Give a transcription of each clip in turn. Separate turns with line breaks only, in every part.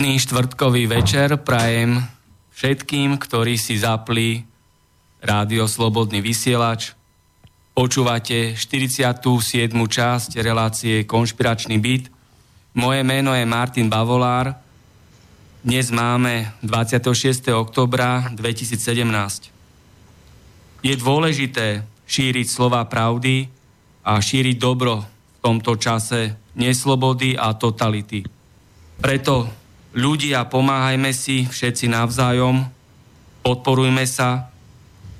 Pekný štvrtkový večer prajem všetkým, ktorí si zapli Rádio Slobodný vysielač. Počúvate 47. časť relácie Konšpiračný byt. Moje meno je Martin Bavolár. Dnes máme 26. oktobra 2017. Je dôležité šíriť slova pravdy a šíriť dobro v tomto čase neslobody a totality. Preto ľudia, pomáhajme si všetci navzájom, podporujme sa,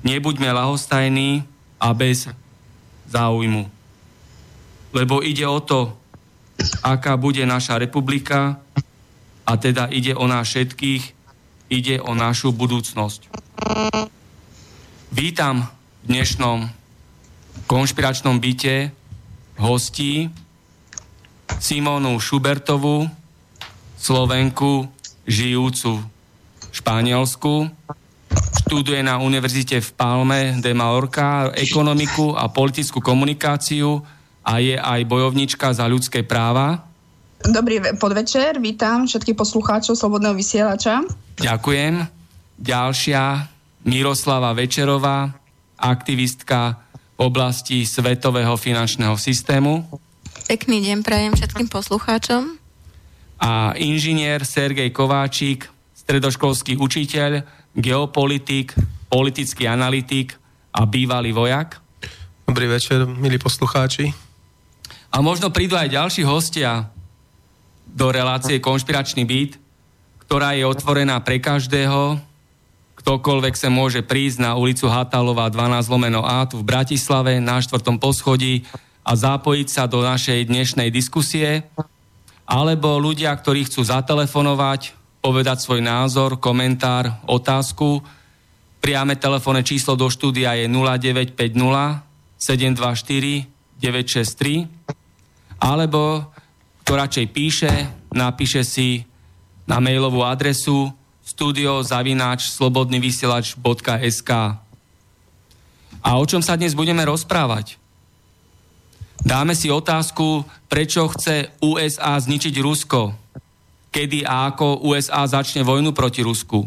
nebuďme lahostajní a bez záujmu. Lebo ide o to, aká bude naša republika a teda ide o nás všetkých, ide o našu budúcnosť. Vítam v dnešnom konšpiračnom byte hostí Simonu Šubertovú, Slovenku, žijúcu v Španielsku. Študuje na univerzite v Palme de Mallorca ekonomiku a politickú komunikáciu a je aj bojovnička za ľudské práva.
Dobrý podvečer, vítam všetkých poslucháčov Slobodného vysielača.
Ďakujem. Ďalšia Miroslava Večerová, aktivistka v oblasti svetového finančného systému.
Pekný deň prajem všetkým poslucháčom
a inžinier Sergej Kováčik, stredoškolský učiteľ, geopolitik, politický analytik a bývalý vojak.
Dobrý večer, milí poslucháči.
A možno prídu aj ďalší hostia do relácie Konšpiračný byt, ktorá je otvorená pre každého. Ktokoľvek sa môže prísť na ulicu Hatalova 12 lomeno A tu v Bratislave na štvrtom poschodí a zapojiť sa do našej dnešnej diskusie alebo ľudia, ktorí chcú zatelefonovať, povedať svoj názor, komentár, otázku. Priame telefónne číslo do štúdia je 0950 724 963 alebo kto radšej píše, napíše si na mailovú adresu studiozavináč slobodnyvysielač.sk A o čom sa dnes budeme rozprávať? Dáme si otázku, prečo chce USA zničiť Rusko. Kedy a ako USA začne vojnu proti Rusku.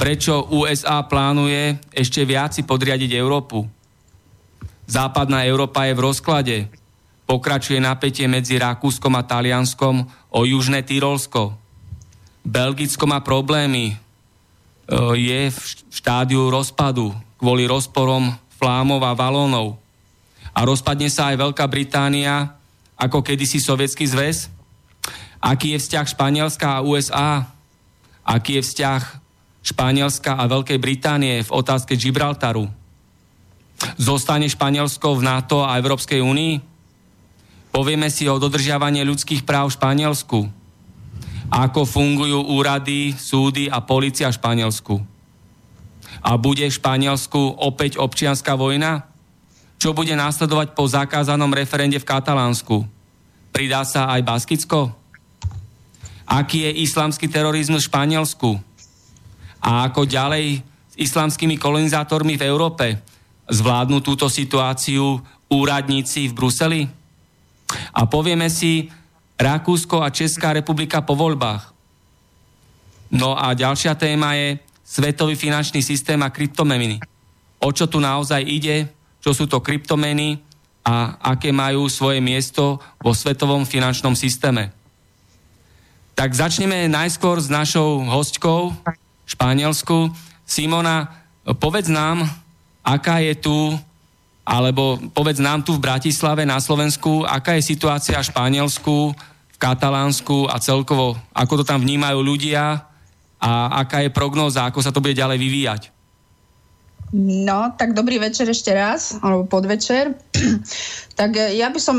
Prečo USA plánuje ešte viac podriadiť Európu. Západná Európa je v rozklade. Pokračuje napätie medzi Rakúskom a Talianskom o južné Tyrolsko. Belgicko má problémy. E, je v štádiu rozpadu kvôli rozporom Flámov a Valónov a rozpadne sa aj Veľká Británia, ako kedysi Sovietský zväz? Aký je vzťah Španielska a USA? Aký je vzťah Španielska a Veľkej Británie v otázke Gibraltaru? Zostane Španielsko v NATO a Európskej únii? Povieme si o dodržiavaní ľudských práv v Španielsku. Ako fungujú úrady, súdy a policia v Španielsku? A bude v Španielsku opäť občianská vojna? Čo bude následovať po zakázanom referende v Katalánsku? Pridá sa aj Baskicko? Aký je islamský terorizmus v Španielsku? A ako ďalej s islamskými kolonizátormi v Európe? zvládnu túto situáciu úradníci v Bruseli? A povieme si Rakúsko a Česká republika po voľbách. No a ďalšia téma je svetový finančný systém a kryptomeny. O čo tu naozaj ide, čo sú to kryptomeny a aké majú svoje miesto vo svetovom finančnom systéme. Tak začneme najskôr s našou hostkou v Španielsku. Simona, povedz nám, aká je tu, alebo povedz nám tu v Bratislave na Slovensku, aká je situácia v Španielsku, v Katalánsku a celkovo, ako to tam vnímajú ľudia a aká je prognóza, ako sa to bude ďalej vyvíjať.
No, tak dobrý večer ešte raz, alebo podvečer. tak ja by som,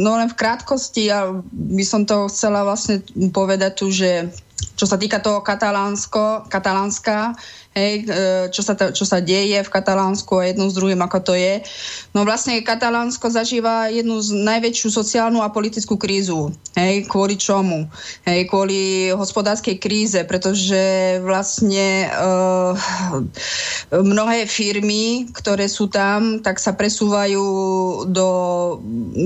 no len v krátkosti, ja by som to chcela vlastne povedať tu, že čo sa týka toho Katalánsko, Katalánska, hej, e, čo, sa čo sa deje v Katalánsku a jedno s druhým, ako to je. No vlastne Katalánsko zažíva jednu z najväčšiu sociálnu a politickú krízu. Hej, kvôli čomu? Hej, kvôli hospodárskej kríze, pretože vlastne uh, mnohé firmy, ktoré sú tam, tak sa presúvajú do,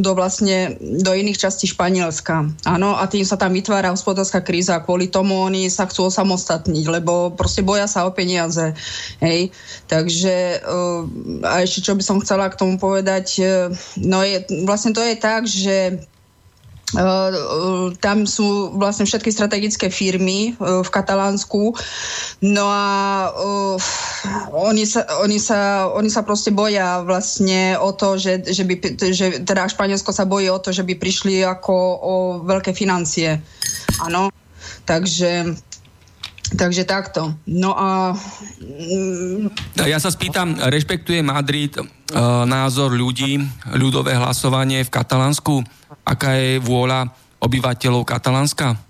do vlastne do iných častí Španielska. Áno, a tým sa tam vytvára hospodárska kríza. Kvôli tomu oni sa chcú osamostatniť, lebo proste boja sa o peniaze peniaze. Hej? Takže uh, a ešte čo by som chcela k tomu povedať, uh, no je, vlastne to je tak, že Uh, tam sú vlastne všetky strategické firmy v Katalánsku. No a uh, oni, sa, oni, sa, oni sa proste boja vlastne o to, že, že, by, že teda Španielsko sa bojí o to, že by prišli ako o veľké financie. Áno. Takže Takže takto. No a...
Ja sa spýtam, rešpektuje Madrid uh, názor ľudí, ľudové hlasovanie v Katalánsku? Aká je vôľa obyvateľov Katalánska?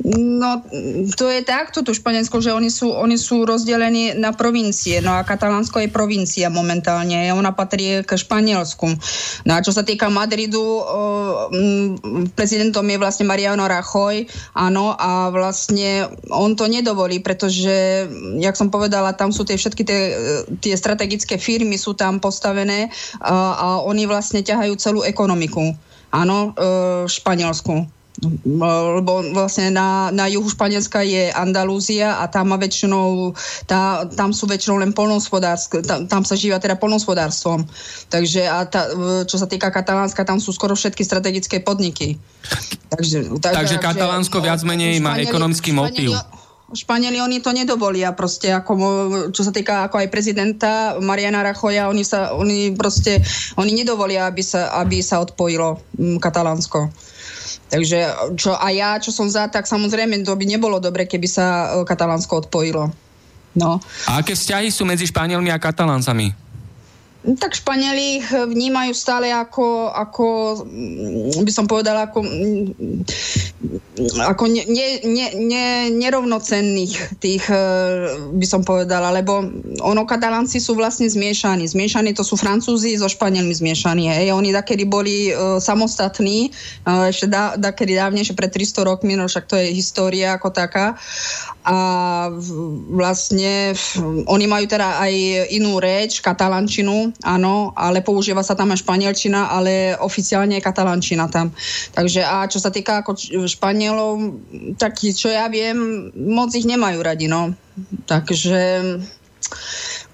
No, to je takto tu Španielsko, že oni sú, oni sú rozdelení na provincie, no a Katalánsko je provincia momentálne, ona patrí k Španielsku. No a čo sa týka Madridu, prezidentom je vlastne Mariano Rajoy, áno, a vlastne on to nedovolí, pretože, jak som povedala, tam sú tie všetky tie, tie strategické firmy sú tam postavené a, a oni vlastne ťahajú celú ekonomiku, áno, e, v Španielsku lebo vlastne na, na juhu Španielska je Andalúzia a tam má väčšinou, tá, tam sú väčšinou len polnohospodárske, tam, tam sa žíva teda polnohospodárstvom. Takže a tá, čo sa týka Katalánska, tam sú skoro všetky strategické podniky.
Takže, tak, takže Katalánsko no, viac menej má ekonomický motív.
Španieli oni to nedovolia proste, ako, čo sa týka ako aj prezidenta Mariana Rachoja, oni sa, oni proste, oni nedovolia, aby sa, aby sa odpojilo mm, Katalánsko. Takže čo, a ja, čo som za, tak samozrejme to by nebolo dobre, keby sa e, Katalánsko odpojilo. No.
A aké vzťahy sú medzi Španielmi a Kataláncami?
Tak Španieli ich vnímajú stále ako, ako mm, by som povedala, ako, mm, ako ne, ne, ne, nerovnocenných tých, e, by som povedala, lebo ono katalánci sú vlastne zmiešaní. Zmiešaní to sú Francúzi so Španielmi zmiešaní. Hej. Oni takedy boli uh, samostatní, uh, ešte da, dakedy dávnejšie pred 300 rokmi, no však to je história ako taká a vlastne oni majú teda aj inú reč, katalančinu, áno, ale používa sa tam aj španielčina, ale oficiálne je katalančina tam. Takže a čo sa týka ako Španielov, tak čo ja viem, moc ich nemajú radi, no. Takže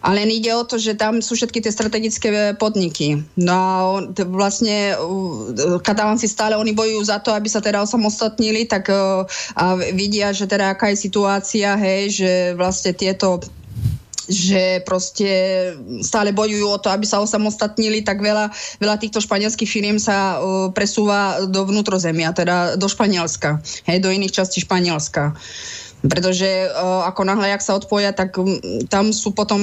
ale ide o to, že tam sú všetky tie strategické podniky. No a vlastne katalánci stále oni bojujú za to, aby sa teda osamostatnili, tak e, a vidia, že teda aká je situácia, hej, že vlastne tieto že proste stále bojujú o to, aby sa osamostatnili, tak veľa, veľa týchto španielských firiem sa uh, presúva do vnútrozemia, teda do Španielska, hej, do iných častí Španielska. Pretože uh, ako náhle, jak sa odpoja, tak tam sú potom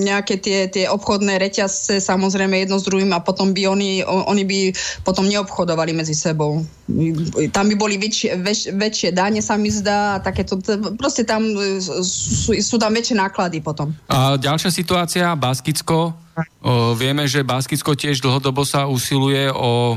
nejaké tie, tie obchodné reťazce, samozrejme jedno s druhým a potom by oni, oni by potom neobchodovali medzi sebou. Tam by boli väčšie, väč, väčšie dáne sa mi zdá a takéto, proste tam e, sú, sú tam väčšie náklady potom.
A ďalšia situácia, Baskicko. O, vieme, že Baskicko tiež dlhodobo sa usiluje o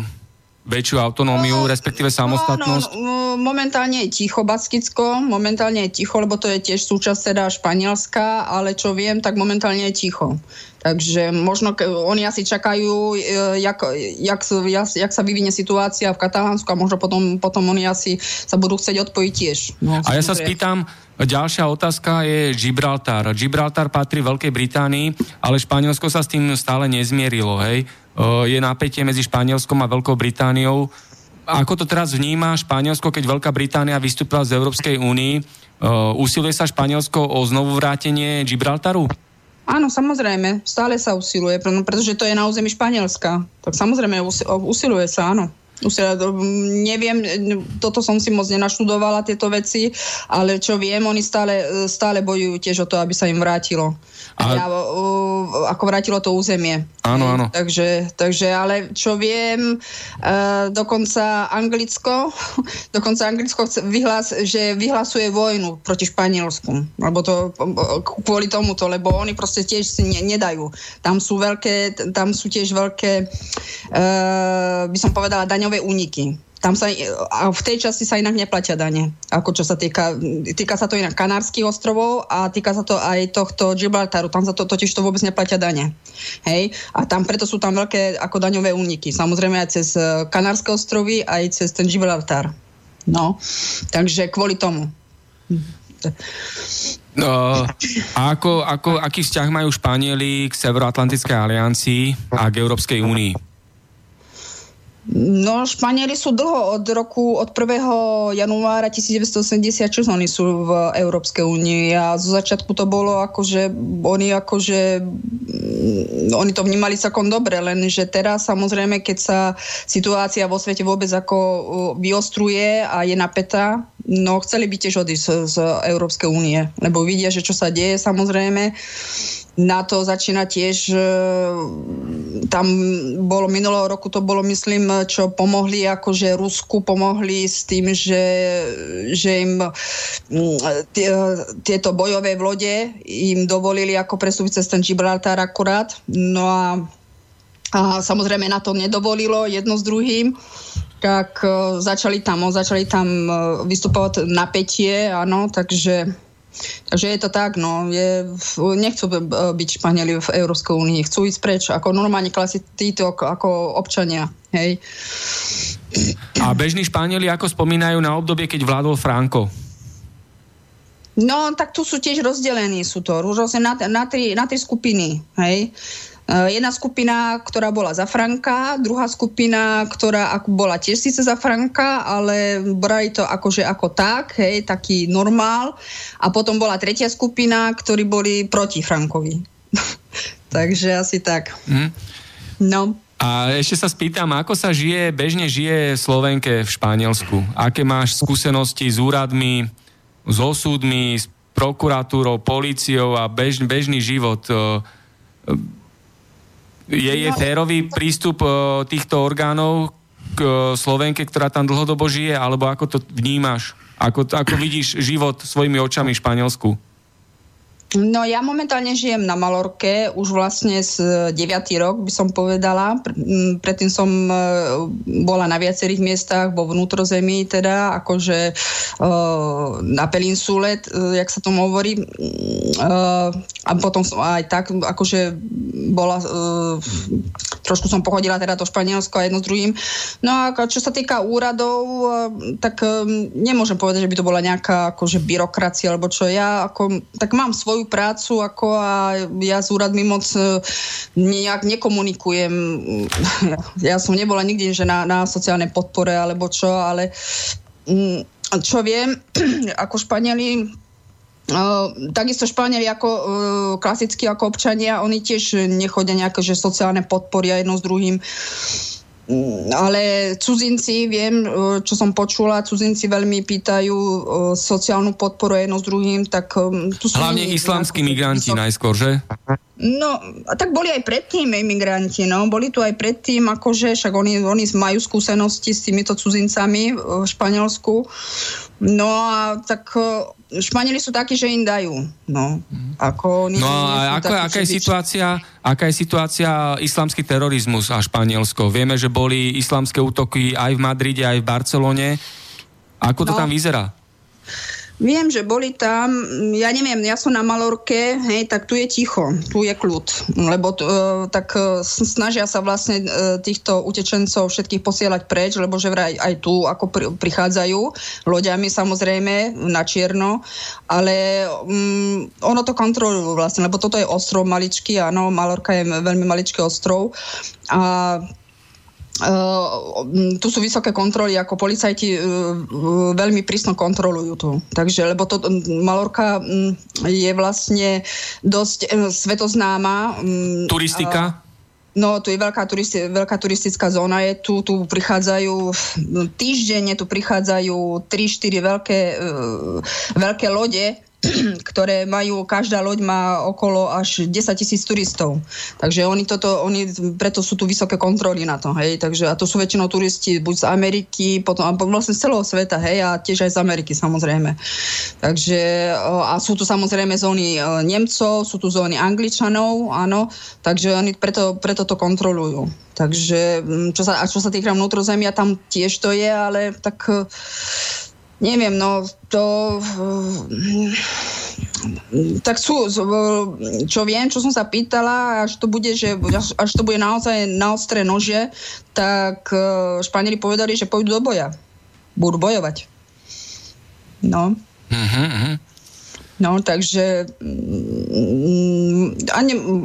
väčšiu autonómiu, no, respektíve samostatnosť?
No, momentálne je ticho Baskicko, momentálne je ticho, lebo to je tiež súčasť teda Španielska, ale čo viem, tak momentálne je ticho. Takže možno oni asi čakajú, e, jak, jak, jak, jak sa vyvinie situácia v Katalánsku a možno potom, potom oni asi sa budú chcieť odpojiť tiež.
No, a ja sa spýtam, ďalšia otázka je Gibraltar. Gibraltar patrí Veľkej Británii, ale Španielsko sa s tým stále nezmierilo, hej? Je napätie medzi Španielskom a Veľkou Britániou. Ako to teraz vníma Španielsko, keď Veľká Británia vystúpila z Európskej únii? Usiluje sa Španielsko o znovu vrátenie Gibraltaru?
Áno, samozrejme, stále sa usiluje, pretože to je na území Španielska. Tak samozrejme usiluje sa, áno. Neviem, toto som si moc nenaštudovala, tieto veci, ale čo viem, oni stále, stále bojujú tiež o to, aby sa im vrátilo. A... Ja, ako vrátilo to územie.
Áno, áno.
Takže, takže ale čo viem, uh, dokonca Anglicko, dokonca Anglicko vyhlas, že vyhlasuje vojnu proti Španielsku. Lebo to kvôli tomuto, lebo oni proste tiež si ne, nedajú. Tam sú veľké, tam sú tiež veľké, uh, by som povedala, daňové úniky tam sa, a v tej časti sa inak neplatia dane, ako čo sa týka, týka sa to inak Kanárskych ostrovov a týka sa to aj tohto Gibraltaru, tam sa to totiž to vôbec neplatia dane. Hej? A tam preto sú tam veľké ako daňové úniky. Samozrejme aj cez e, Kanárske ostrovy, aj cez ten Gibraltar. No, takže kvôli tomu.
No, a ako, ako, aký vzťah majú Španieli k Severoatlantickej aliancii a k Európskej únii?
No, Španieli sú dlho od roku, od 1. januára 1986 oni sú v Európskej únii a zo začiatku to bolo ako, že oni akože mm, oni to vnímali celkom dobre, len že teraz samozrejme, keď sa situácia vo svete vôbec ako vyostruje a je napätá, no chceli by tiež odísť z, z Európskej únie, lebo vidia, že čo sa deje samozrejme to začína tiež, e, tam bolo minulého roku, to bolo myslím, čo pomohli, akože Rusku pomohli s tým, že, že im tie, tieto bojové vlode im dovolili ako presúviť cez ten Gibraltar akurát. No a, a samozrejme na to nedovolilo jedno s druhým tak uh, začali tam, začali tam uh, vystupovať napätie, áno, takže Takže je to tak, no, je, nechcú byť Španieli v Európskej únii, chcú ísť preč, ako normálne klasi títo ako občania, hej.
A bežní Španieli ako spomínajú na obdobie, keď vládol Franco?
No, tak tu sú tiež rozdelení, sú to rôzne na, na, tri, na tri skupiny, hej. Eh, jedna skupina, ktorá bola za Franka, druhá skupina, ktorá bola tiež síce za Franka, ale brali to akože ako tak, hej, taký normál. A potom bola tretia skupina, ktorí boli proti Frankovi. Takže asi tak. Mm. No.
A ešte sa spýtam, ako sa žije, bežne žije Slovenke v Španielsku? Aké máš skúsenosti s úradmi, s osúdmi, s prokuratúrou, políciou a bež, bežný život? Je, je férový prístup uh, týchto orgánov k uh, Slovenke, ktorá tam dlhodobo žije, alebo ako to vnímaš? Ako, ako vidíš život svojimi očami v Španielsku?
No ja momentálne žijem na Malorke, už vlastne z 9. rok by som povedala. Predtým som e, bola na viacerých miestach, vo vnútrozemí teda, akože na Pelinsule, jak sa tomu hovorí. A potom som aj tak, akože bola, trošku som pochodila teda to Španielsko a jedno s druhým. No a čo sa týka úradov, tak nemôžem povedať, že by to bola nejaká akože byrokracia, alebo čo ja, ako, tak mám svoju svoju prácu ako a ja s úradmi moc e, nejak nekomunikujem. Ja som nebola nikdy, že na, na sociálnej podpore alebo čo, ale mm, čo viem, ako Španieli Uh, takisto Španieli ako uh, klasicky ako občania, oni tiež nechodia nejaké že sociálne podpory a jedno s druhým. Mm, ale cudzinci, viem, e, čo som počula, cudzinci veľmi pýtajú e, sociálnu podporu jedno s druhým, tak e,
tu sú... Hlavne islamskí migranti najskôr, že?
No, tak boli aj predtým imigranti, no, boli tu aj predtým, akože, však oni, oni majú skúsenosti s týmito cudzincami v Španielsku. No a tak Španieli sú takí, že im dajú. No, ako,
no a ako, takí, aká, je situácia, aká je situácia islamský terorizmus a Španielsko? Vieme, že boli islamské útoky aj v Madride, aj v Barcelone. Ako to no. tam vyzerá?
Viem, že boli tam, ja neviem, ja som na Malorke, hej, tak tu je ticho, tu je kľud, lebo uh, tak uh, snažia sa vlastne uh, týchto utečencov všetkých posielať preč, lebo že vraj aj tu ako pri, prichádzajú loďami samozrejme na čierno, ale um, ono to kontrolujú vlastne, lebo toto je ostrov maličký, áno, Malorka je veľmi maličký ostrov a tu sú vysoké kontroly, ako policajti uh, veľmi prísno kontrolujú tu. Takže, lebo to Malorka um, je vlastne dosť um, svetoznáma.
Um, Turistika?
No, tu je veľká, turisti- veľká turistická zóna, je tu, tu prichádzajú týždenne, tu prichádzajú 3-4 veľké, veľké lode ktoré majú, každá loď má okolo až 10 tisíc turistov. Takže oni toto, oni, preto sú tu vysoké kontroly na to, hej. Takže, a to sú väčšinou turisti buď z Ameriky, potom, a vlastne z celého sveta, hej, a tiež aj z Ameriky, samozrejme. Takže, a sú tu samozrejme zóny e, Nemcov, sú tu zóny Angličanov, áno, takže oni preto, preto to kontrolujú. Takže, čo sa, a čo sa týka vnútrozemia, tam tiež to je, ale tak Neviem, no to... Tak sú, čo viem, čo som sa pýtala, až to bude, že, až to bude naozaj na ostré nože, tak e, Španieli povedali, že pôjdu do boja. Budú bojovať. No. Uh-huh, No, takže mm,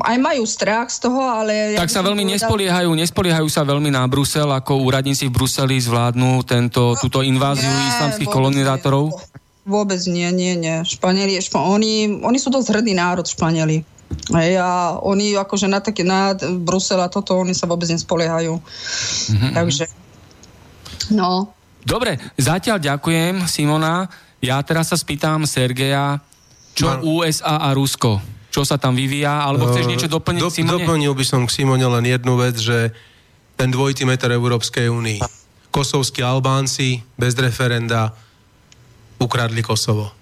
aj majú strach z toho, ale...
Tak sa veľmi povedal... nespoliehajú, nespoliehajú sa veľmi na Brusel, ako úradníci v Bruseli zvládnu tento, no, túto inváziu nie, islamských kolonizátorov?
Nie, vôbec nie, nie, nie. Španieli, špa, oni, oni sú dosť hrdý národ, Španieli. Hej, a oni akože na, také, na Brusel a toto, oni sa vôbec nespoliehajú. Mm-hmm. Takže, no.
Dobre, zatiaľ ďakujem, Simona. Ja teraz sa spýtam Sergeja, čo Mar- USA a Rusko? Čo sa tam vyvíja? Alebo chceš niečo doplniť, Do, Simone?
Doplnil by som k Simone len jednu vec, že ten dvojitý meter Európskej únii. Kosovskí Albánci bez referenda ukradli Kosovo.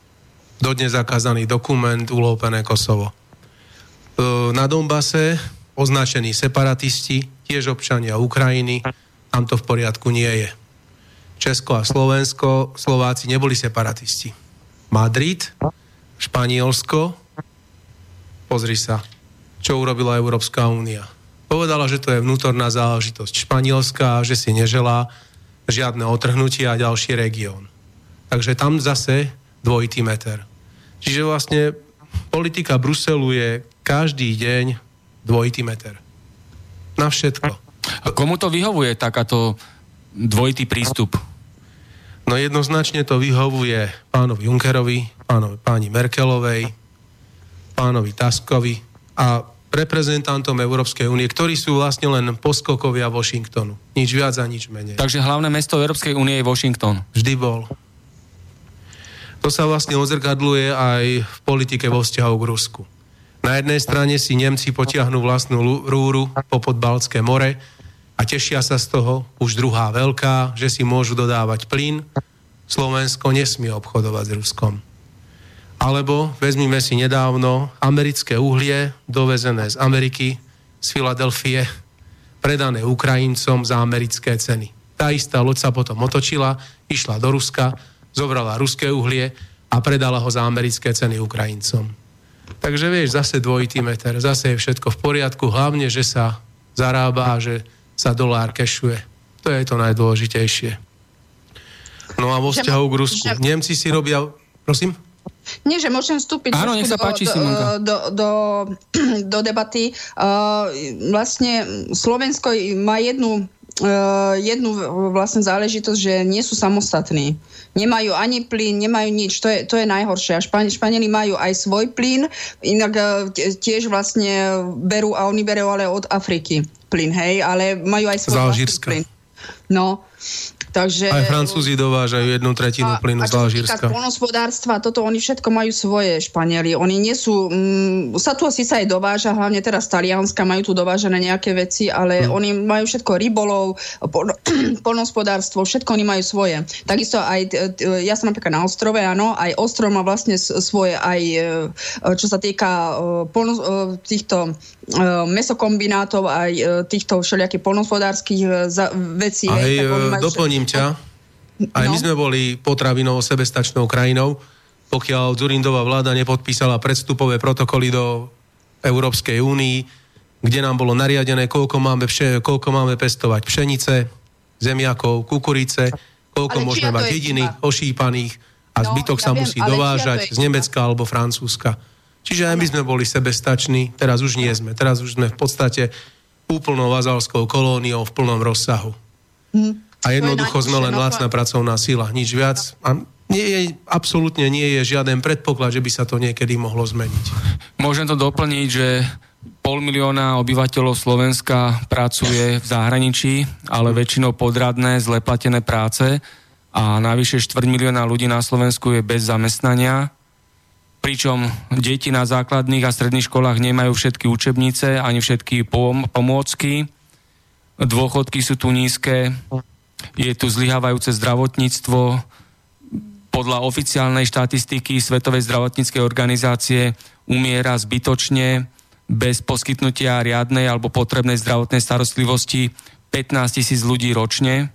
Dodnes zakázaný dokument, ulópené Kosovo. E, na Donbase označení separatisti, tiež občania Ukrajiny, tam to v poriadku nie je. Česko a Slovensko, Slováci neboli separatisti. Madrid Španielsko, pozri sa, čo urobila Európska únia. Povedala, že to je vnútorná záležitosť Španielska, že si neželá žiadne otrhnutie a ďalší región. Takže tam zase dvojitý meter. Čiže vlastne politika Bruselu je každý deň dvojitý meter. Na všetko.
A komu to vyhovuje takáto dvojitý prístup?
No jednoznačne to vyhovuje pánovi Junckerovi, pánovi, páni Merkelovej, pánovi Taskovi a reprezentantom Európskej únie, ktorí sú vlastne len poskokovia Washingtonu. Nič viac a nič menej.
Takže hlavné mesto Európskej únie je Washington.
Vždy bol. To sa vlastne odzrkadluje aj v politike vo vzťahu k Rusku. Na jednej strane si Nemci potiahnú vlastnú rúru po podbaltské more a tešia sa z toho, už druhá veľká, že si môžu dodávať plyn. Slovensko nesmie obchodovať s Ruskom. Alebo vezmime si nedávno americké uhlie dovezené z Ameriky, z Filadelfie, predané Ukrajincom za americké ceny. Tá istá loď sa potom otočila, išla do Ruska, zobrala ruské uhlie a predala ho za americké ceny Ukrajincom. Takže vieš, zase dvojitý meter, zase je všetko v poriadku, hlavne, že sa zarába a že sa dolár kešuje. To je to najdôležitejšie. No a vo vzťahu k Rusku. Nemci si robia... Prosím?
Nie, že môžem vstúpiť
Áno, nech sa páči,
do, do, do, do debaty. Uh, vlastne Slovensko má jednu, uh, jednu vlastne záležitosť, že nie sú samostatní. Nemajú ani plyn, nemajú nič. To je, to je najhoršie. A Špani, Španieli majú aj svoj plyn, inak uh, tiež vlastne berú, a oni berú ale od Afriky plyn, hej, ale majú aj svoj
plyn.
No, Takže,
Aj Francúzi dovážajú jednu tretinu plynu z Alžírska.
polnospodárstva, toto oni všetko majú svoje Španieli. Oni nie sú... Mm, sa tu sa aj dováža, hlavne teraz Talianska majú tu dovážené nejaké veci, ale hmm. oni majú všetko rybolov, pol, polnospodárstvo, všetko oni majú svoje. Takisto aj, ja som napríklad na ostrove, áno, aj ostrov má vlastne svoje, aj e, čo sa týka e, polno, e, týchto mesokombinátov, aj týchto všelijakých polnospodárských vecí.
Aj, hej, doplním ťa. Aj no. my sme boli potravinou sebestačnou krajinou, pokiaľ Zurindová vláda nepodpísala predstupové protokoly do Európskej únii, kde nám bolo nariadené, koľko máme, vše, koľko máme pestovať pšenice, zemiakov, kukurice, koľko ale môžeme mať jediny ošípaných a no, zbytok ja sa viem, musí dovážať z Nemecka alebo Francúzska. Čiže aj my sme boli sebestační, teraz už nie sme. Teraz už sme v podstate úplnou vazalskou kolóniou v plnom rozsahu. Hm. A jednoducho sme len lacná pracovná sila, nič viac. A nie je, absolútne nie je žiaden predpoklad, že by sa to niekedy mohlo zmeniť.
Môžem to doplniť, že pol milióna obyvateľov Slovenska pracuje v zahraničí, ale väčšinou podradné, zleplatené práce a navyše štvrť milióna ľudí na Slovensku je bez zamestnania, pričom deti na základných a stredných školách nemajú všetky učebnice ani všetky pom- pomôcky, dôchodky sú tu nízke, je tu zlyhávajúce zdravotníctvo, podľa oficiálnej štatistiky Svetovej zdravotníckej organizácie umiera zbytočne bez poskytnutia riadnej alebo potrebnej zdravotnej starostlivosti 15 tisíc ľudí ročne.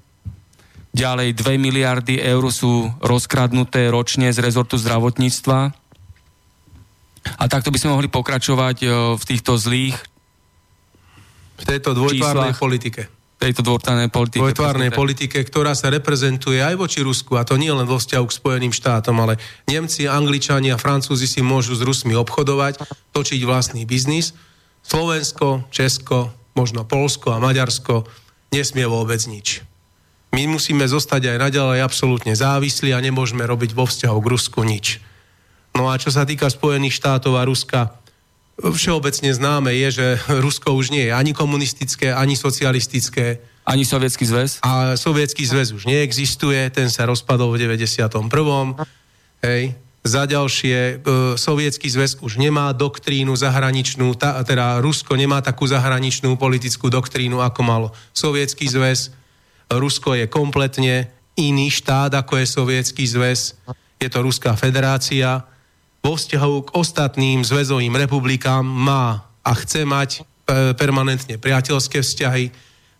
Ďalej 2 miliardy eur sú rozkradnuté ročne z rezortu zdravotníctva. A takto by sme mohli pokračovať e, v týchto zlých
v tejto dvojtvárnej politike
tejto dvojtvárnej politike.
Dvojtvárnej politike, ktorá sa reprezentuje aj voči Rusku, a to nie len vo vzťahu k Spojeným štátom, ale Nemci, Angličania a Francúzi si môžu s Rusmi obchodovať, točiť vlastný biznis. Slovensko, Česko, možno Polsko a Maďarsko nesmie vôbec nič. My musíme zostať aj naďalej absolútne závislí a nemôžeme robiť vo vzťahu k Rusku nič. No a čo sa týka Spojených štátov a Ruska, všeobecne známe je, že Rusko už nie je ani komunistické, ani socialistické.
Ani sovietský zväz?
A sovietský zväz už neexistuje, ten sa rozpadol v 91. Hej. Za ďalšie, e, sovietský zväz už nemá doktrínu zahraničnú, ta, teda Rusko nemá takú zahraničnú politickú doktrínu, ako malo sovietský zväz. Rusko je kompletne iný štát, ako je sovietský zväz. Je to Ruská federácia vo vzťahu k ostatným zväzovým republikám má a chce mať e, permanentne priateľské vzťahy,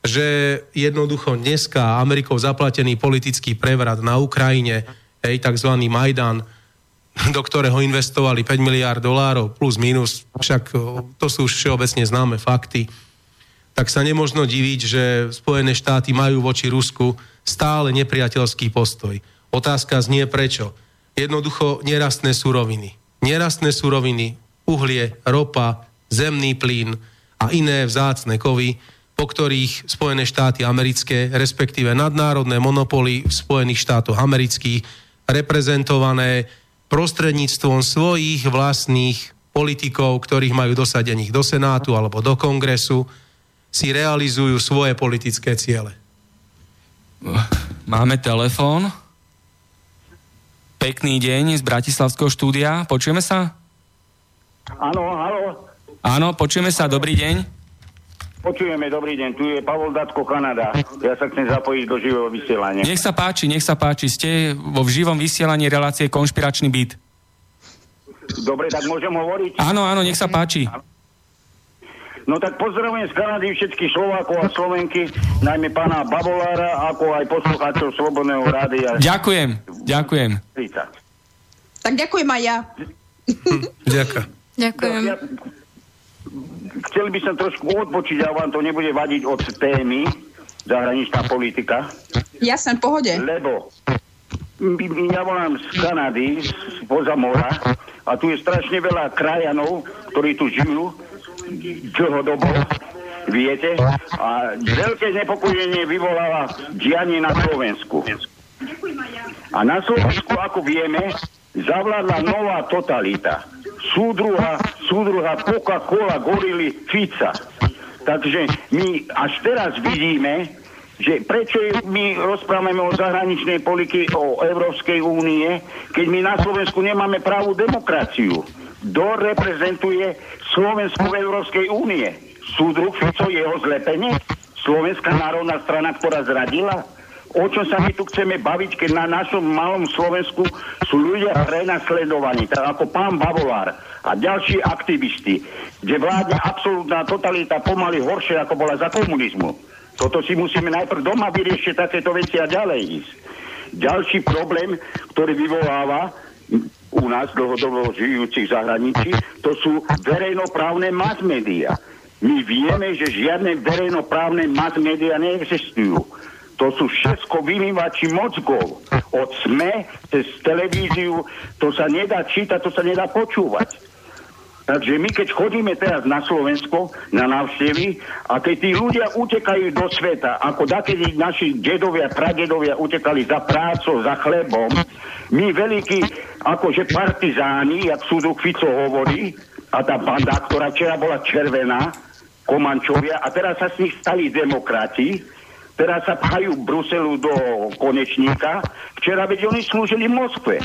že jednoducho dneska Amerikou zaplatený politický prevrat na Ukrajine, hej, tzv. Majdan, do ktorého investovali 5 miliard dolárov plus minus, však to sú všeobecne známe fakty, tak sa nemožno diviť, že Spojené štáty majú voči Rusku stále nepriateľský postoj. Otázka znie prečo jednoducho nerastné suroviny. Nerastné suroviny, uhlie, ropa, zemný plyn a iné vzácne kovy, po ktorých Spojené štáty americké, respektíve nadnárodné monopoly v Spojených štátoch amerických, reprezentované prostredníctvom svojich vlastných politikov, ktorých majú dosadených do Senátu alebo do Kongresu, si realizujú svoje politické ciele.
Máme telefón. Pekný deň z Bratislavského štúdia. Počujeme sa?
Áno, áno.
Áno, počujeme sa. Dobrý deň.
Počujeme, dobrý deň. Tu je Pavol Datko, Kanada. Ja sa chcem zapojiť do živého vysielania.
Nech sa páči, nech sa páči. Ste vo živom vysielaní relácie Konšpiračný byt.
Dobre, tak môžem hovoriť?
Áno, áno, nech sa páči. Áno.
No tak pozdravujem z Kanady všetkých Slovákov a Slovenky, najmä pána Babolára, ako aj poslucháčov Slobodného rádia.
Ďakujem, ďakujem.
Tak ďakujem aj ja.
Ďakujem.
Ďakujem. Ja,
chcel by som trošku odpočiť, a vám to nebude vadiť od témy zahraničná politika.
Jasne, pohode.
Lebo ja volám z Kanady, z poza mora, a tu je strašne veľa krajanov, ktorí tu žijú dlhodobo, viete, a veľké znepokojenie vyvoláva dianie na Slovensku. A na Slovensku, ako vieme, zavládla nová totalita. Súdruha, súdruha Coca-Cola, gorily Fica. Takže my až teraz vidíme, že prečo my rozprávame o zahraničnej politike, o Európskej únie, keď my na Slovensku nemáme pravú demokraciu. Kto reprezentuje Slovensku v Európskej únie? Súdruh Fico, jeho zlepenie? Slovenská národná strana, ktorá zradila? O čom sa my tu chceme baviť, keď na našom malom Slovensku sú ľudia prenasledovaní, tak ako pán Bavolár a ďalší aktivisti, kde vládne absolútna totalita pomaly horšie, ako bola za komunizmu. Toto si musíme najprv doma vyriešiť takéto veci a ďalej ísť. Ďalší problém, ktorý vyvoláva u nás dlhodobo žijúcich zahraničí, to sú verejnoprávne mass media. My vieme, že žiadne verejnoprávne mass media neexistujú. To sú všetko vymývači mozgov. Od SME cez televíziu, to sa nedá čítať, to sa nedá počúvať. Takže my keď chodíme teraz na Slovensko, na návštevy, a keď tí ľudia utekajú do sveta, ako takedy naši dedovia, pradedovia utekali za prácou, za chlebom, my veľkí, akože partizáni, jak súdu Fico hovorí, a tá banda, ktorá včera bola červená, Komančovia, a teraz sa z nich stali demokrati, teraz sa pchajú Bruselu do konečníka, včera veď oni slúžili Moskve.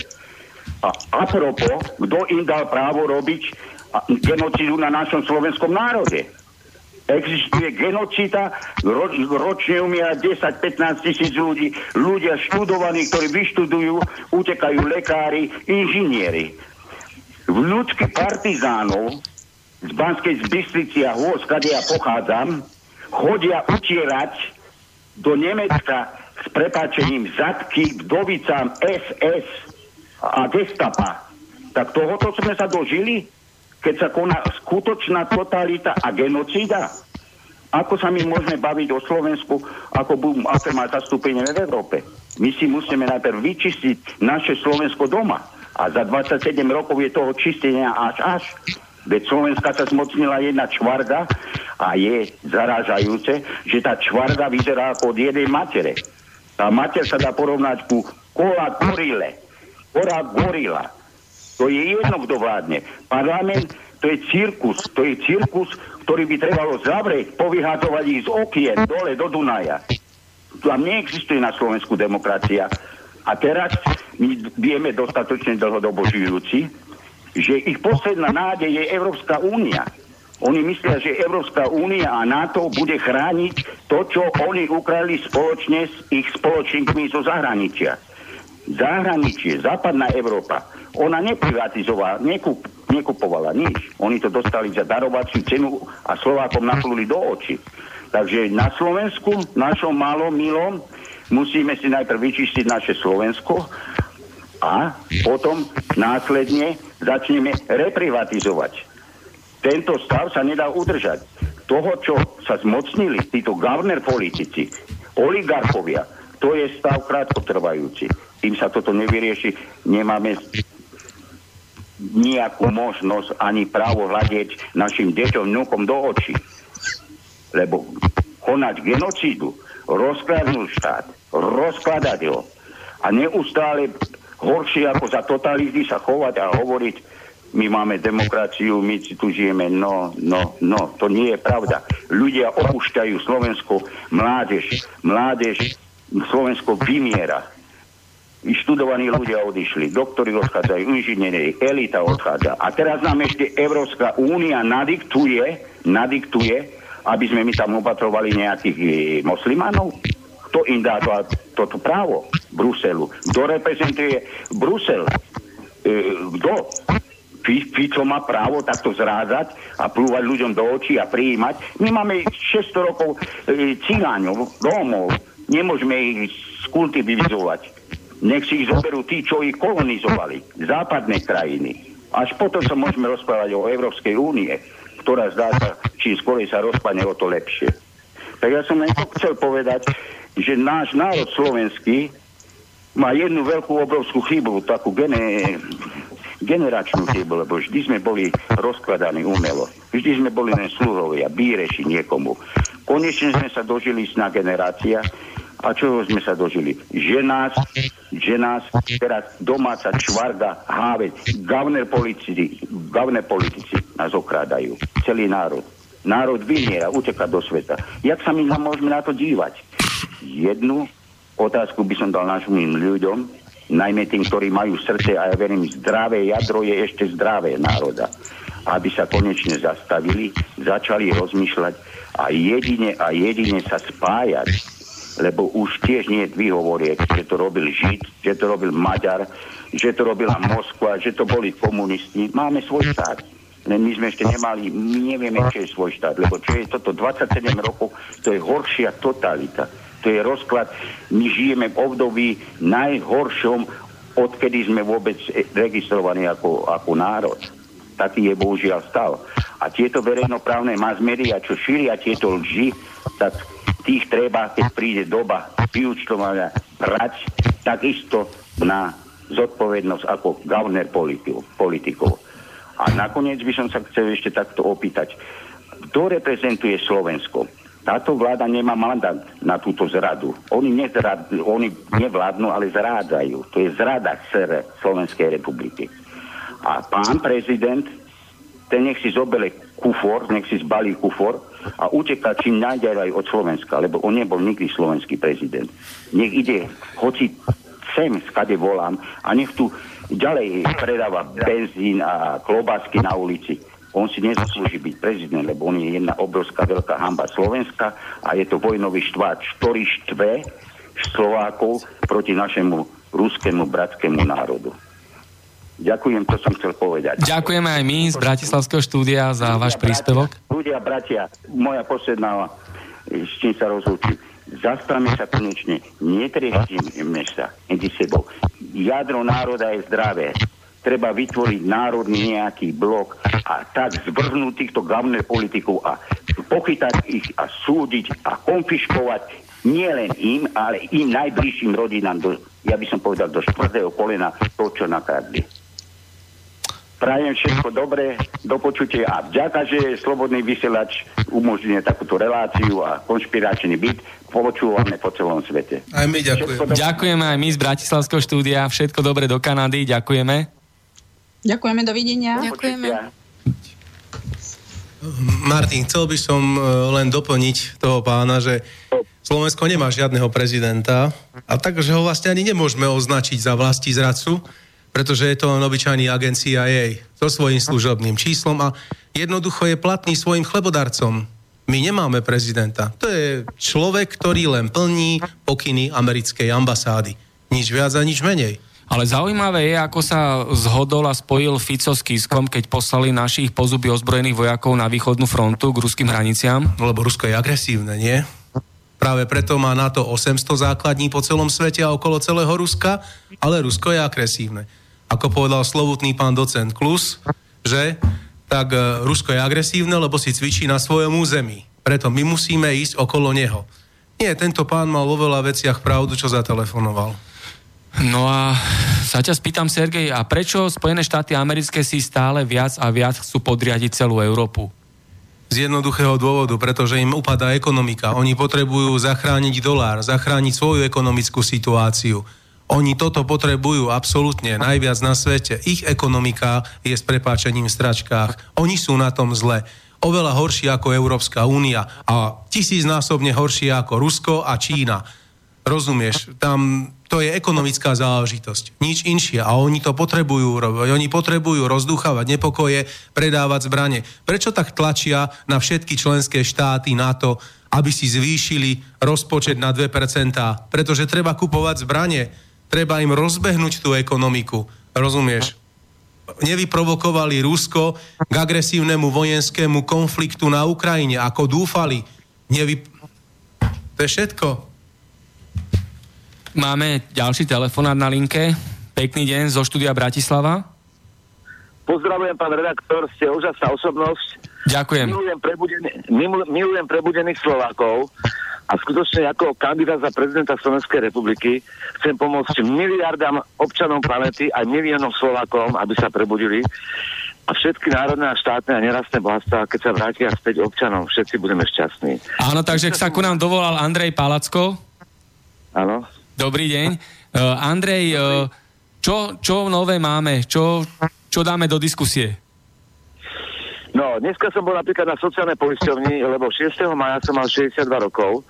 A apropo, kto im dal právo robiť genocidu na našom slovenskom národe. Existuje genocida, roč, ročne umiera 10-15 tisíc ľudí, ľudia študovaní, ktorí vyštudujú, utekajú lekári, inžinieri. Vnúčky partizánov z Banskej Bystrici a Hôz, kade ja pochádzam, chodia utierať do Nemecka s prepáčením zadky vdovicám SS a gestapa. Tak tohoto sme sa dožili? Keď sa koná skutočná totalita a genocída? Ako sa my môžeme baviť o Slovensku, ako bu, aké má zastúpenie v Európe? My si musíme najprv vyčistiť naše Slovensko doma. A za 27 rokov je toho čistenia až až. Veď Slovenska sa zmocnila jedna čvarga a je zarážajúce, že tá čvarga vyzerá ako od jednej matere. Tá mater sa dá porovnať ku kola gorile. Kola gorila. To je jedno, kto vládne. Parlament to je cirkus, to je cirkus, ktorý by trebalo zavrieť, povyhadzovať ich z okien dole do Dunaja. Tam neexistuje na Slovensku demokracia. A teraz my vieme dostatočne dlhodobo žijúci, že ich posledná nádej je Európska únia. Oni myslia, že Európska únia a NATO bude chrániť to, čo oni ukradli spoločne s ich spoločníkmi zo zahraničia. Zahraničie, západná Európa ona neprivatizovala, nekup, nekupovala nič. Oni to dostali za darovaciu cenu a Slovákom napluli do očí. Takže na Slovensku, našom malom, milom, musíme si najprv vyčistiť naše Slovensko a potom následne začneme reprivatizovať. Tento stav sa nedá udržať. Toho, čo sa zmocnili títo governor politici, oligarchovia, to je stav krátkotrvajúci. Tým sa toto nevyrieši, nemáme nejakú možnosť ani právo hľadieť našim deťom, vnúkom do očí. Lebo konať genocídu, rozkladnúť štát, rozkladať ho a neustále horšie ako za totality sa chovať a hovoriť, my máme demokraciu, my si tu žijeme. No, no, no, to nie je pravda. Ľudia opúšťajú Slovensko, mládež, mládež, Slovensko vymiera študovaní ľudia odišli, doktori odchádzajú, inžinieri, elita odchádza. A teraz nám ešte Európska únia nadiktuje, nadiktuje, aby sme my tam opatrovali nejakých e, moslimánov. Kto im dá to, toto právo? Bruselu. Kto reprezentuje Brusel? E, kto? Fico má právo takto zrázať a plúvať ľuďom do očí a prijímať. My máme 600 rokov e, cigáňov, Rómov. Nemôžeme ich skultivizovať nech si ich zoberú tí, čo ich kolonizovali, západné krajiny. Až potom sa môžeme rozprávať o Európskej únie, ktorá zdá sa, čím skôr sa rozpadne, o to lepšie. Tak ja som len chcel povedať, že náš národ slovenský má jednu veľkú obrovskú chybu, takú gene, generačnú chybu, lebo vždy sme boli rozkladaní umelo. Vždy sme boli len sluhovia, bíreši niekomu. Konečne sme sa dožili sna generácia, a čo sme sa dožili? Že nás, že nás teraz domáca čvarda, hávec, gavné politici, gavné politici nás okrádajú. Celý národ. Národ vyniera, uteka do sveta. Jak sa my môžeme na to dívať? jednu otázku by som dal našim ľuďom, najmä tým, ktorí majú srdce a ja verím, zdravé jadro je ešte zdravé národa. Aby sa konečne zastavili, začali rozmýšľať a jedine a jedine sa spájať, lebo už tiež nie je výhovoriek, že to robil Žid, že to robil Maďar, že to robila Moskva, že to boli komunisti. Máme svoj štát. Len my sme ešte nemali, my nevieme, čo je svoj štát, lebo čo je toto 27 rokov, to je horšia totalita. To je rozklad. My žijeme v období najhoršom, odkedy sme vôbec registrovaní ako, ako národ. Taký je bohužiaľ stav. A tieto verejnoprávne mass media, čo šíria tieto lži, tak tých treba, keď príde doba vyučtovania, brať takisto na zodpovednosť ako governor politikov. A nakoniec by som sa chcel ešte takto opýtať. Kto reprezentuje Slovensko? Táto vláda nemá mandát na túto zradu. Oni, nezrad, oni nevládnu, ale zrádzajú. To je zrada SR Slovenskej republiky. A pán prezident, ten nech si zobele kufor, nech si zbalí kufor a uteká čím najďalej od Slovenska, lebo on nebol nikdy slovenský prezident. Nech ide, hoci sem, skade volám, a nech tu ďalej predáva benzín a klobásky na ulici. On si nezaslúži byť prezident, lebo on je jedna obrovská veľká hamba Slovenska a je to vojnový štvát, ktorý štve Slovákov proti našemu ruskému bratskému národu. Ďakujem, to som chcel povedať.
Ďakujeme aj my z Bratislavského štúdia za ľudia, váš príspevok.
Bratia, ľudia, bratia, moja posledná, s čím sa rozlúčim. Zastavme sa konečne, netriechtime sa medzi sebou jadro národa je zdravé. Treba vytvoriť národný nejaký blok a tak zvrhnúť týchto glavných politikov a pochytať ich a súdiť a konfiškovať nielen im, ale im najbližším rodinám, do, ja by som povedal, do štvrtého kolena to, čo nakradli. Prajem všetko dobré, do počutia a vďaka, že Slobodný vysielač umožňuje takúto reláciu a konšpiračný byt, počúvame po celom svete.
Aj my ďakujeme.
Ďakujeme aj my z Bratislavského štúdia. Všetko dobre do Kanady. Ďakujeme.
Ďakujeme, dovidenia.
Ďakujeme.
Martin, chcel by som e, len doplniť toho pána, že Slovensko nemá žiadneho prezidenta a takže ho vlastne ani nemôžeme označiť za vlasti zradcu, pretože je to len obyčajný agencia jej so svojím služobným číslom a jednoducho je platný svojim chlebodarcom. My nemáme prezidenta. To je človek, ktorý len plní pokyny americkej ambasády. Nič viac a nič menej.
Ale zaujímavé je, ako sa zhodol a spojil Fico s Kiskom, keď poslali našich pozuby ozbrojených vojakov na východnú frontu k ruským hraniciam.
Lebo Rusko je agresívne, nie? Práve preto má NATO 800 základní po celom svete a okolo celého Ruska, ale Rusko je agresívne ako povedal slovutný pán docent Klus, že tak e, Rusko je agresívne, lebo si cvičí na svojom území. Preto my musíme ísť okolo neho. Nie, tento pán mal vo veľa veciach pravdu, čo zatelefonoval.
No a sa ťa spýtam, Sergej, a prečo Spojené štáty americké si stále viac a viac chcú podriadiť celú Európu?
Z jednoduchého dôvodu, pretože im upadá ekonomika. Oni potrebujú zachrániť dolár, zachrániť svoju ekonomickú situáciu. Oni toto potrebujú absolútne najviac na svete. Ich ekonomika je s prepáčením v stračkách. Oni sú na tom zle. Oveľa horšie ako Európska únia a tisícnásobne horšie ako Rusko a Čína. Rozumieš? Tam to je ekonomická záležitosť. Nič inšie. A oni to potrebujú robiť. Oni potrebujú rozduchávať nepokoje, predávať zbranie. Prečo tak tlačia na všetky členské štáty na to, aby si zvýšili rozpočet na 2%? Pretože treba kupovať zbranie treba im rozbehnúť tú ekonomiku. Rozumieš? Nevyprovokovali Rusko k agresívnemu vojenskému konfliktu na Ukrajine, ako dúfali. Nevy... To je všetko.
Máme ďalší telefonát na linke. Pekný deň zo štúdia Bratislava.
Pozdravujem, pán redaktor, ste úžasná osobnosť.
Ďakujem.
Milujem, prebudený, milujem prebudených Slovákov a skutočne ako kandidát za prezidenta Slovenskej republiky chcem pomôcť miliardám občanom planety a miliónom Slovákom, aby sa prebudili a všetky národné a štátne a nerastné bohatstva, keď sa vrátia späť občanom, všetci budeme šťastní.
Áno, takže sa ku nám dovolal Andrej Palacko.
Áno.
Dobrý deň. Uh, Andrej, uh, čo, čo nové máme? Čo, čo dáme do diskusie?
Dneska som bol napríklad na sociálnej poisťovni, lebo 6. maja som mal 62 rokov.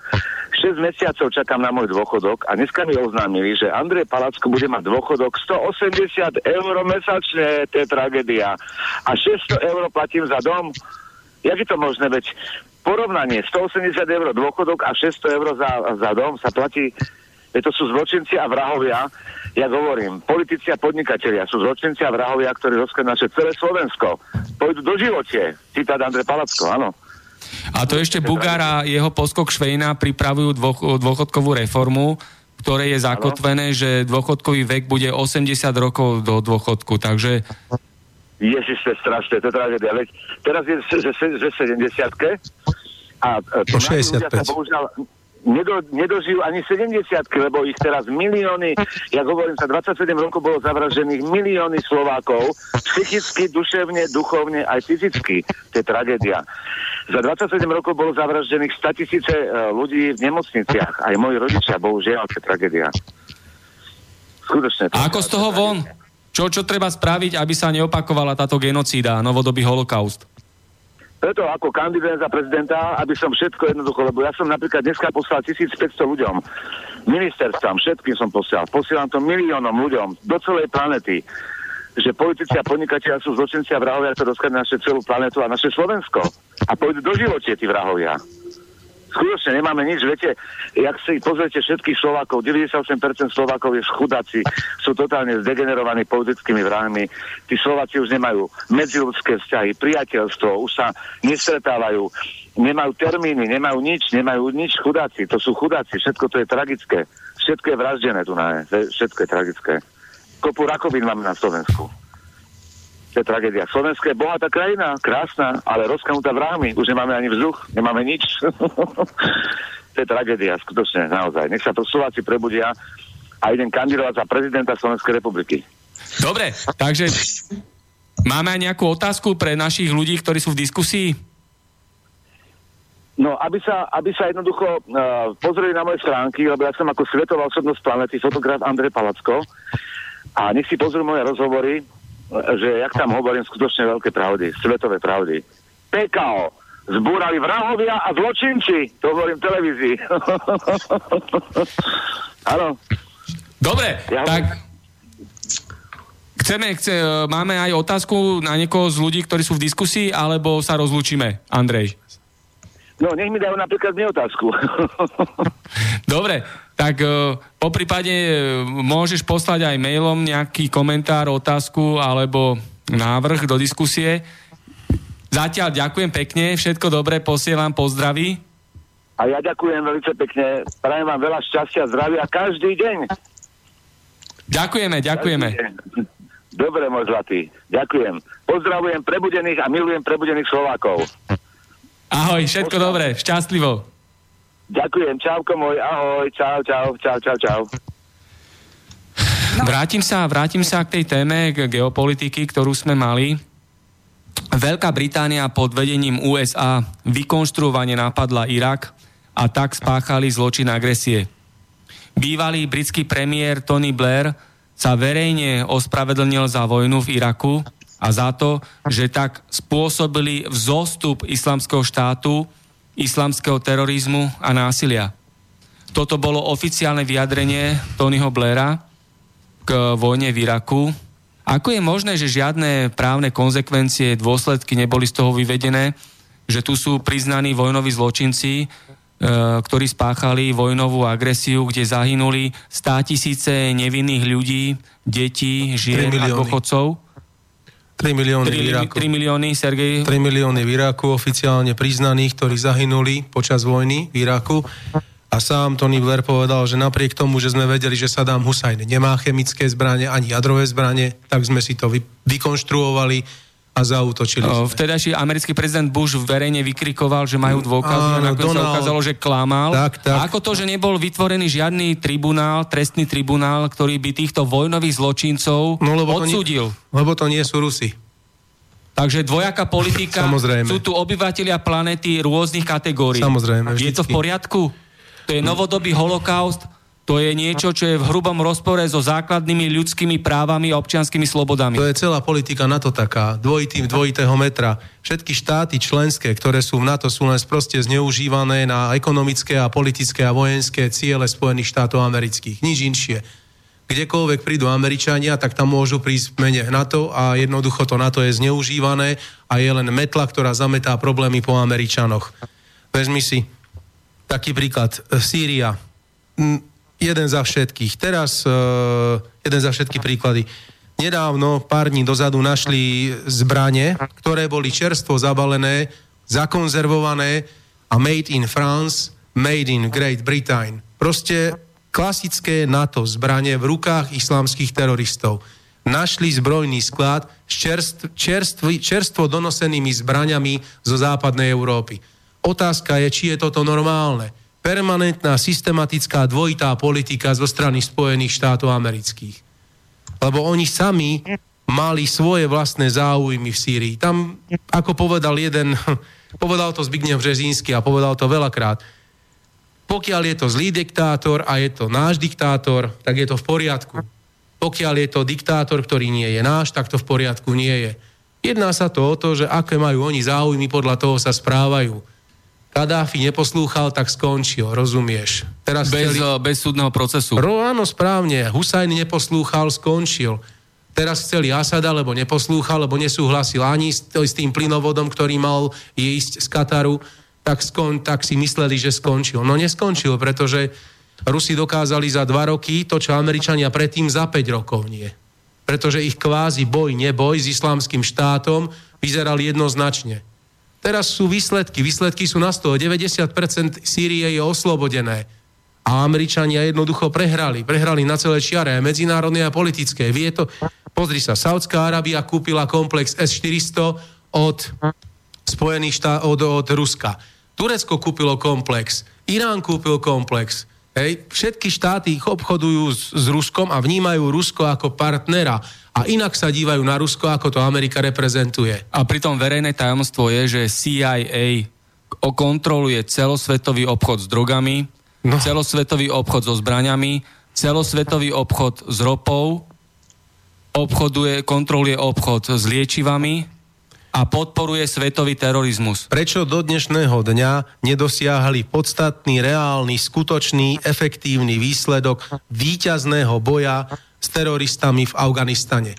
6 mesiacov čakám na môj dôchodok a dneska mi oznámili, že Andrej Palacko bude mať dôchodok 180 eur mesačne, to je tragédia. A 600 eur platím za dom. Jak je to možné? Veď porovnanie 180 eur dôchodok a 600 eur za, za dom sa platí to sú zločinci a vrahovia, ja hovorím, politici a podnikatelia sú zločinci a vrahovia, ktorí rozkladú naše celé Slovensko. Pôjdu do živote. Citát Andrej Palacko, áno.
A to ešte Bugár a jeho poskok Švejna pripravujú dvoch, dôchodkovú reformu, ktoré je zakotvené, ano. že dôchodkový vek bude 80 rokov do dôchodku, takže...
Ježiš, to je strašné, to je tragédia. Veď teraz je že, že, že 70 a to 65. ľudia sa bohužiaľ nedo, nedožijú ani 70 lebo ich teraz milióny, ja hovorím, sa 27 rokov bolo zavražených milióny Slovákov, psychicky, duševne, duchovne, aj fyzicky. To je tragédia. Za 27 rokov bolo zavraždených 100 tisíce e, ľudí v nemocniciach. Aj moji rodičia, bohužiaľ, to je tragédia.
Skutočne. To A ako z toho von? Čo, čo treba spraviť, aby sa neopakovala táto genocída, novodobý holokaust?
Preto ako kandidát za prezidenta, aby som všetko jednoducho, lebo ja som napríklad dneska poslal 1500 ľuďom, ministerstvám, všetkým som posielal. Posielam to miliónom ľuďom do celej planety že politici a podnikatelia sú zločinci a vrahovia, to doskali naše celú planetu a naše Slovensko. A pôjdu do živote tí vrahovia. Skutočne nemáme nič, viete, jak si pozriete všetkých Slovákov, 98% Slovákov je chudáci, sú totálne zdegenerovaní politickými vrahmi, tí Slováci už nemajú medziludské vzťahy, priateľstvo, už sa nestretávajú, nemajú termíny, nemajú nič, nemajú nič chudáci, to sú chudáci, všetko to je tragické, všetko je vraždené tu na všetko je tragické. Kopu rakovín máme na Slovensku. To je tragédia. Slovensko je bohatá krajina, krásna, ale rozkanutá vrahmi. Už nemáme ani vzduch, nemáme nič. to je tragédia, skutočne, naozaj. Nech sa to Slováci prebudia a idem kandidovať za prezidenta Slovenskej republiky.
Dobre, takže máme aj nejakú otázku pre našich ľudí, ktorí sú v diskusii?
No, aby sa, aby sa jednoducho uh, pozreli na moje stránky, lebo ja som ako svetová osobnosť planety, fotograf Andrej Palacko a nech si pozrú moje rozhovory, že jak tam hovorím skutočne veľké pravdy, svetové pravdy. PKO, zbúrali vrahovia a zločinci, to hovorím v televízii. Áno.
Dobre, ja tak chceme, chce, máme aj otázku na niekoho z ľudí, ktorí sú v diskusii, alebo sa rozlúčime, Andrej?
No, nech mi dajú napríklad mne otázku.
Dobre, tak uh, po prípade uh, môžeš poslať aj mailom nejaký komentár, otázku alebo návrh do diskusie. Zatiaľ ďakujem pekne, všetko dobré, posielam pozdraví.
A ja ďakujem veľmi pekne, prajem vám veľa šťastia, zdravia každý deň.
Ďakujeme, ďakujeme.
Dobre, môj zlatý, ďakujem. Pozdravujem prebudených a milujem prebudených Slovákov.
Ahoj, všetko dobré, šťastlivo.
Ďakujem, čauko môj, ahoj, čau, čau, čau, čau, čau.
No. Vrátim sa, vrátim sa k tej téme k geopolitiky, ktorú sme mali. Veľká Británia pod vedením USA vykonštruovane napadla Irak a tak spáchali zločin agresie. Bývalý britský premiér Tony Blair sa verejne ospravedlnil za vojnu v Iraku a za to, že tak spôsobili vzostup islamského štátu islamského terorizmu a násilia. Toto bolo oficiálne vyjadrenie Tonyho Blaira k vojne v Iraku. Ako je možné, že žiadne právne konsekvencie, dôsledky neboli z toho vyvedené, že tu sú priznaní vojnoví zločinci, e, ktorí spáchali vojnovú agresiu, kde zahynuli stá tisíce nevinných ľudí, detí, žien a dôchodcov?
3 milióny 3, v Iraku.
3 milióny, Sergej?
3 milióny v Iraku oficiálne priznaných, ktorí zahynuli počas vojny v Iraku. A sám Tony Blair povedal, že napriek tomu, že sme vedeli, že Saddam Hussein nemá chemické zbranie ani jadrové zbranie, tak sme si to vy, vykonštruovali a zautočili
sme. Vtedajší americký prezident Bush verejne vykrikoval, že majú dôkazy a nakoniec sa ukázalo, že klamal. Tak, tak. A ako to, že nebol vytvorený žiadny tribunál, trestný tribunál, ktorý by týchto vojnových zločincov no, lebo odsúdil?
To nie, lebo to nie sú Rusi.
Takže dvojaká politika, Samozrejme. sú tu obyvateľia planety rôznych kategórií.
Samozrejme.
Je to v poriadku? To je novodobý holokaust, To je niečo, čo je v hrubom rozpore so základnými ľudskými právami a občianskými slobodami.
To je celá politika NATO taká, dvojitým dvojitého metra. Všetky štáty členské, ktoré sú v NATO, sú len proste zneužívané na ekonomické a politické a vojenské ciele Spojených štátov amerických. Nič inšie. Kdekoľvek prídu Američania, tak tam môžu prísť mene NATO a jednoducho to NATO je zneužívané a je len metla, ktorá zametá problémy po Američanoch. Vezmi si taký príklad. Sýria jeden za všetkých. Teraz uh, jeden za všetky príklady. Nedávno, pár dní dozadu, našli zbranie, ktoré boli čerstvo zabalené, zakonzervované a made in France, made in Great Britain. Proste klasické NATO zbranie v rukách islamských teroristov. Našli zbrojný sklad s čerstv, čerstv, čerstvo donosenými zbraniami zo západnej Európy. Otázka je, či je toto normálne permanentná, systematická dvojitá politika zo strany Spojených štátov amerických. Lebo oni sami mali svoje vlastné záujmy v Sýrii. Tam, ako povedal jeden, povedal to Zbigniew Březínsky a povedal to veľakrát, pokiaľ je to zlý diktátor a je to náš diktátor, tak je to v poriadku. Pokiaľ je to diktátor, ktorý nie je náš, tak to v poriadku nie je. Jedná sa to o to, že aké majú oni záujmy, podľa toho sa správajú. Kadáfi neposlúchal, tak skončil, rozumieš?
Teraz bez, chceli... Eh, bez súdneho procesu.
Ro, áno, správne. Husajn neposlúchal, skončil. Teraz chceli Asada, lebo neposlúchal, lebo nesúhlasil ani s, s tým plynovodom, ktorý mal ísť z Kataru, tak, skon, tak si mysleli, že skončil. No neskončil, pretože Rusi dokázali za dva roky to, čo Američania predtým za 5 rokov nie. Pretože ich kvázi boj, neboj s islamským štátom vyzeral jednoznačne. Teraz sú výsledky. Výsledky sú na 100. 90% Sýrie je oslobodené. A Američania jednoducho prehrali. Prehrali na celé čiare, medzinárodné a politické. Vie to, pozri sa, Saudská Arábia kúpila komplex S-400 od Spojených štát, od, od Ruska. Turecko kúpilo komplex, Irán kúpil komplex. Hej. Všetky štáty obchodujú s, s Ruskom a vnímajú Rusko ako partnera a inak sa dívajú na Rusko, ako to Amerika reprezentuje.
A pritom verejné tajomstvo je, že CIA kontroluje celosvetový obchod s drogami, no. celosvetový obchod so zbraniami, celosvetový obchod s ropou, obchoduje, kontroluje obchod s liečivami a podporuje svetový terorizmus.
Prečo do dnešného dňa nedosiahli podstatný, reálny, skutočný, efektívny výsledok víťazného boja s teroristami v Afganistane.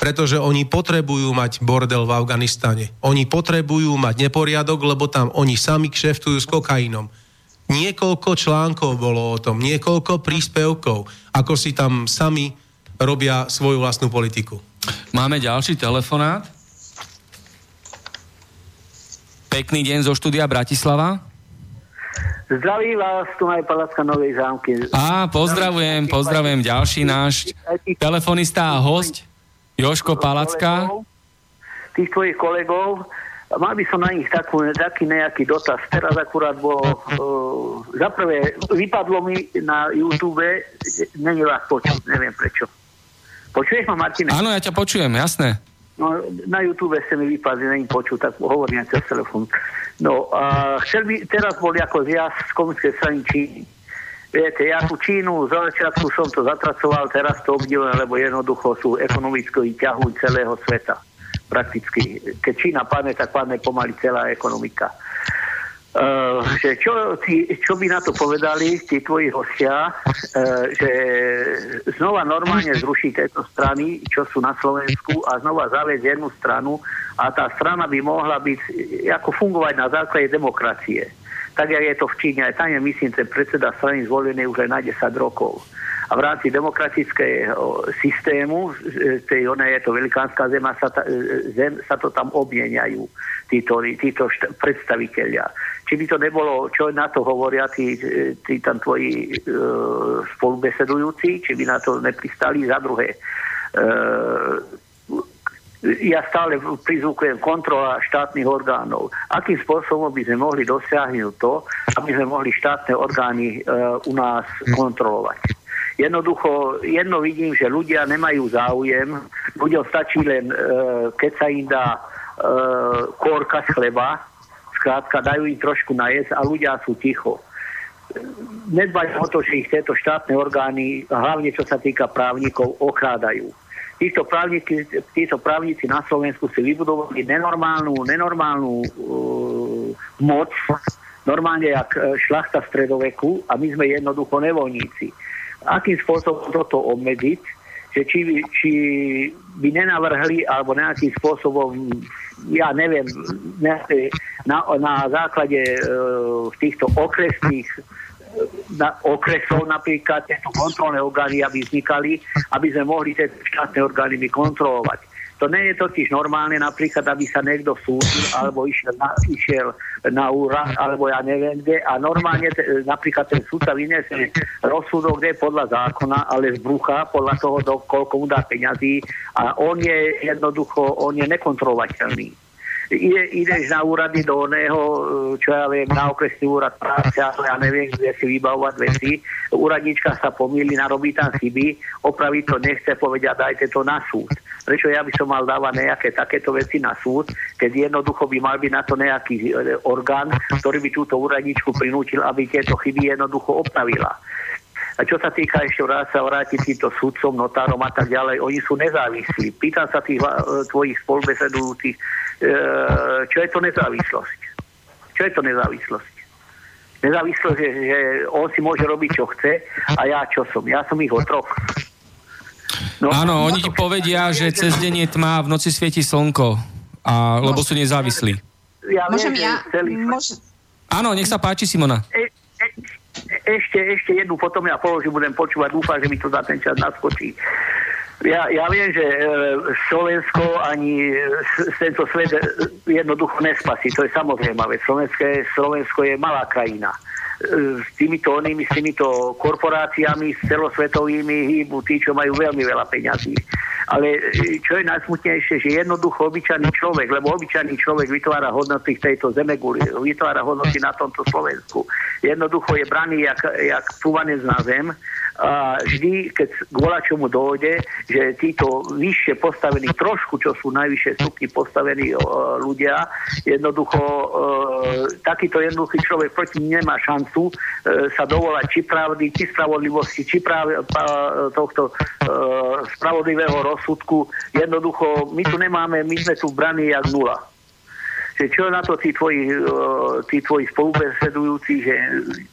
Pretože oni potrebujú mať bordel v Afganistane. Oni potrebujú mať neporiadok, lebo tam oni sami kšeftujú s kokainom. Niekoľko článkov bolo o tom, niekoľko príspevkov, ako si tam sami robia svoju vlastnú politiku.
Máme ďalší telefonát. Pekný deň zo štúdia Bratislava.
Zdraví vás, tu aj Palacka Novej zámky.
Á, pozdravujem, pozdravujem ďalší náš telefonista a host, Joško Palacka.
Tých tvojich kolegov, mal by som na nich takú, taký nejaký dotaz. Teraz akurát bolo, uh, za prvé, vypadlo mi na YouTube, není vás počuť, neviem prečo. Počuješ ma, Martine?
Áno, ja ťa počujem, jasné.
No, na YouTube ste mi vypadli, není počuť, tak hovorím cez telefón. No, a chcel by, teraz bol ako zjazd z komunistickej strany Číny. Viete, ja tú Čínu, za začiatku som to zatracoval, teraz to obdivujem, lebo jednoducho sú ekonomicky ťahujú celého sveta. Prakticky. Keď Čína padne, tak padne pomaly celá ekonomika. Uh, že čo, čo by na to povedali tí tvoji hostia, uh, že znova normálne zruší tieto strany, čo sú na Slovensku a znova zaviesť jednu stranu a tá strana by mohla byť, ako fungovať na základe demokracie. Tak, jak je to v Číne, aj tam je, myslím, ten predseda strany zvolený už aj na 10 rokov a v rámci demokratického systému, tej, ona je to velikánska zem, sa, ta, zem, sa to tam obmieniajú títo, títo št- predstaviteľia. Či by to nebolo, čo na to hovoria tí, tí tam tvoji e, spolubesedujúci, či by na to nepristali za druhé. E, ja stále prizvukujem kontrola štátnych orgánov. Akým spôsobom by sme mohli dosiahnuť to, aby sme mohli štátne orgány e, u nás kontrolovať? Jednoducho, jedno vidím, že ľudia nemajú záujem, ľuďom stačí len, e, keď sa im dá e, kórka z chleba, skrátka dajú im trošku najesť a ľudia sú ticho. nedbajú o to, že ich tieto štátne orgány, hlavne čo sa týka právnikov, okrádajú. Títo právnici, títo právnici na Slovensku si vybudovali nenormálnu, nenormálnu uh, moc, normálne jak e, šlachta stredoveku a my sme jednoducho nevoľníci. Akým spôsobom toto obmedziť, že či, či by nenavrhli alebo nejakým spôsobom, ja neviem, na, na základe e, týchto okresných na okresov napríklad tieto kontrolné orgány, aby vznikali, aby sme mohli tie štátne orgány kontrolovať. To nie je totiž normálne napríklad, aby sa niekto súdil alebo išiel na, išiel na úrad, alebo ja neviem kde. A normálne t- napríklad ten súdca vyniesie rozsudok, kde podľa zákona, ale z brucha, podľa toho, do, koľko mu dá peňazí. A on je jednoducho, on je nekontrolovateľný ide, ideš na úrady do oného, čo ja viem, na okresný úrad práce, ale ja neviem, kde si vybavovať veci. Úradnička sa pomýli, narobí tam chyby, opraviť to nechce, povedia, dajte to na súd. Prečo ja by som mal dávať nejaké takéto veci na súd, keď jednoducho by mal byť na to nejaký e, orgán, ktorý by túto úradničku prinútil, aby tieto chyby jednoducho opravila. A čo sa týka ešte raz sa vrátiť týmto sudcom, notárom a tak ďalej, oni sú nezávislí. Pýtam sa tých e, tvojich spolubesedujúcich, e, čo je to nezávislosť? Čo je to nezávislosť? Nezávislosť je, že on si môže robiť, čo chce a ja čo som. Ja som ich otrok.
No, Áno, oni ti povedia, že cez deň je tma, v noci svieti slnko, a, lebo sú nezávislí.
Ja Môžem ja? Celý... Môž...
Áno, nech sa páči, Simona. E, e,
ešte, ešte jednu, potom ja položím, budem počúvať, dúfam, že mi to za ten čas naskočí. Ja, ja viem, že e, Slovensko ani tento svet e, jednoducho nespasí, to je samozrejme, Slovensko, Slovensko je malá krajina s týmito onými, s týmito korporáciami, s celosvetovými hýbu tí, čo majú veľmi veľa peňazí. Ale čo je najsmutnejšie, že jednoducho obyčajný človek, lebo obyčajný človek vytvára hodnoty v tejto zemeguli, vytvára hodnoty na tomto Slovensku. Jednoducho je braný jak, jak na zem a vždy, keď k volačomu dojde, že títo vyššie postavení, trošku, čo sú najvyššie stupni postavení uh, ľudia, jednoducho uh, takýto jednoduchý človek proti nemá šancu uh, sa dovolať či pravdy, či spravodlivosti, či práve uh, tohto uh, spravodlivého rozsudku. Jednoducho, my tu nemáme, my sme tu braní jak nula že čo na to tí tvoji, tí tvoji spolubesedujúci, že,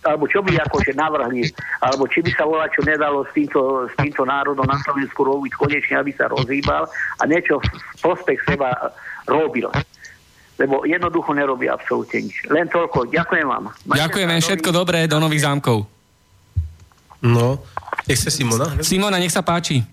alebo čo by akože navrhli, alebo či by sa volá, čo nedalo s týmto, s týmto národom na Slovensku robiť konečne, aby sa rozhýbal a niečo v prospech seba robil lebo jednoducho nerobí absolútne nič. Len toľko. Ďakujem vám.
Majte Ďakujeme, všetko dobré, do nových zámkov.
No, nech sa Simona.
Simona, nech sa páči.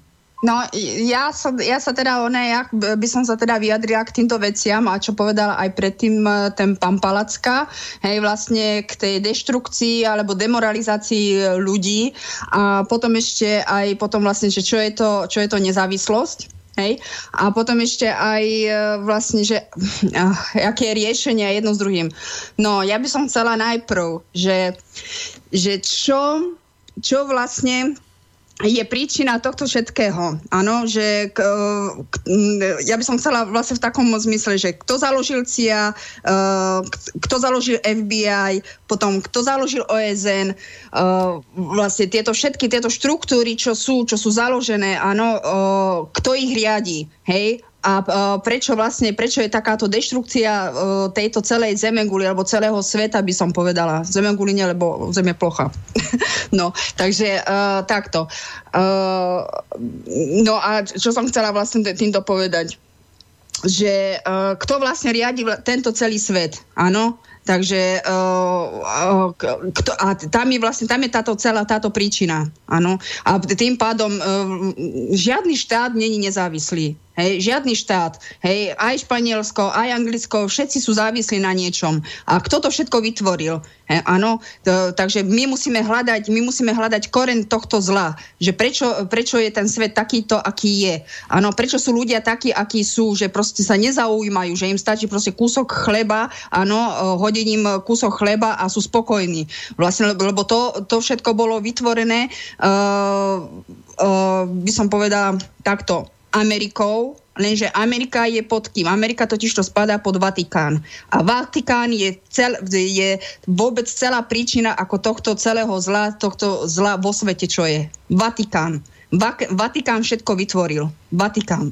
No, ja sa, ja sa teda, one, ja by som sa teda vyjadrila k týmto veciam a čo povedala aj predtým e, ten pán Palacka, hej, vlastne k tej deštrukcii alebo demoralizácii ľudí a potom ešte aj potom vlastne, že čo je to, čo je to nezávislosť, Hej? A potom ešte aj e, vlastne, že uh, aké je riešenie jedno s druhým. No, ja by som chcela najprv, že, že čo, čo vlastne je príčina tohto všetkého. Áno, že k, k, ja by som chcela vlastne v takom zmysle, že kto založil CIA, uh, kto založil FBI, potom kto založil OSN, uh, vlastne tieto všetky tieto štruktúry, čo sú, čo sú založené, áno, kto ich riadi, hej, a prečo vlastne, prečo je takáto deštrukcia tejto celej zemeguli alebo celého sveta by som povedala. Zemeguli nie, lebo zem je plocha. no, takže uh, takto. Uh, no a čo som chcela vlastne týmto povedať? Že uh, kto vlastne riadi tento celý svet, áno? Takže uh, uh, kto, a tam je vlastne tam je táto celá táto príčina. Áno. A tým pádom uh, žiadny štát není nezávislý. Hej, žiadny štát, hej, aj Španielsko, aj Anglicko, všetci sú závislí na niečom. A kto to všetko vytvoril? Hej, áno, to, takže my musíme hľadať, my musíme hľadať koren tohto zla. Že prečo, prečo je ten svet takýto, aký je. Áno, prečo sú ľudia takí, akí sú, že proste sa nezaujímajú, že im stačí proste kúsok chleba, áno, hodiť im kúsok chleba a sú spokojní. Vlastne, lebo to, to všetko bolo vytvorené, uh, uh, by som povedala takto, Amerikou, lenže Amerika je pod kým? Amerika totiž to spadá pod Vatikán. A Vatikán je, cel, je vôbec celá príčina ako tohto celého zla, tohto zla vo svete, čo je. Vatikán. Vatikán všetko vytvoril. Vatikán.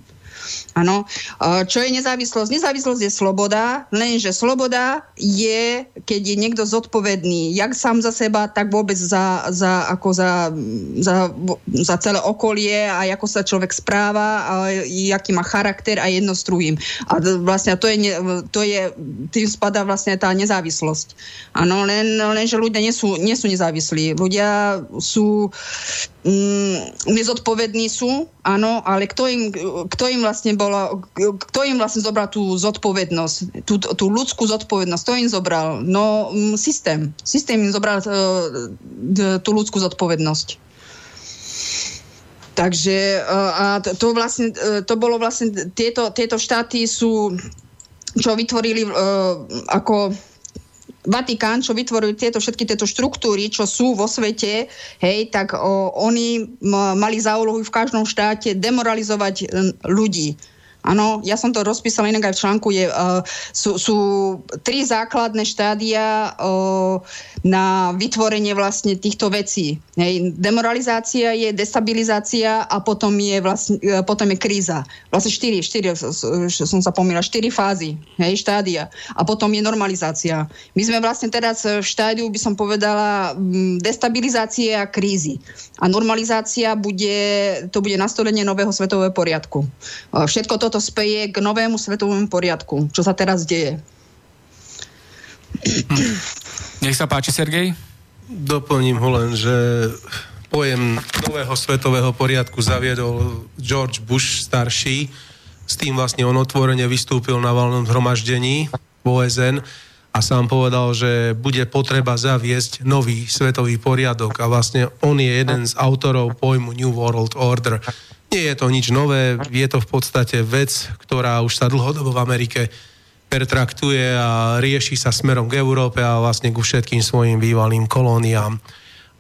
Áno. Čo je nezávislosť? Nezávislosť je sloboda, lenže sloboda je, keď je niekto zodpovedný, jak sám za seba, tak vôbec za, za, ako za, za, za celé okolie a ako sa človek správa, a aký má charakter a jedno s druhým. A vlastne to je, to je tým spadá vlastne tá nezávislosť. Áno, len, lenže ľudia nie sú, nie sú nezávislí. Ľudia sú mm, nezodpovední sú, áno, ale kto im, kto im vlastne bolo, kto im vlastne zobral tú zodpovednosť, tú, tú ľudskú zodpovednosť, kto im zobral? No, mm, systém. Systém im zobral uh, tú ľudskú zodpovednosť. Takže uh, a to, vlastne, uh, to bolo vlastne, tieto, tieto štáty sú, čo vytvorili ako Vatikán, čo vytvorili tieto všetky tieto štruktúry, čo sú vo svete, hej, tak o, oni mali za úlohu v každom štáte demoralizovať ľudí. Áno, ja som to rozpísala inak aj v článku. Je, uh, sú, sú tri základné štádia uh, na vytvorenie vlastne týchto vecí. Hej. Demoralizácia je destabilizácia a potom je, vlastne, uh, potom je kríza. Vlastne štyri, štyri, som sa pomýla, štyri fázy, hej, štádia. A potom je normalizácia. My sme vlastne teraz v štádiu, by som povedala, destabilizácie a krízy. A normalizácia bude, to bude nastolenie nového svetového poriadku. Uh, všetko to toto speje k novému svetovému poriadku, čo sa teraz deje.
Nech sa páči, Sergej.
Doplním ho len, že pojem nového svetového poriadku zaviedol George Bush starší. S tým vlastne on otvorene vystúpil na valnom zhromaždení v OSN a sám povedal, že bude potreba zaviesť nový svetový poriadok a vlastne on je jeden z autorov pojmu New World Order. Nie je to nič nové, je to v podstate vec, ktorá už sa dlhodobo v Amerike pertraktuje a rieši sa smerom k Európe a vlastne ku všetkým svojim bývalým kolóniám.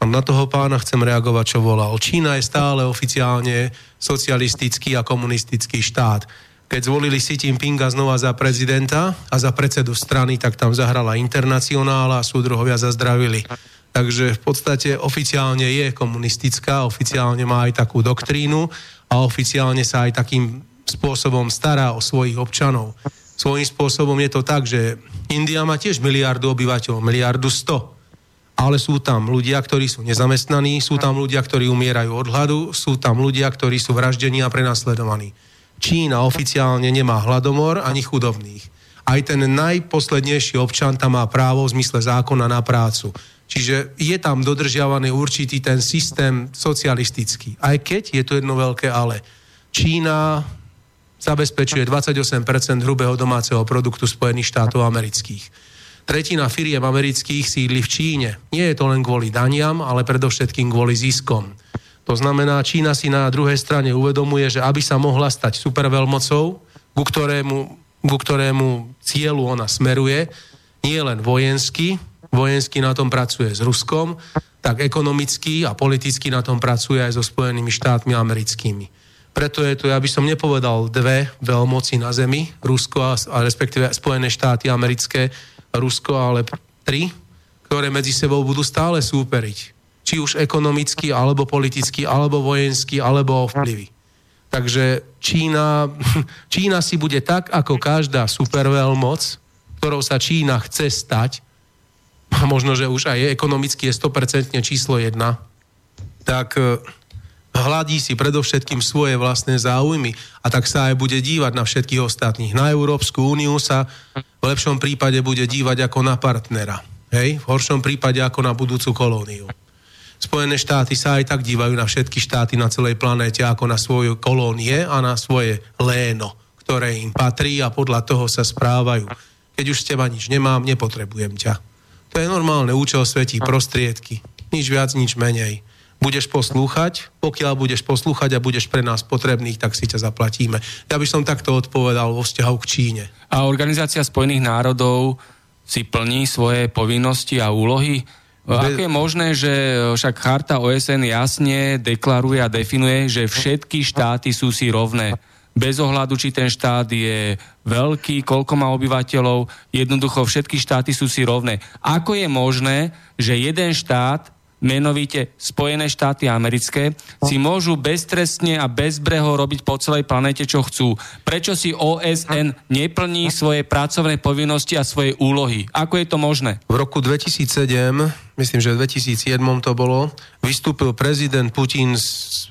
A na toho pána chcem reagovať, čo volal. Čína je stále oficiálne socialistický a komunistický štát. Keď zvolili Xi Jinpinga znova za prezidenta a za predsedu strany, tak tam zahrala internacionála a súdruhovia zazdravili. Takže v podstate oficiálne je komunistická, oficiálne má aj takú doktrínu a oficiálne sa aj takým spôsobom stará o svojich občanov. Svojím spôsobom je to tak, že India má tiež miliardu obyvateľov, miliardu sto. Ale sú tam ľudia, ktorí sú nezamestnaní, sú tam ľudia, ktorí umierajú od hladu, sú tam ľudia, ktorí sú vraždení a prenasledovaní. Čína oficiálne nemá hladomor ani chudobných. Aj ten najposlednejší občan tam má právo v zmysle zákona na prácu. Čiže je tam dodržiavaný určitý ten systém socialistický. Aj keď je to jedno veľké ale. Čína zabezpečuje 28% hrubého domáceho produktu Spojených štátov amerických. Tretina firiem amerických sídli v Číne. Nie je to len kvôli daniam, ale predovšetkým kvôli ziskom. To znamená, Čína si na druhej strane uvedomuje, že aby sa mohla stať superveľmocou, ku ktorému, ku ktorému cieľu ona smeruje, nie len vojensky, vojensky na tom pracuje s Ruskom, tak ekonomicky a politicky na tom pracuje aj so Spojenými štátmi americkými. Preto je to, ja by som nepovedal dve veľmoci na Zemi, Rusko a, a respektíve Spojené štáty americké, Rusko, ale tri, ktoré medzi sebou budú stále súperiť. Či už ekonomicky, alebo politicky, alebo vojensky, alebo vplyvy. Takže Čína, Čína si bude tak, ako každá superveľmoc, ktorou sa Čína chce stať, a možno, že už aj ekonomicky je 100% číslo 1, tak e, hladí si predovšetkým svoje vlastné záujmy a tak sa aj bude dívať na všetkých ostatných. Na Európsku úniu sa v lepšom prípade bude dívať ako na partnera. Hej? V horšom prípade ako na budúcu kolóniu. Spojené štáty sa aj tak dívajú na všetky štáty na celej planéte ako na svoje kolónie a na svoje léno, ktoré im patrí a podľa toho sa správajú. Keď už s teba nič nemám, nepotrebujem ťa. To je normálne, účel svetí prostriedky. Nič viac, nič menej. Budeš poslúchať, pokiaľ budeš poslúchať a budeš pre nás potrebných, tak si ťa zaplatíme. Ja by som takto odpovedal vo vzťahu k Číne.
A Organizácia spojených národov si plní svoje povinnosti a úlohy? Ako je možné, že však charta OSN jasne deklaruje a definuje, že všetky štáty sú si rovné? Bez ohľadu, či ten štát je veľký, koľko má obyvateľov, jednoducho všetky štáty sú si rovné. Ako je možné, že jeden štát menovite Spojené štáty americké, si môžu beztrestne a bezbreho robiť po celej planete, čo chcú. Prečo si OSN neplní svoje pracovné povinnosti a svoje úlohy? Ako je to možné?
V roku 2007, myslím, že v 2007 to bolo, vystúpil prezident Putin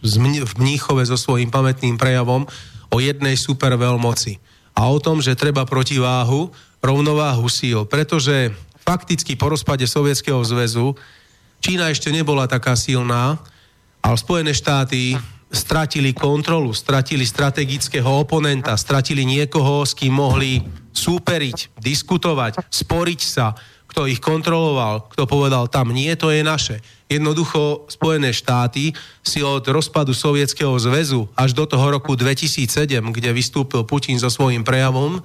v Mníchove so svojím pamätným prejavom o jednej superveľmoci a o tom, že treba protiváhu, rovnováhu síl, pretože fakticky po rozpade Sovietskeho zväzu Čína ešte nebola taká silná, ale Spojené štáty stratili kontrolu, stratili strategického oponenta, stratili niekoho, s kým mohli súperiť, diskutovať, sporiť sa, kto ich kontroloval, kto povedal, tam nie, to je naše. Jednoducho Spojené štáty si od rozpadu Sovietskeho zväzu až do toho roku 2007, kde vystúpil Putin so svojím prejavom,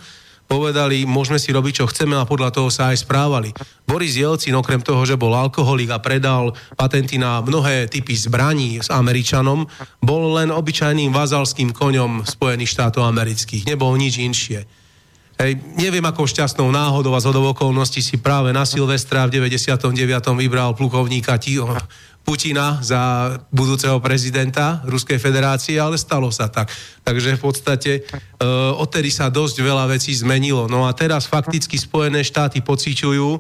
povedali, môžeme si robiť, čo chceme a podľa toho sa aj správali. Boris Jelcin, okrem toho, že bol alkoholik a predal patenty na mnohé typy zbraní s Američanom, bol len obyčajným vazalským koňom Spojených štátov amerických. Nebol nič inšie. Hej, neviem, ako šťastnou náhodou a zhodou okolností si práve na Silvestra v 99. vybral plukovníka Putina za budúceho prezidenta Ruskej federácie, ale stalo sa tak. Takže v podstate e, odtedy sa dosť veľa vecí zmenilo. No a teraz fakticky Spojené štáty pociťujú,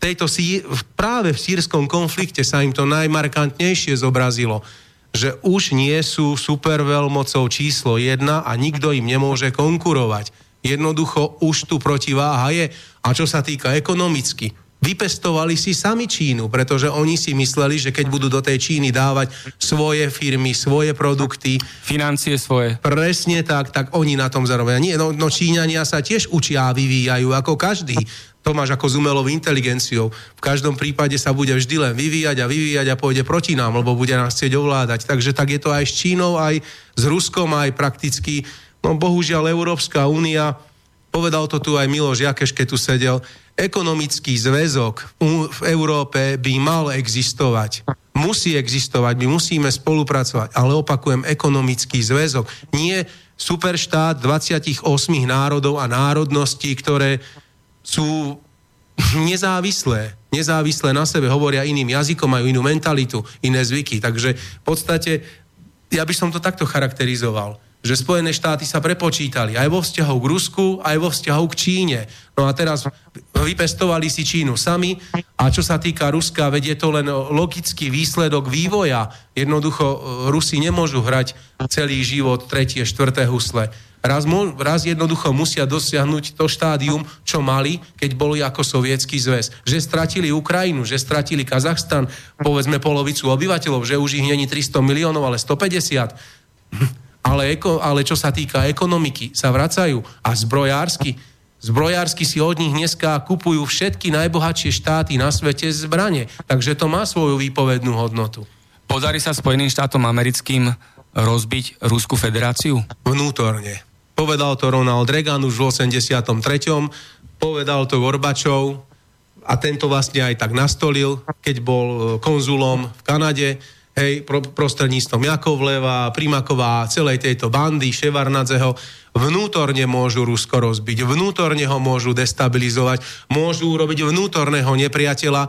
tejto sí, práve v sírskom konflikte sa im to najmarkantnejšie zobrazilo, že už nie sú superveľmocou číslo jedna a nikto im nemôže konkurovať. Jednoducho už tu protiváha je. A čo sa týka ekonomicky, vypestovali si sami Čínu, pretože oni si mysleli, že keď budú do tej Číny dávať svoje firmy, svoje produkty...
Financie svoje.
Presne tak, tak oni na tom zarobia. Nie, no, no Číňania sa tiež učia a vyvíjajú ako každý. To máš ako s umelovou inteligenciou. V každom prípade sa bude vždy len vyvíjať a vyvíjať a pôjde proti nám, lebo bude nás chcieť ovládať. Takže tak je to aj s Čínou, aj s Ruskom, aj prakticky. No bohužiaľ Európska únia, povedal to tu aj Miloš Jakeš, keď tu sedel, ekonomický zväzok v Európe by mal existovať. Musí existovať, my musíme spolupracovať, ale opakujem, ekonomický zväzok. Nie superštát 28 národov a národností, ktoré sú nezávislé, nezávislé na sebe, hovoria iným jazykom, majú inú mentalitu, iné zvyky. Takže v podstate, ja by som to takto charakterizoval že Spojené štáty sa prepočítali aj vo vzťahu k Rusku, aj vo vzťahu k Číne. No a teraz vypestovali si Čínu sami a čo sa týka Ruska, vedie to len logický výsledok vývoja. Jednoducho e, Rusi nemôžu hrať celý život tretie, štvrté husle. Raz, raz jednoducho musia dosiahnuť to štádium, čo mali, keď boli ako sovietský zväz. Že stratili Ukrajinu, že stratili Kazachstan, povedzme polovicu obyvateľov, že už ich není 300 miliónov, ale 150 ale, eko, ale čo sa týka ekonomiky, sa vracajú a zbrojársky, zbrojársky si od nich dneska kupujú všetky najbohatšie štáty na svete zbranie. Takže to má svoju výpovednú hodnotu.
Podarí sa Spojeným štátom americkým rozbiť Rusku federáciu?
Vnútorne. Povedal to Ronald Reagan už v 83. Povedal to Gorbačov a tento vlastne aj tak nastolil, keď bol konzulom v Kanade hej, pro, prostredníctvom Jakovleva, Primaková, celej tejto bandy, Ševarnadzeho, vnútorne môžu Rusko rozbiť, vnútorne ho môžu destabilizovať, môžu urobiť vnútorného nepriateľa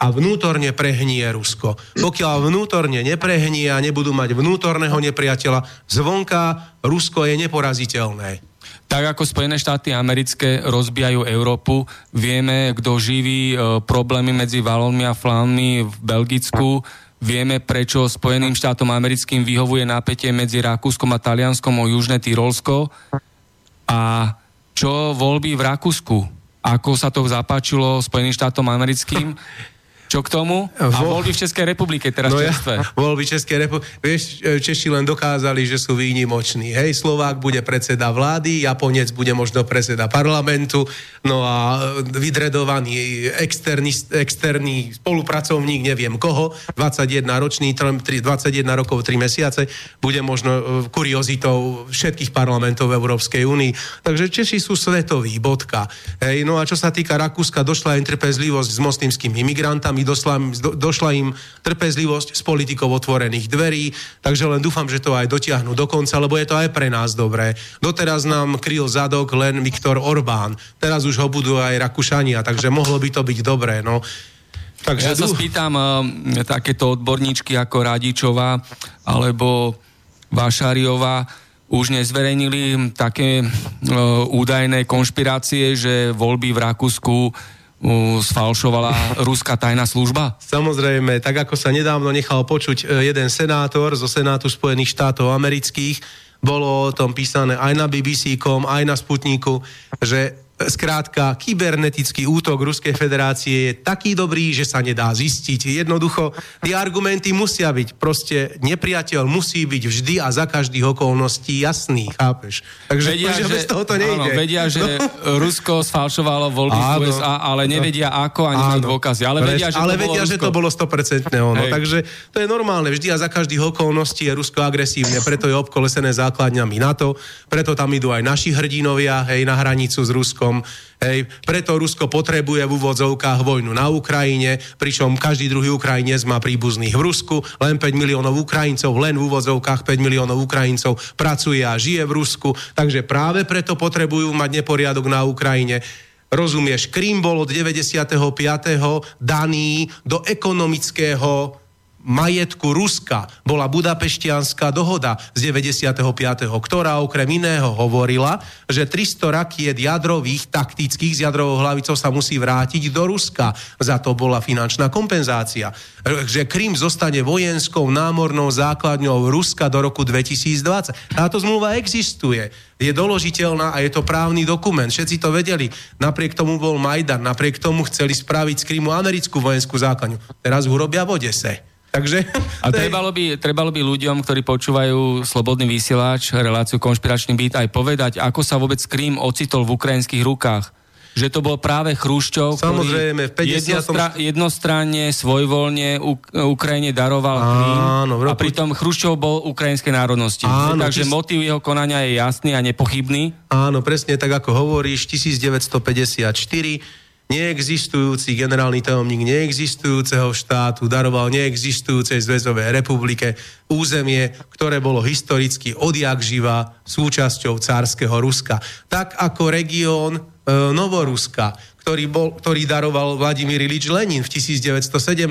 a vnútorne prehnie Rusko. Pokiaľ vnútorne neprehnie a nebudú mať vnútorného nepriateľa, zvonka Rusko je neporaziteľné.
Tak ako Spojené štáty americké rozbijajú Európu, vieme, kto živí e, problémy medzi Valónmi a Flánmi v Belgicku, Vieme, prečo Spojeným štátom americkým vyhovuje napätie medzi Rakúskom a Talianskom o Južné Tyrolsko. A čo voľby v Rakúsku? Ako sa to zapáčilo Spojeným štátom americkým? Čo k tomu? A Vo... voľby v Českej republike teraz no čerstvé. Ja,
voľby Českej republike. Vieš, Češi len dokázali, že sú výnimoční. Hej, Slovák bude predseda vlády, Japonec bude možno predseda parlamentu, no a vydredovaný externý, externý spolupracovník, neviem koho, 21 ročný, 21 rokov, 3 mesiace, bude možno e, kuriozitou všetkých parlamentov v Európskej únii. Takže Češi sú svetoví, bodka. Hej, no a čo sa týka Rakúska, došla aj trpezlivosť s moslimskými imigrantami, rokami došla, do, došla im trpezlivosť s politikou otvorených dverí, takže len dúfam, že to aj dotiahnu do konca, lebo je to aj pre nás dobré. Doteraz nám kryl zadok len Viktor Orbán, teraz už ho budú aj Rakúšania, takže mohlo by to byť dobré. No.
Takže ja sa spýtam uh, takéto odborníčky ako Radičová alebo Vašariová, už nezverejnili také uh, údajné konšpirácie, že voľby v Rakúsku sfalšovala ruská tajná služba?
Samozrejme, tak ako sa nedávno nechal počuť jeden senátor zo Senátu Spojených štátov amerických, bolo o tom písané aj na BBC.com, aj na Sputniku, že Skrátka, kybernetický útok Ruskej federácie je taký dobrý, že sa nedá zistiť. Jednoducho, tie argumenty musia byť. Proste nepriateľ musí byť vždy a za každých okolností jasný, chápeš?
Takže vedia, že, bez toho to nejde. Áno, vedia, že no. Rusko sfalšovalo voľby áno, USA, ale nevedia ako, ani majú dôkazy. Ale vedia, že
ale
to
vedia,
bolo
že to bolo 100% ono. Takže to je normálne. Vždy a za každých okolností je Rusko agresívne, preto je obkolesené základňami NATO, preto tam idú aj naši hrdinovia, hej, na hranicu s Ruskom Ruskom. Hej, preto Rusko potrebuje v úvodzovkách vojnu na Ukrajine, pričom každý druhý Ukrajinec má príbuzných v Rusku, len 5 miliónov Ukrajincov, len v úvodzovkách 5 miliónov Ukrajincov pracuje a žije v Rusku, takže práve preto potrebujú mať neporiadok na Ukrajine. Rozumieš, Krím bol od 95. daný do ekonomického majetku Ruska bola Budapeštianská dohoda z 95., ktorá okrem iného hovorila, že 300 rakiet jadrových, taktických z jadrovou hlavicou sa musí vrátiť do Ruska. Za to bola finančná kompenzácia. Že Krym zostane vojenskou námornou základňou Ruska do roku 2020. Táto zmluva existuje. Je doložiteľná a je to právny dokument. Všetci to vedeli. Napriek tomu bol Majdan, napriek tomu chceli spraviť z Krymu americkú vojenskú základňu. Teraz ho robia v Odese. Takže...
A trebalo by, trebalo by ľuďom, ktorí počúvajú Slobodný vysielač, reláciu Konšpiračný byt, aj povedať, ako sa vôbec Krím ocitol v ukrajinských rukách. Že to bol práve Chruščov,
Samozrejme,
v 50... jednostra, jednostranne, svojvoľne Uk- Ukrajine daroval Krím roku... a pritom Chruščov bol ukrajinskej národnosti. Áno, Takže tis... motív jeho konania je jasný a nepochybný.
Áno, presne tak, ako hovoríš, 1954 neexistujúci generálny tajomník neexistujúceho štátu daroval neexistujúcej zväzovej republike územie, ktoré bolo historicky odjak živa súčasťou cárskeho Ruska. Tak ako región e, Novoruska, ktorý, bol, ktorý daroval Vladimír Ilič Lenin v 1917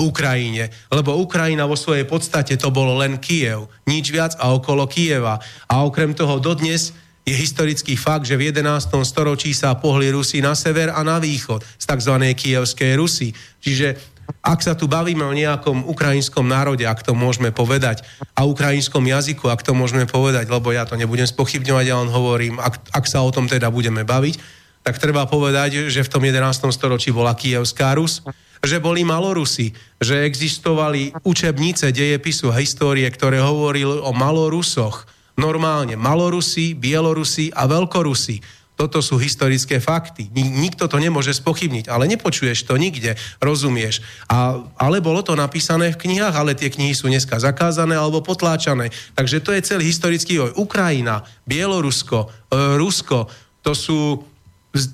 Ukrajine. Lebo Ukrajina vo svojej podstate to bolo len Kiev, nič viac a okolo Kieva. A okrem toho dodnes je historický fakt, že v 11. storočí sa pohli Rusi na sever a na východ z tzv. kievskej Rusy. Čiže ak sa tu bavíme o nejakom ukrajinskom národe, ak to môžeme povedať, a ukrajinskom jazyku, ak to môžeme povedať, lebo ja to nebudem spochybňovať, ja len hovorím, ak, ak sa o tom teda budeme baviť, tak treba povedať, že v tom 11. storočí bola Kievská Rus, že boli Malorusi, že existovali učebnice dejepisu a histórie, ktoré hovorili o Malorusoch, normálne Malorusi, Bielorusi a Veľkorusi. Toto sú historické fakty. Nikto to nemôže spochybniť, ale nepočuješ to nikde, rozumieš. A, ale bolo to napísané v knihách, ale tie knihy sú dneska zakázané alebo potláčané. Takže to je celý historický vývoj. Ukrajina, Bielorusko, e, Rusko, to sú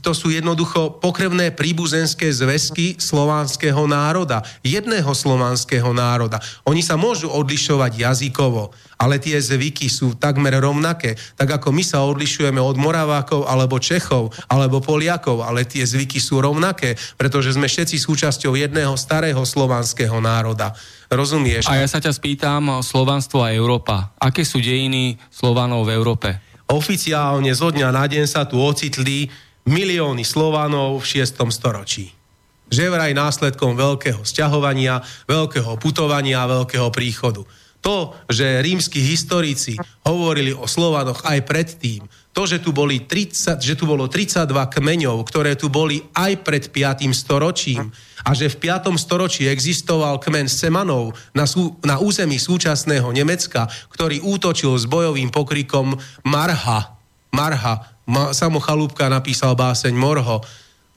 to sú jednoducho pokrevné príbuzenské zväzky slovanského národa, jedného slovanského národa. Oni sa môžu odlišovať jazykovo, ale tie zvyky sú takmer rovnaké. Tak ako my sa odlišujeme od Moravákov alebo Čechov alebo Poliakov, ale tie zvyky sú rovnaké, pretože sme všetci súčasťou jedného starého slovanského národa. Rozumieš?
A ja sa ťa spýtam, Slovanstvo a Európa. Aké sú dejiny Slovanov v Európe?
Oficiálne zo dňa na deň sa tu ocitli milióny Slovanov v 6. storočí. Že vraj následkom veľkého sťahovania, veľkého putovania a veľkého príchodu. To, že rímsky historici hovorili o Slovanoch aj predtým, to, že tu, boli 30, že tu bolo 32 kmeňov, ktoré tu boli aj pred 5. storočím a že v 5. storočí existoval kmen Semanov na, sú, na území súčasného Nemecka, ktorý útočil s bojovým pokrikom Marha. Marha, Ma, Samo Chalúbka napísal báseň Morho,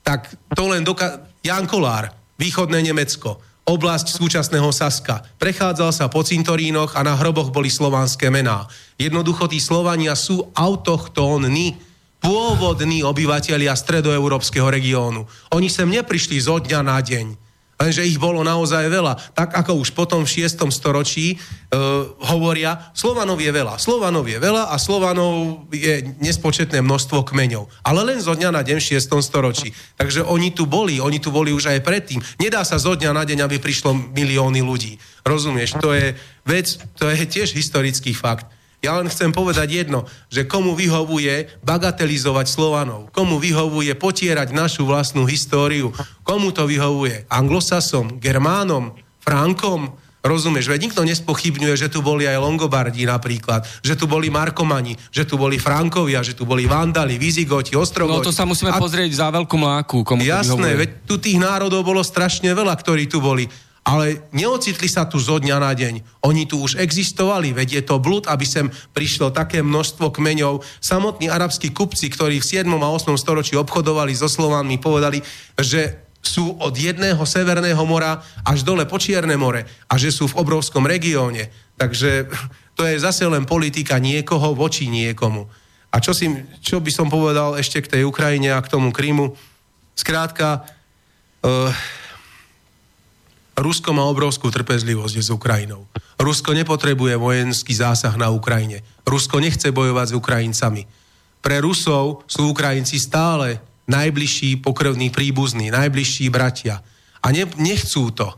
tak to len doka- Jan Kolár, východné Nemecko, oblasť súčasného Saska. Prechádzal sa po cintorínoch a na hroboch boli slovanské mená. Jednoducho tí Slovania sú autochtónni, pôvodní obyvateľia stredoeurópskeho regiónu. Oni sem neprišli zo dňa na deň. Lenže ich bolo naozaj veľa. Tak ako už potom v 6. storočí uh, hovoria, Slovanov je veľa. Slovanov je veľa a Slovanov je nespočetné množstvo kmeňov. Ale len zo dňa na deň v 6. storočí. Takže oni tu boli, oni tu boli už aj predtým. Nedá sa zo dňa na deň, aby prišlo milióny ľudí. Rozumieš? To je vec, to je tiež historický fakt. Ja len chcem povedať jedno, že komu vyhovuje bagatelizovať Slovanov, komu vyhovuje potierať našu vlastnú históriu, komu to vyhovuje? Anglosasom, germánom, frankom, Rozumieš, veď nikto nespochybňuje, že tu boli aj Longobardi napríklad, že tu boli Markomani, že tu boli Frankovia, že tu boli Vandali, Vizigoti, Ostrogoti.
No to sa musíme a... pozrieť za veľkú mláku, komu
Jasné,
to
veď tu tých národov bolo strašne veľa, ktorí tu boli ale neocitli sa tu zo dňa na deň. Oni tu už existovali, veď je to blúd, aby sem prišlo také množstvo kmeňov. Samotní arabskí kupci, ktorí v 7. a 8. storočí obchodovali so Slovánmi, povedali, že sú od jedného severného mora až dole po Čierne more a že sú v obrovskom regióne. Takže to je zase len politika niekoho voči niekomu. A čo, si, čo by som povedal ešte k tej Ukrajine a k tomu Krymu? Skrátka, uh, Rusko má obrovskú trpezlivosť s Ukrajinou. Rusko nepotrebuje vojenský zásah na Ukrajine. Rusko nechce bojovať s Ukrajincami. Pre Rusov sú Ukrajinci stále najbližší pokrvní príbuzní, najbližší bratia. A ne, nechcú to.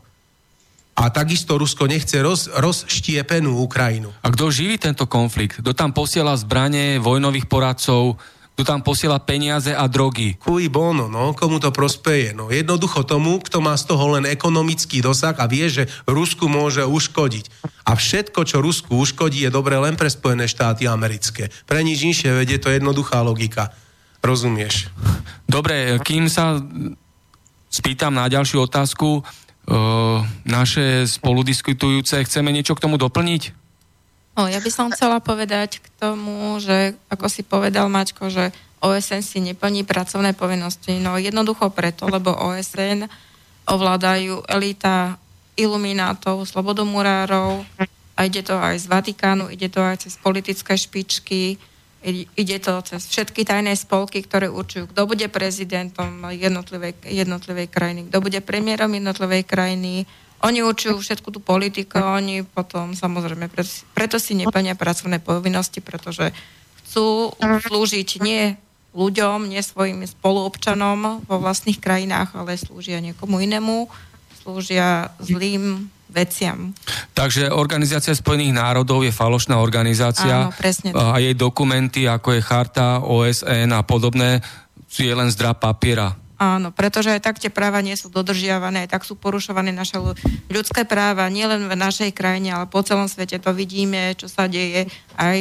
A takisto Rusko nechce roz, rozštiepenú Ukrajinu.
A kto živí tento konflikt? Kto tam posiela zbranie, vojnových poradcov, kto tam posiela peniaze a drogy.
Cui bono, no, komu to prospeje? No, jednoducho tomu, kto má z toho len ekonomický dosah a vie, že Rusku môže uškodiť. A všetko, čo Rusku uškodí, je dobre len pre Spojené štáty americké. Pre nič inšie vedie to jednoduchá logika. Rozumieš?
Dobre, kým sa spýtam na ďalšiu otázku, uh, naše spoludiskutujúce, chceme niečo k tomu doplniť?
O, ja by som chcela povedať k tomu, že ako si povedal Mačko, že OSN si neplní pracovné povinnosti. No jednoducho preto, lebo OSN ovládajú elita iluminátov, slobodomurárov a ide to aj z Vatikánu, ide to aj cez politické špičky, ide to cez všetky tajné spolky, ktoré určujú, kto bude prezidentom jednotlivej, jednotlivej krajiny, kto bude premiérom jednotlivej krajiny, oni určujú všetku tú politiku, oni potom samozrejme, preto, si neplnia pracovné povinnosti, pretože chcú slúžiť nie ľuďom, nie svojim spoluobčanom vo vlastných krajinách, ale slúžia niekomu inému, slúžia zlým veciam.
Takže Organizácia Spojených národov je falošná organizácia
Áno, presne
a jej dokumenty, ako je Charta, OSN a podobné, sú je len zdra papiera.
Áno, pretože aj tak tie práva nie sú dodržiavané, aj tak sú porušované naše ľudské práva, nielen v našej krajine, ale po celom svete to vidíme, čo sa deje. Aj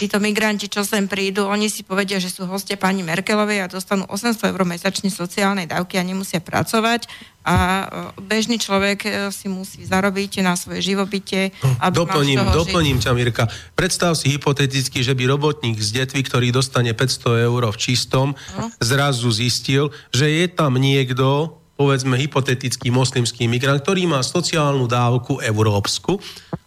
títo migranti, čo sem prídu, oni si povedia, že sú hostia pani Merkelovej a dostanú 800 eur mesačne sociálnej dávky a nemusia pracovať a e, bežný človek e, si musí zarobiť na svoje živobytie.
Aby doplním, doplním ťa, Mirka. Predstav si hypoteticky, že by robotník z detvy, ktorý dostane 500 eur v čistom, no. zrazu zistil, že je tam niekto, povedzme hypotetický moslimský migrant, ktorý má sociálnu dávku európsku,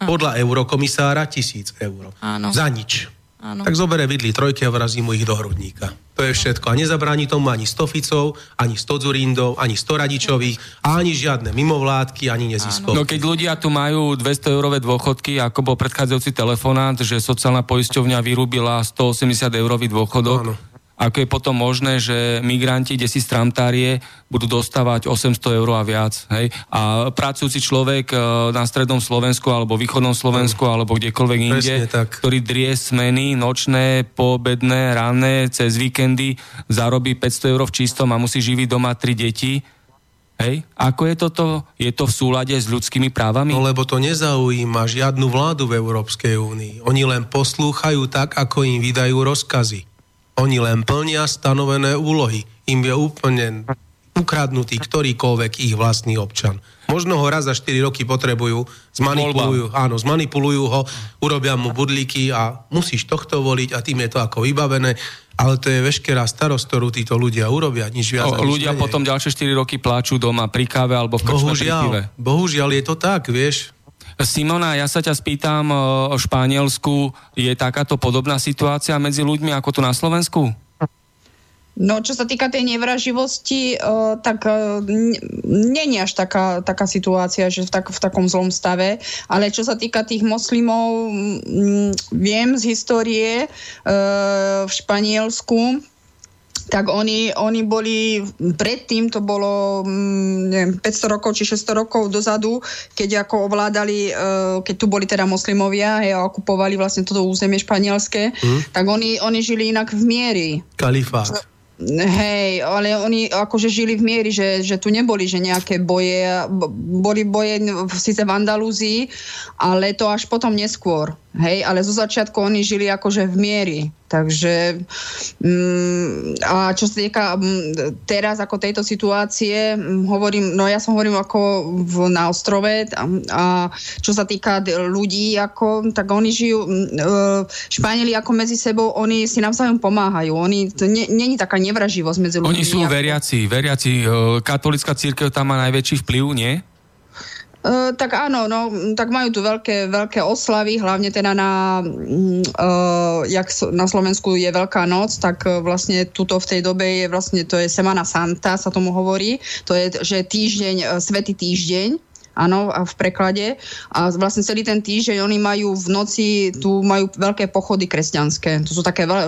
podľa eurokomisára 1000 eur.
Áno.
Za nič.
Áno.
Tak zobere vidli trojky a vrazí mu ich do hrudníka. To je všetko. A nezabráni tomu ani 100 Ficov, ani 100 Zurindov, ani 100 Radičových, ani žiadne mimovládky, ani neziskovky.
No keď ľudia tu majú 200 eurové dôchodky, ako bol predchádzajúci telefonát, že sociálna poisťovňa vyrúbila 180 eurový dôchodok, Áno ako je potom možné, že migranti, kde si budú dostávať 800 eur a viac. Hej? A pracujúci človek e, na strednom Slovensku alebo východnom Slovensku alebo kdekoľvek inde, ktorý drie smeny, nočné, poobedné, ranné, cez víkendy, zarobí 500 eur v čistom a musí živiť doma tri deti, Hej? Ako je toto? Je to v súlade s ľudskými právami?
No lebo to nezaujíma žiadnu vládu v Európskej únii. Oni len poslúchajú tak, ako im vydajú rozkazy. Oni len plnia stanovené úlohy. Im je úplne ukradnutý ktorýkoľvek ich vlastný občan. Možno ho raz za 4 roky potrebujú, zmanipulujú, áno, zmanipulujú ho, urobia mu budlíky a musíš tohto voliť a tým je to ako vybavené. Ale to je veškerá starosť, ktorú títo ľudia urobia, nič viac.
O, ľudia
menej.
potom ďalšie 4 roky pláču doma pri káve alebo v krčme
bohužiaľ,
pri pive.
Bohužiaľ je to tak, vieš.
Simona, ja sa ťa spýtam, o Španielsku je takáto podobná situácia medzi ľuďmi ako tu na Slovensku?
No, čo sa týka tej nevraživosti, uh, tak uh, není až taká, taká situácia, že v, tak, v takom zlom stave, ale čo sa týka tých moslimov, m, viem z histórie uh, v Španielsku, tak oni, oni boli, predtým to bolo neviem, 500 rokov či 600 rokov dozadu, keď ako ovládali, keď tu boli teda moslimovia hej, a okupovali vlastne toto územie španielské, mm. tak oni, oni žili inak v miery.
Kalifát.
Hej, ale oni akože žili v miery, že, že tu neboli že nejaké boje, boli boje síce v Andalúzii, ale to až potom neskôr. Hej, ale zo začiatku oni žili akože v miery. Takže mm, a čo sa týka mm, teraz ako tejto situácie, mm, hovorím, no ja som hovorím ako v, na ostrove a, a čo sa týka ľudí, ako, tak oni žijú, mm, e, Španieli ako medzi sebou, oni si navzájom pomáhajú. Oni, to není taká nevraživosť medzi ľuďmi.
Oni sú
ako...
veriaci, veriaci. E, katolická církev tam má najväčší vplyv, nie?
Uh, tak áno, no, tak majú tu veľké, veľké oslavy, hlavne teda na, uh, jak na Slovensku je Veľká noc, tak uh, vlastne tuto v tej dobe je vlastne, to je Semana Santa, sa tomu hovorí, to je, že týždeň, uh, svetý týždeň, áno, v preklade. A vlastne celý ten týždeň oni majú v noci, tu majú veľké pochody kresťanské. To sú také, veľ,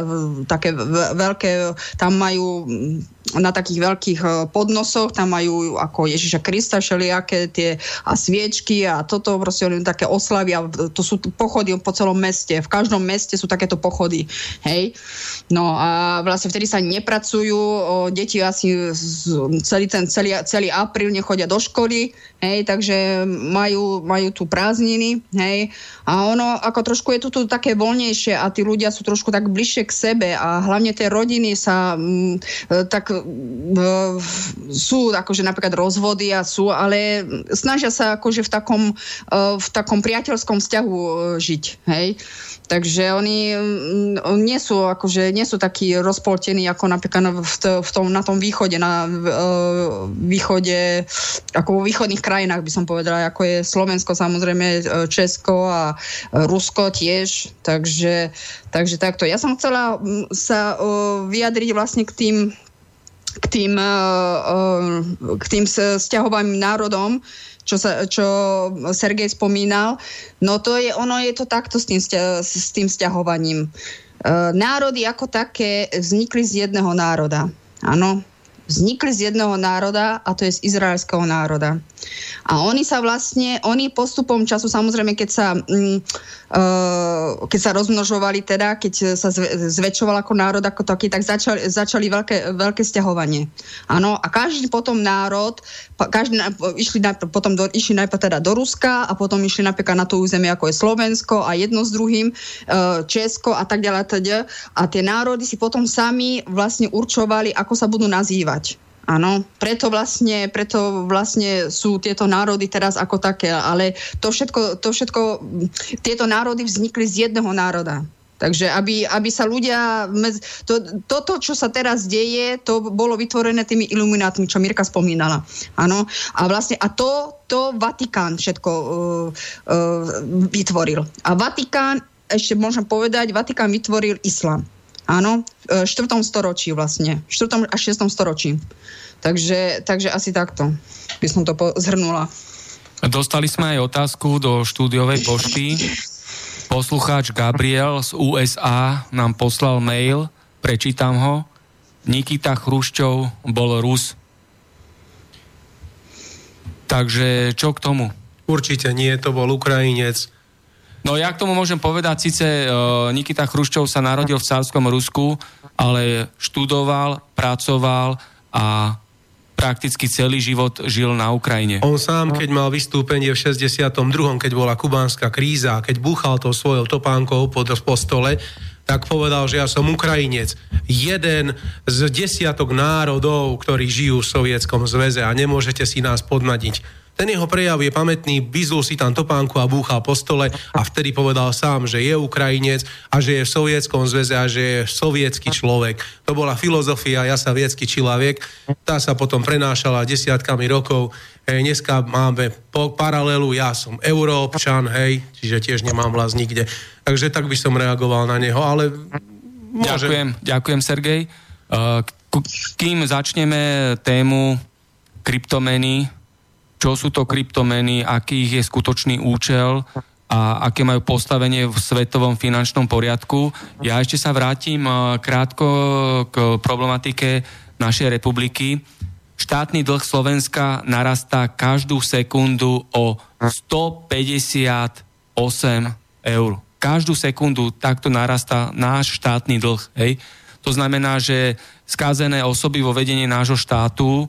také veľké, tam majú na takých veľkých e, podnosoch, tam majú ako Ježiša Krista všelijaké tie a sviečky a toto proste oni také oslavy a to sú pochody po celom meste. V každom meste sú takéto pochody. Hej. No a vlastne vtedy sa nepracujú, o, deti asi celý ten celý, celý apríl nechodia do školy, hej, takže majú, majú tu prázdniny, hej. A ono ako trošku je tu, tu také voľnejšie a tí ľudia sú trošku tak bližšie k sebe a hlavne tie rodiny sa m, e, tak sú akože napríklad rozvody a sú, ale snažia sa akože v takom, e, v takom priateľskom vzťahu e, žiť, hej. Takže oni mm, nie sú, akože, nie sú takí rozpoltení ako napríklad v, v tom, na tom východe, na uh, východe, ako vo východných krajinách by som povedala, ako je Slovensko samozrejme, Česko a Rusko tiež. Takže, takže takto. Ja som chcela sa uh, vyjadriť vlastne k tým k tým, eh, eh, k tým sťahovaným národom, čo, sa, čo Sergej spomínal. No to je, ono je to takto s tým, s tým sťahovaním. Eh, národy ako také vznikli z jedného národa. Áno, vznikli z jedného národa a to je z izraelského národa. A oni sa vlastne, oni postupom času, samozrejme, keď sa, mm, uh, keď sa rozmnožovali teda, keď sa zväčšoval ako národ ako taký, tak začali, začali veľké, veľké stiahovanie. Áno, a každý potom národ, každý išli, najprv, potom do, išli najprv teda do Ruska a potom išli napríklad na to územie, ako je Slovensko a jedno s druhým, uh, Česko a tak ďalej. Teda. A tie národy si potom sami vlastne určovali, ako sa budú nazývať. Áno, preto vlastne, preto vlastne sú tieto národy teraz ako také, ale to všetko, to všetko, tieto národy vznikli z jedného národa. Takže aby, aby sa ľudia... To, toto, čo sa teraz deje, to bolo vytvorené tými iluminátmi, čo Mirka spomínala. Áno. A vlastne a to, to Vatikán všetko uh, uh, vytvoril. A Vatikán, ešte môžem povedať, Vatikán vytvoril islám. Áno, v 4. storočí vlastne. V 4. až 6. storočí. Takže, takže asi takto by som to zhrnula.
Dostali sme aj otázku do štúdiovej pošty. Poslucháč Gabriel z USA nám poslal mail, prečítam ho. Nikita Chruščov bol Rus. Takže čo k tomu?
Určite nie, to bol Ukrajinec.
No ja k tomu môžem povedať, síce uh, Nikita Chruščov sa narodil v cárskom Rusku, ale študoval, pracoval a prakticky celý život žil na Ukrajine.
On sám, keď mal vystúpenie v 62., keď bola kubánska kríza, keď búchal to svojou topánkou pod postole, tak povedal, že ja som Ukrajinec. Jeden z desiatok národov, ktorí žijú v Sovietskom zväze a nemôžete si nás podmadiť. Ten jeho prejav je pamätný, vyzul si tam topánku a búchal po stole a vtedy povedal sám, že je Ukrajinec a že je v Sovietskom zväze a že je sovietský človek. To bola filozofia, ja sa viecky človek. Tá sa potom prenášala desiatkami rokov. Hej, dneska máme po paralelu, ja som Európčan, hej, čiže tiež nemám vlast nikde. Takže tak by som reagoval na neho, ale
môže... Ďakujem, ďakujem Sergej. Uh, kým začneme tému kryptomeny, čo sú to kryptomeny, aký je skutočný účel a aké majú postavenie v svetovom finančnom poriadku. Ja ešte sa vrátim e, krátko k problematike našej republiky. Štátny dlh Slovenska narastá každú sekundu o 158 eur. Každú sekundu takto narastá náš štátny dlh. Hej. To znamená, že skázené osoby vo vedení nášho štátu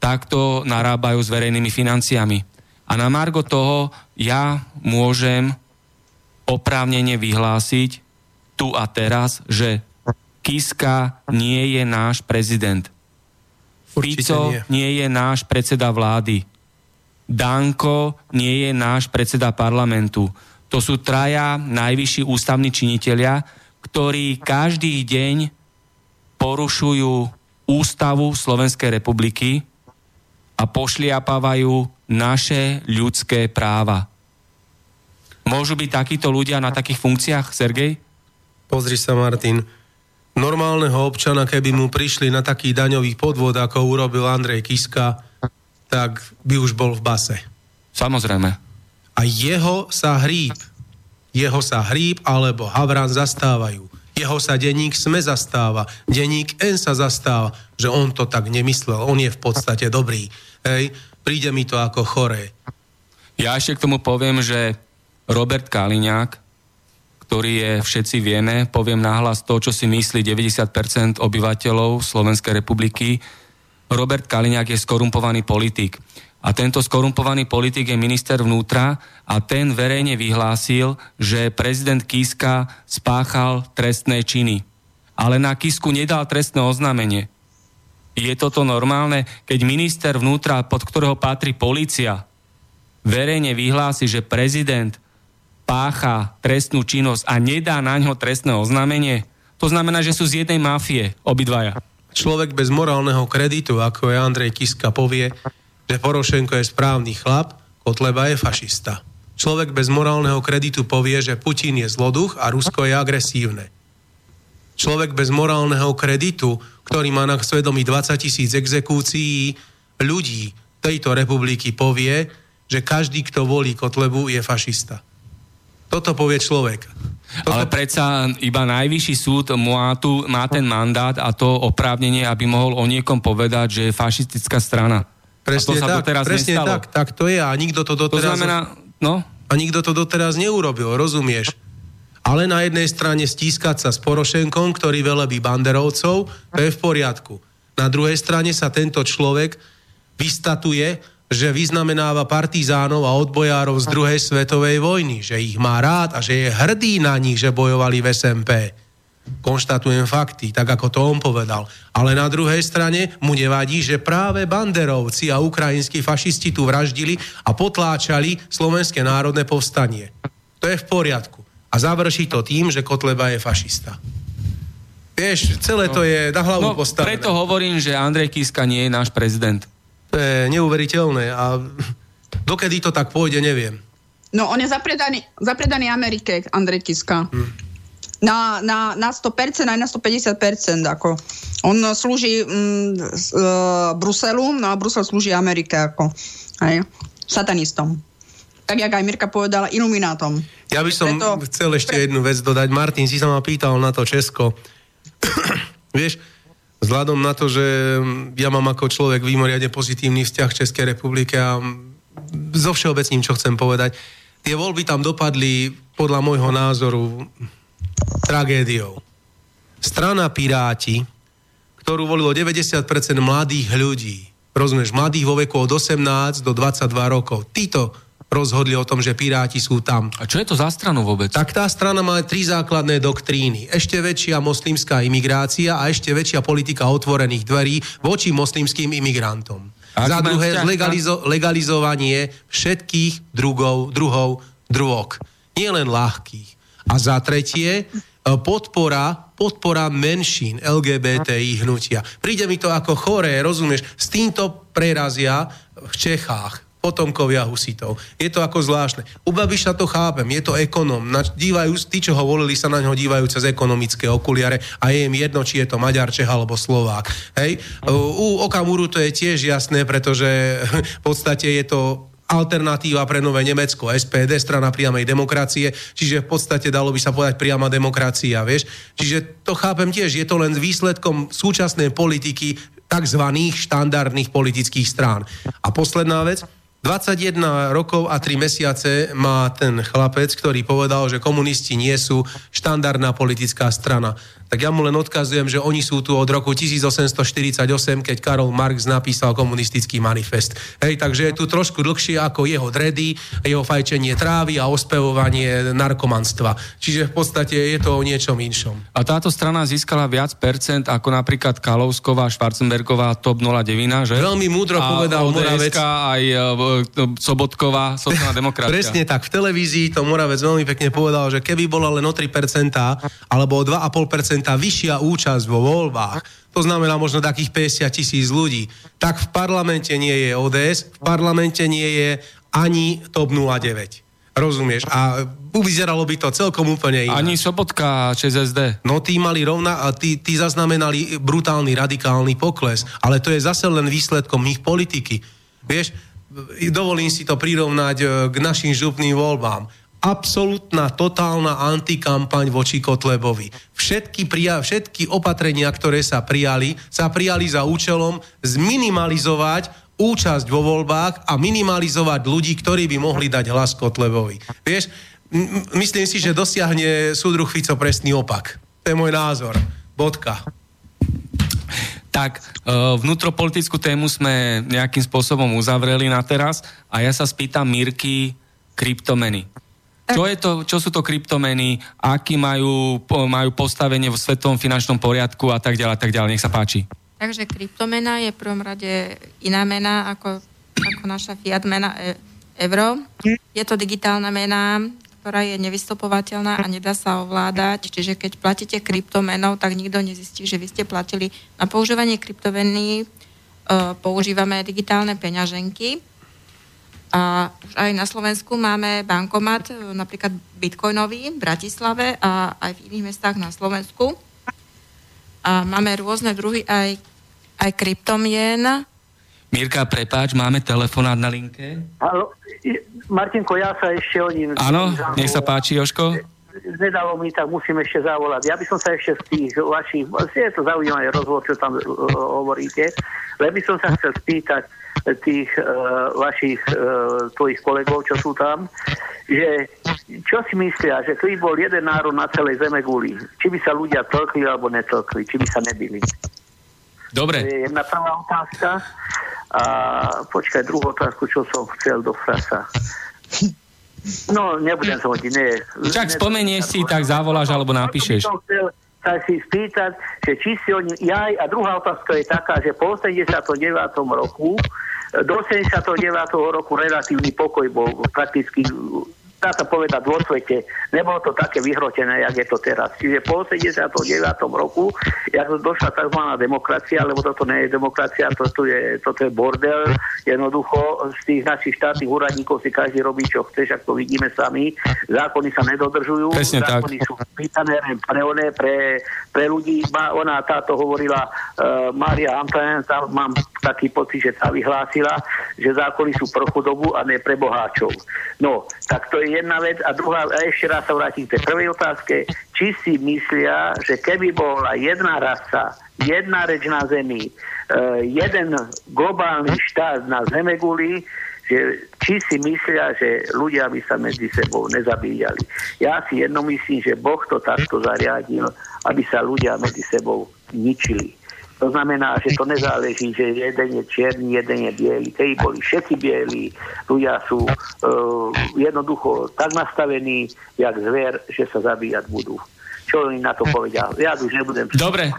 takto narábajú s verejnými financiami. A na margo toho ja môžem oprávnene vyhlásiť tu a teraz, že Kiska nie je náš prezident. Fico nie. nie je náš predseda vlády. Danko nie je náš predseda parlamentu. To sú traja najvyšší ústavní činitelia, ktorí každý deň porušujú ústavu Slovenskej republiky a pošliapávajú naše ľudské práva. Môžu byť takíto ľudia na takých funkciách, Sergej?
Pozri sa, Martin. Normálneho občana, keby mu prišli na taký daňový podvod, ako urobil Andrej Kiska, tak by už bol v base.
Samozrejme.
A jeho sa hríb, jeho sa hríb alebo Havran zastávajú. Jeho sa denník SME zastáva, denník N sa zastáva, že on to tak nemyslel, on je v podstate dobrý. Hej, príde mi to ako choré.
Ja ešte k tomu poviem, že Robert Kaliňák, ktorý je, všetci vieme, poviem nahlas to, čo si myslí 90% obyvateľov Slovenskej republiky. Robert Kaliňák je skorumpovaný politik. A tento skorumpovaný politik je minister vnútra a ten verejne vyhlásil, že prezident Kiska spáchal trestné činy. Ale na Kisku nedal trestné oznámenie. Je toto normálne, keď minister vnútra, pod ktorého patrí policia, verejne vyhlási, že prezident pácha trestnú činnosť a nedá na ňo trestné oznámenie? To znamená, že sú z jednej mafie obidvaja.
Človek bez morálneho kreditu, ako je Andrej Kiska, povie, že Porošenko je správny chlap, Kotleba je fašista. Človek bez morálneho kreditu povie, že Putin je zloduch a Rusko je agresívne človek bez morálneho kreditu, ktorý má na svedomí 20 tisíc exekúcií ľudí tejto republiky povie, že každý, kto volí Kotlebu, je fašista. Toto povie človek.
Toto... Ale predsa iba najvyšší súd má, tu, má ten mandát a to oprávnenie, aby mohol o niekom povedať, že je fašistická strana.
Presne a to sa tak, doteraz presne nestalo. tak, tak to je a nikto to doteraz...
To znamená, no?
A nikto to doteraz neurobil, rozumieš? Ale na jednej strane stískať sa s Porošenkom, ktorý velebí banderovcov, to je v poriadku. Na druhej strane sa tento človek vystatuje, že vyznamenáva partizánov a odbojárov z druhej svetovej vojny, že ich má rád a že je hrdý na nich, že bojovali v SMP. Konštatujem fakty, tak ako to on povedal. Ale na druhej strane mu nevadí, že práve banderovci a ukrajinskí fašisti tu vraždili a potláčali Slovenské národné povstanie. To je v poriadku a završí to tým, že Kotleba je fašista. Vieš, celé to je na hlavu no, postavené.
Preto hovorím, že Andrej Kiska nie je náš prezident.
To je neuveriteľné a dokedy to tak pôjde, neviem.
No, on je zapredaný, zapredaný Amerike, Andrej Kiska. Hmm. Na, na, na 100%, aj na 150%. Ako. On slúži mm, z, uh, Bruselu, no a Brusel slúži Amerike. Ako. Aj, satanistom tak jak aj Mirka povedala, iluminátom.
Ja by som Preto... chcel ešte pre... jednu vec dodať. Martin, si sa ma pýtal na to Česko. Vieš, vzhľadom na to, že ja mám ako človek výmoriadne pozitívny vzťah Českej republike a so všeobecným, čo chcem povedať, tie voľby tam dopadli podľa môjho názoru tragédiou. Strana Piráti, ktorú volilo 90% mladých ľudí, rozumieš, mladých vo veku od 18 do 22 rokov, títo rozhodli o tom, že Piráti sú tam.
A čo je to za stranu vôbec?
Tak tá strana má tri základné doktríny. Ešte väčšia moslimská imigrácia a ešte väčšia politika otvorených dverí voči moslimským imigrantom. A za druhé legalizo- legalizovanie všetkých drugov, druhov drog. Nie len ľahkých. A za tretie e, podpora, podpora menšín LGBTI hnutia. Príde mi to ako choré, rozumieš? S týmto prerazia v Čechách potomkovia husitov. Je to ako zvláštne. U Babiša to chápem, je to ekonom. Na, dívajú, tí, čo ho volili, sa na ňo dívajú cez ekonomické okuliare a je im jedno, či je to Maďar, Čech alebo Slovák. Hej? U Okamuru to je tiež jasné, pretože v podstate je to alternatíva pre nové Nemecko, SPD, strana priamej demokracie, čiže v podstate dalo by sa povedať priama demokracia, vieš. Čiže to chápem tiež, je to len výsledkom súčasnej politiky tzv. štandardných politických strán. A posledná vec, 21 rokov a 3 mesiace má ten chlapec, ktorý povedal, že komunisti nie sú štandardná politická strana tak ja mu len odkazujem, že oni sú tu od roku 1848, keď Karol Marx napísal komunistický manifest. Hej, takže je tu trošku dlhšie ako jeho dredy, jeho fajčenie trávy a ospevovanie narkomanstva. Čiže v podstate je to o niečom inšom.
A táto strana získala viac percent ako napríklad Kalovsková, Schwarzenbergová, TOP 09, že?
Veľmi múdro a povedal
Moravec. aj uh, Sobotková, sociálna demokracia.
Presne tak. V televízii to Moravec veľmi pekne povedal, že keby bola len o 3% alebo o 2,5% vyššia účasť vo voľbách, to znamená možno takých 50 tisíc ľudí, tak v parlamente nie je ODS, v parlamente nie je ani TOP 09. Rozumieš? A vyzeralo by to celkom úplne inak.
Ani Sobotka ČSSD.
No tí mali rovna, tí, tí zaznamenali brutálny, radikálny pokles. Ale to je zase len výsledkom ich politiky. Vieš, dovolím si to prirovnať e, k našim župným voľbám absolútna, totálna antikampaň voči Kotlebovi. Všetky, prija- všetky opatrenia, ktoré sa prijali, sa prijali za účelom zminimalizovať účasť vo voľbách a minimalizovať ľudí, ktorí by mohli dať hlas Kotlebovi. Vieš, m- myslím si, že dosiahne súdruh Fico presný opak. To je môj názor. Bodka.
Tak, e, vnútropolitickú tému sme nejakým spôsobom uzavreli na teraz a ja sa spýtam Mirky kryptomeny. Čo, je to, čo sú to kryptomeny, aký majú, majú postavenie v svetovom finančnom poriadku a tak ďalej, tak ďalej. Nech sa páči.
Takže kryptomena je v prvom rade iná mena ako, ako naša fiat mena e, euro. Je to digitálna mena, ktorá je nevystupovateľná a nedá sa ovládať. Čiže keď platíte kryptomenou, tak nikto nezistí, že vy ste platili. Na používanie kryptomeny e, používame digitálne peňaženky a aj na Slovensku máme bankomat, e, napríklad bitcoinový v Bratislave a aj v iných mestách na Slovensku. A máme rôzne druhy aj, aj kryptomien.
Mirka, prepáč, máme telefonát na linke.
Halo, Martinko, ja sa ešte o ním...
Áno, nech sa páči, Joško.
Nedalo mi, tak musím ešte zavolať. Ja by som sa ešte z tých vašich... Je to zaujímavý rozhovor, čo tam uh, hovoríte. Ale by som sa chcel spýtať, tých uh, vašich uh, tvojich kolegov, čo sú tam, že čo si myslia, že keby bol jeden národ na celej zeme guli, či by sa ľudia tlkli alebo netlkli, či by sa nebili.
Dobre.
To je jedna prvá otázka. A počkaj, druhú otázku, čo som chcel do frasa. No, nebudem sa hodiť, nie.
Čak spomenieš si, tak zavoláš alebo napíšeš. Som chcel,
sa si spýtať, že či si oni... Jaj, a druhá otázka je taká, že po 89. roku do 79. roku relatívny pokoj bol prakticky dá sa povedať, vo svete. Nebolo to také vyhrotené, jak je to teraz. Čiže po 89. roku, jak došla tzv. demokracia, lebo toto nie je demokracia, toto je, toto je bordel. Jednoducho z tých našich štátnych úradníkov si každý robí, čo chce, ak to vidíme sami. Zákony sa nedodržujú.
Presne
Zákony
tak.
sú pýtané pre, one, pre, pre ľudí. Ona táto hovorila uh, Antoine, tam mám taký pocit, že tá vyhlásila, že zákony sú pro chudobu a ne pre boháčov. No, tak to je jedna vec. A druhá, a ešte raz sa vrátim k tej prvej otázke. Či si myslia, že keby bola jedna rasa, jedna reč na Zemi, uh, jeden globálny štát na Zemeguli, že či si myslia, že ľudia by sa medzi sebou nezabíjali. Ja si jedno myslím, že Boh to takto zariadil, aby sa ľudia medzi sebou ničili. To znamená, že to nezáleží, že jeden je čierny, jeden je biely. Keď boli všetci bieli, ľudia sú uh, jednoducho tak nastavení, jak zver, že sa zabíjať budú. Čo oni na to povedia? Ja už nebudem...
Dobre.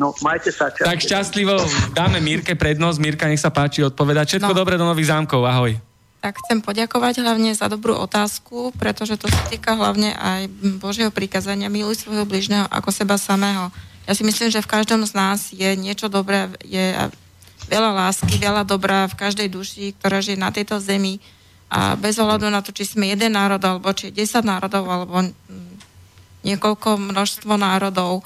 No, majte sa
čas. Tak šťastlivo dáme Mírke prednosť. Mírka, nech sa páči odpovedať. Všetko no. dobre do nových zámkov. Ahoj.
Tak chcem poďakovať hlavne za dobrú otázku, pretože to sa týka hlavne aj Božieho prikázania miluj svojho bližného ako seba samého. Ja si myslím, že v každom z nás je niečo dobré, je, veľa lásky, veľa dobrá v každej duši, ktorá žije na tejto zemi a bez ohľadu na to, či sme jeden národ, alebo či 10 národov, alebo niekoľko množstvo národov,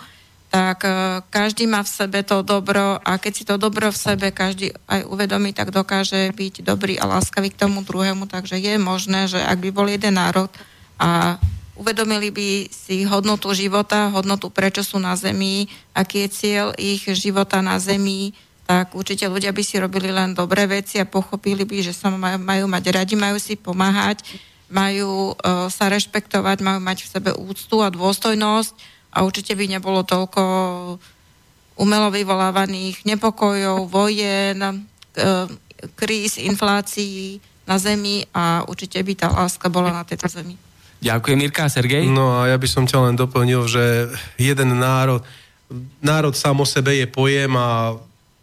tak e, každý má v sebe to dobro a keď si to dobro v sebe každý aj uvedomí, tak dokáže byť dobrý a láskavý k tomu druhému. Takže je možné, že ak by bol jeden národ a uvedomili by si hodnotu života, hodnotu prečo sú na Zemi, aký je cieľ ich života na Zemi, tak určite ľudia by si robili len dobré veci a pochopili by, že sa majú, mať radi, majú si pomáhať, majú uh, sa rešpektovať, majú mať v sebe úctu a dôstojnosť a určite by nebolo toľko umelo vyvolávaných nepokojov, vojen, uh, kríz, inflácií na Zemi a určite by tá láska bola na tejto Zemi.
Ďakujem, Mirka. Sergej?
No a ja by som ťa len doplnil, že jeden národ, národ sám o sebe je pojem a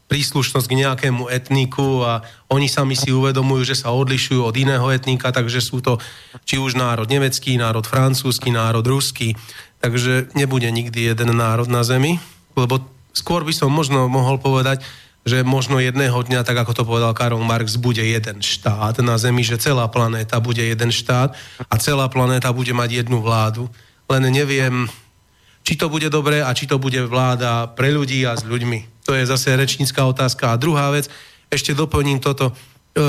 príslušnosť k nejakému etniku a oni sami si uvedomujú, že sa odlišujú od iného etnika, takže sú to či už národ nemecký, národ francúzsky, národ ruský. Takže nebude nikdy jeden národ na Zemi, lebo skôr by som možno mohol povedať, že možno jedného dňa, tak ako to povedal Karol Marx, bude jeden štát na Zemi, že celá planéta bude jeden štát a celá planéta bude mať jednu vládu. Len neviem, či to bude dobré a či to bude vláda pre ľudí a s ľuďmi. To je zase rečnícká otázka. A druhá vec, ešte doplním toto. E,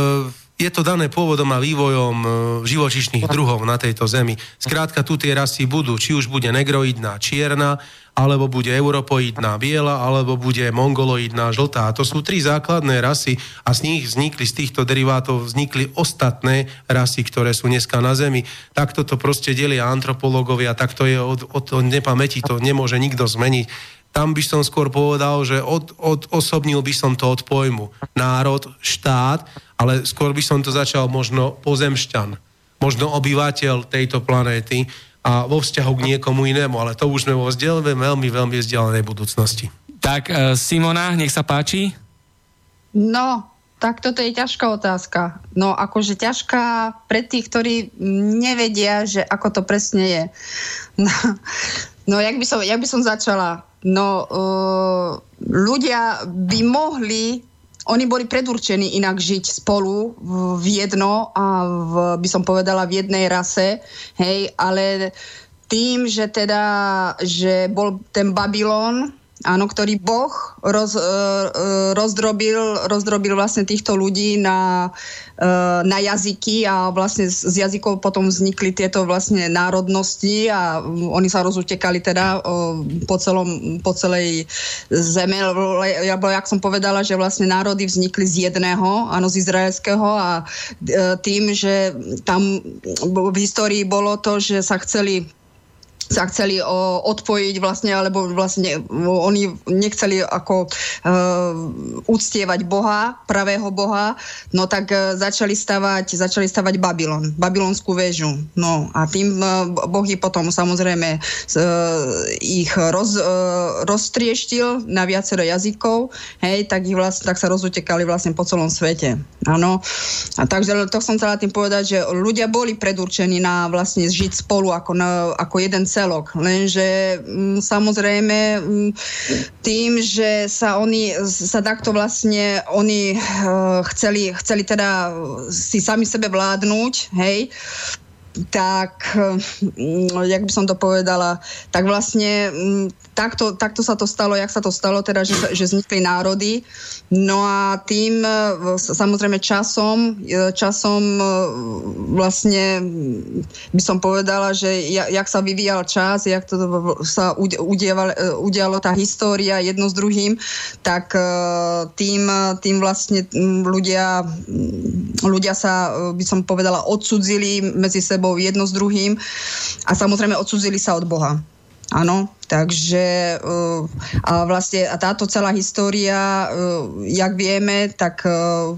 je to dané pôvodom a vývojom e, živočišných druhov na tejto zemi. Skrátka, tu tie rasy budú, či už bude negroidná čierna, alebo bude europoidná biela, alebo bude mongoloidná žltá. To sú tri základné rasy a z nich vznikli, z týchto derivátov vznikli ostatné rasy, ktoré sú dneska na Zemi. Takto to proste delia antropológovia, tak to je od, od, od nepamäti, to nemôže nikto zmeniť. Tam by som skôr povedal, že od, od, osobnil by som to od pojmu národ, štát, ale skôr by som to začal možno pozemšťan, možno obyvateľ tejto planéty, a vo vzťahu k niekomu inému, ale to už sme vo vzdialenej, veľmi, veľmi vzdialenej budúcnosti.
Tak e, Simona, nech sa páči.
No, tak toto je ťažká otázka. No, akože ťažká pre tých, ktorí nevedia, že ako to presne je. No, no jak, by som, jak by som začala? No, uh, ľudia by mohli oni boli predurčení inak žiť spolu v jedno a v, by som povedala v jednej rase, hej, ale tým, že teda, že bol ten Babylon, áno, ktorý Boh roz, uh, rozdrobil, rozdrobil vlastne týchto ľudí na, uh, na jazyky a vlastne z, jazykov potom vznikli tieto vlastne národnosti a oni sa rozutekali teda uh, po, celom, po celej zeme, lebo jak som povedala, že vlastne národy vznikli z jedného, áno, z izraelského a tým, že tam v histórii bolo to, že sa chceli sa chceli o, odpojiť vlastne, alebo vlastne oni nechceli ako uh, uctievať Boha, pravého Boha, no tak uh, začali stavať, začali stavať Babylon, babylonskú väžu. No a tým uh, Boh ich potom samozrejme uh, ich roz, uh, roztrieštil na viacero jazykov, hej, tak ich vlastne, tak sa rozutekali vlastne po celom svete. Áno. A takže to som chcela tým povedať, že ľudia boli predurčení na vlastne žiť spolu ako, na, ako jeden celok. Lenže m, mm, samozrejme m, mm, tým, že sa oni sa takto vlastne oni uh, chceli, chceli teda si sami sebe vládnuť, hej, tak, mm, jak by som to povedala, tak vlastne takto, takto sa to stalo, jak sa to stalo, teda, že, že vznikli národy. No a tým e, samozrejme časom, e, časom e, vlastne by som povedala, že jak sa vyvíjal čas, jak to sa udialo, udialo tá história jedno s druhým, tak tým, tým vlastne ľudia, ľudia sa, by som povedala, odsudzili medzi sebou jedno s druhým a samozrejme odsudzili sa od Boha. Áno, takže uh, a vlastne a táto celá história, uh, jak vieme, tak uh,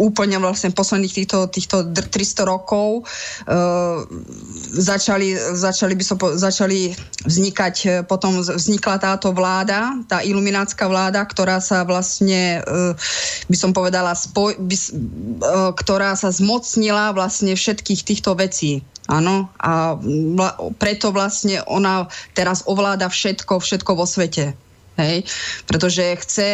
úplne vlastne posledných týchto, týchto 300 rokov začali, začali, by som, začali vznikať, potom vznikla táto vláda, tá iluminátska vláda, ktorá sa vlastne, by som povedala, spoj, by, ktorá sa zmocnila vlastne všetkých týchto vecí. Áno, a preto vlastne ona teraz ovláda všetko, všetko vo svete. Hej? Pretože chce,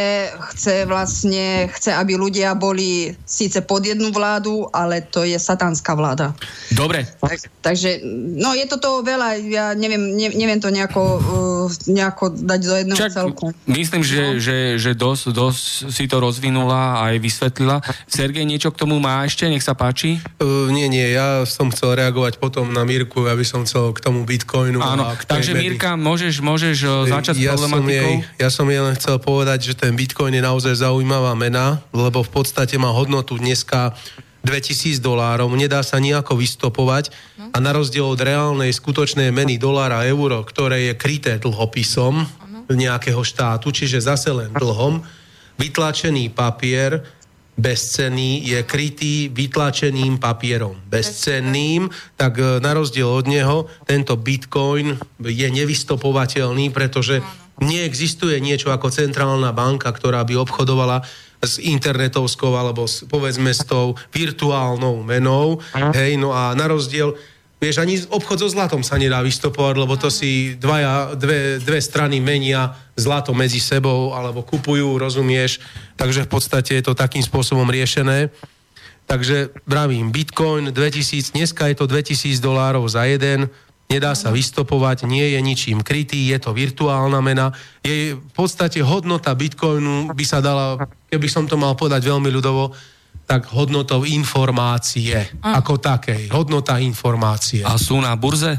chce vlastne, chce, aby ľudia boli síce pod jednu vládu, ale to je satanská vláda.
Dobre.
Tak, takže, no je to toho veľa, ja neviem, ne, neviem to nejako, uh, nejako dať do jedného
Čak,
celku.
myslím, že,
No.
že, že dosť, dosť si to rozvinula a aj vysvetlila. Sergej niečo k tomu má ešte? Nech sa páči.
Uh, nie, nie, ja som chcel reagovať potom na Mirku, aby som chcel k tomu Bitcoinu.
Áno,
a k
takže Mirka, môžeš, môžeš uh, začať s
ja som,
problematikou?
jej, ja som len chcel povedať, že ten Bitcoin je naozaj zaujímavá mena, lebo v podstate má hodnotu dneska 2000 dolárov, nedá sa nejako vystopovať. A na rozdiel od reálnej skutočnej meny dolára euro, ktoré je kryté dlhopisom nejakého štátu, čiže zase len dlhom, vytlačený papier bezcenný je krytý vytlačeným papierom. Bezcenným, tak e, na rozdiel od neho tento bitcoin je nevystopovateľný, pretože neexistuje niečo ako centrálna banka, ktorá by obchodovala s internetovskou alebo s, povedzme s tou virtuálnou menou. Hej, no a na rozdiel Vieš, ani obchod so zlatom sa nedá vystopovať, lebo to si dvaja, dve, dve strany menia zlato medzi sebou alebo kupujú, rozumieš? Takže v podstate je to takým spôsobom riešené. Takže vravím, Bitcoin 2000, dneska je to 2000 dolárov za jeden, nedá sa vystopovať, nie je ničím krytý, je to virtuálna mena. Je v podstate hodnota Bitcoinu by sa dala, keby som to mal povedať veľmi ľudovo, tak hodnotou informácie ako takej. Hodnota informácie.
A sú na burze?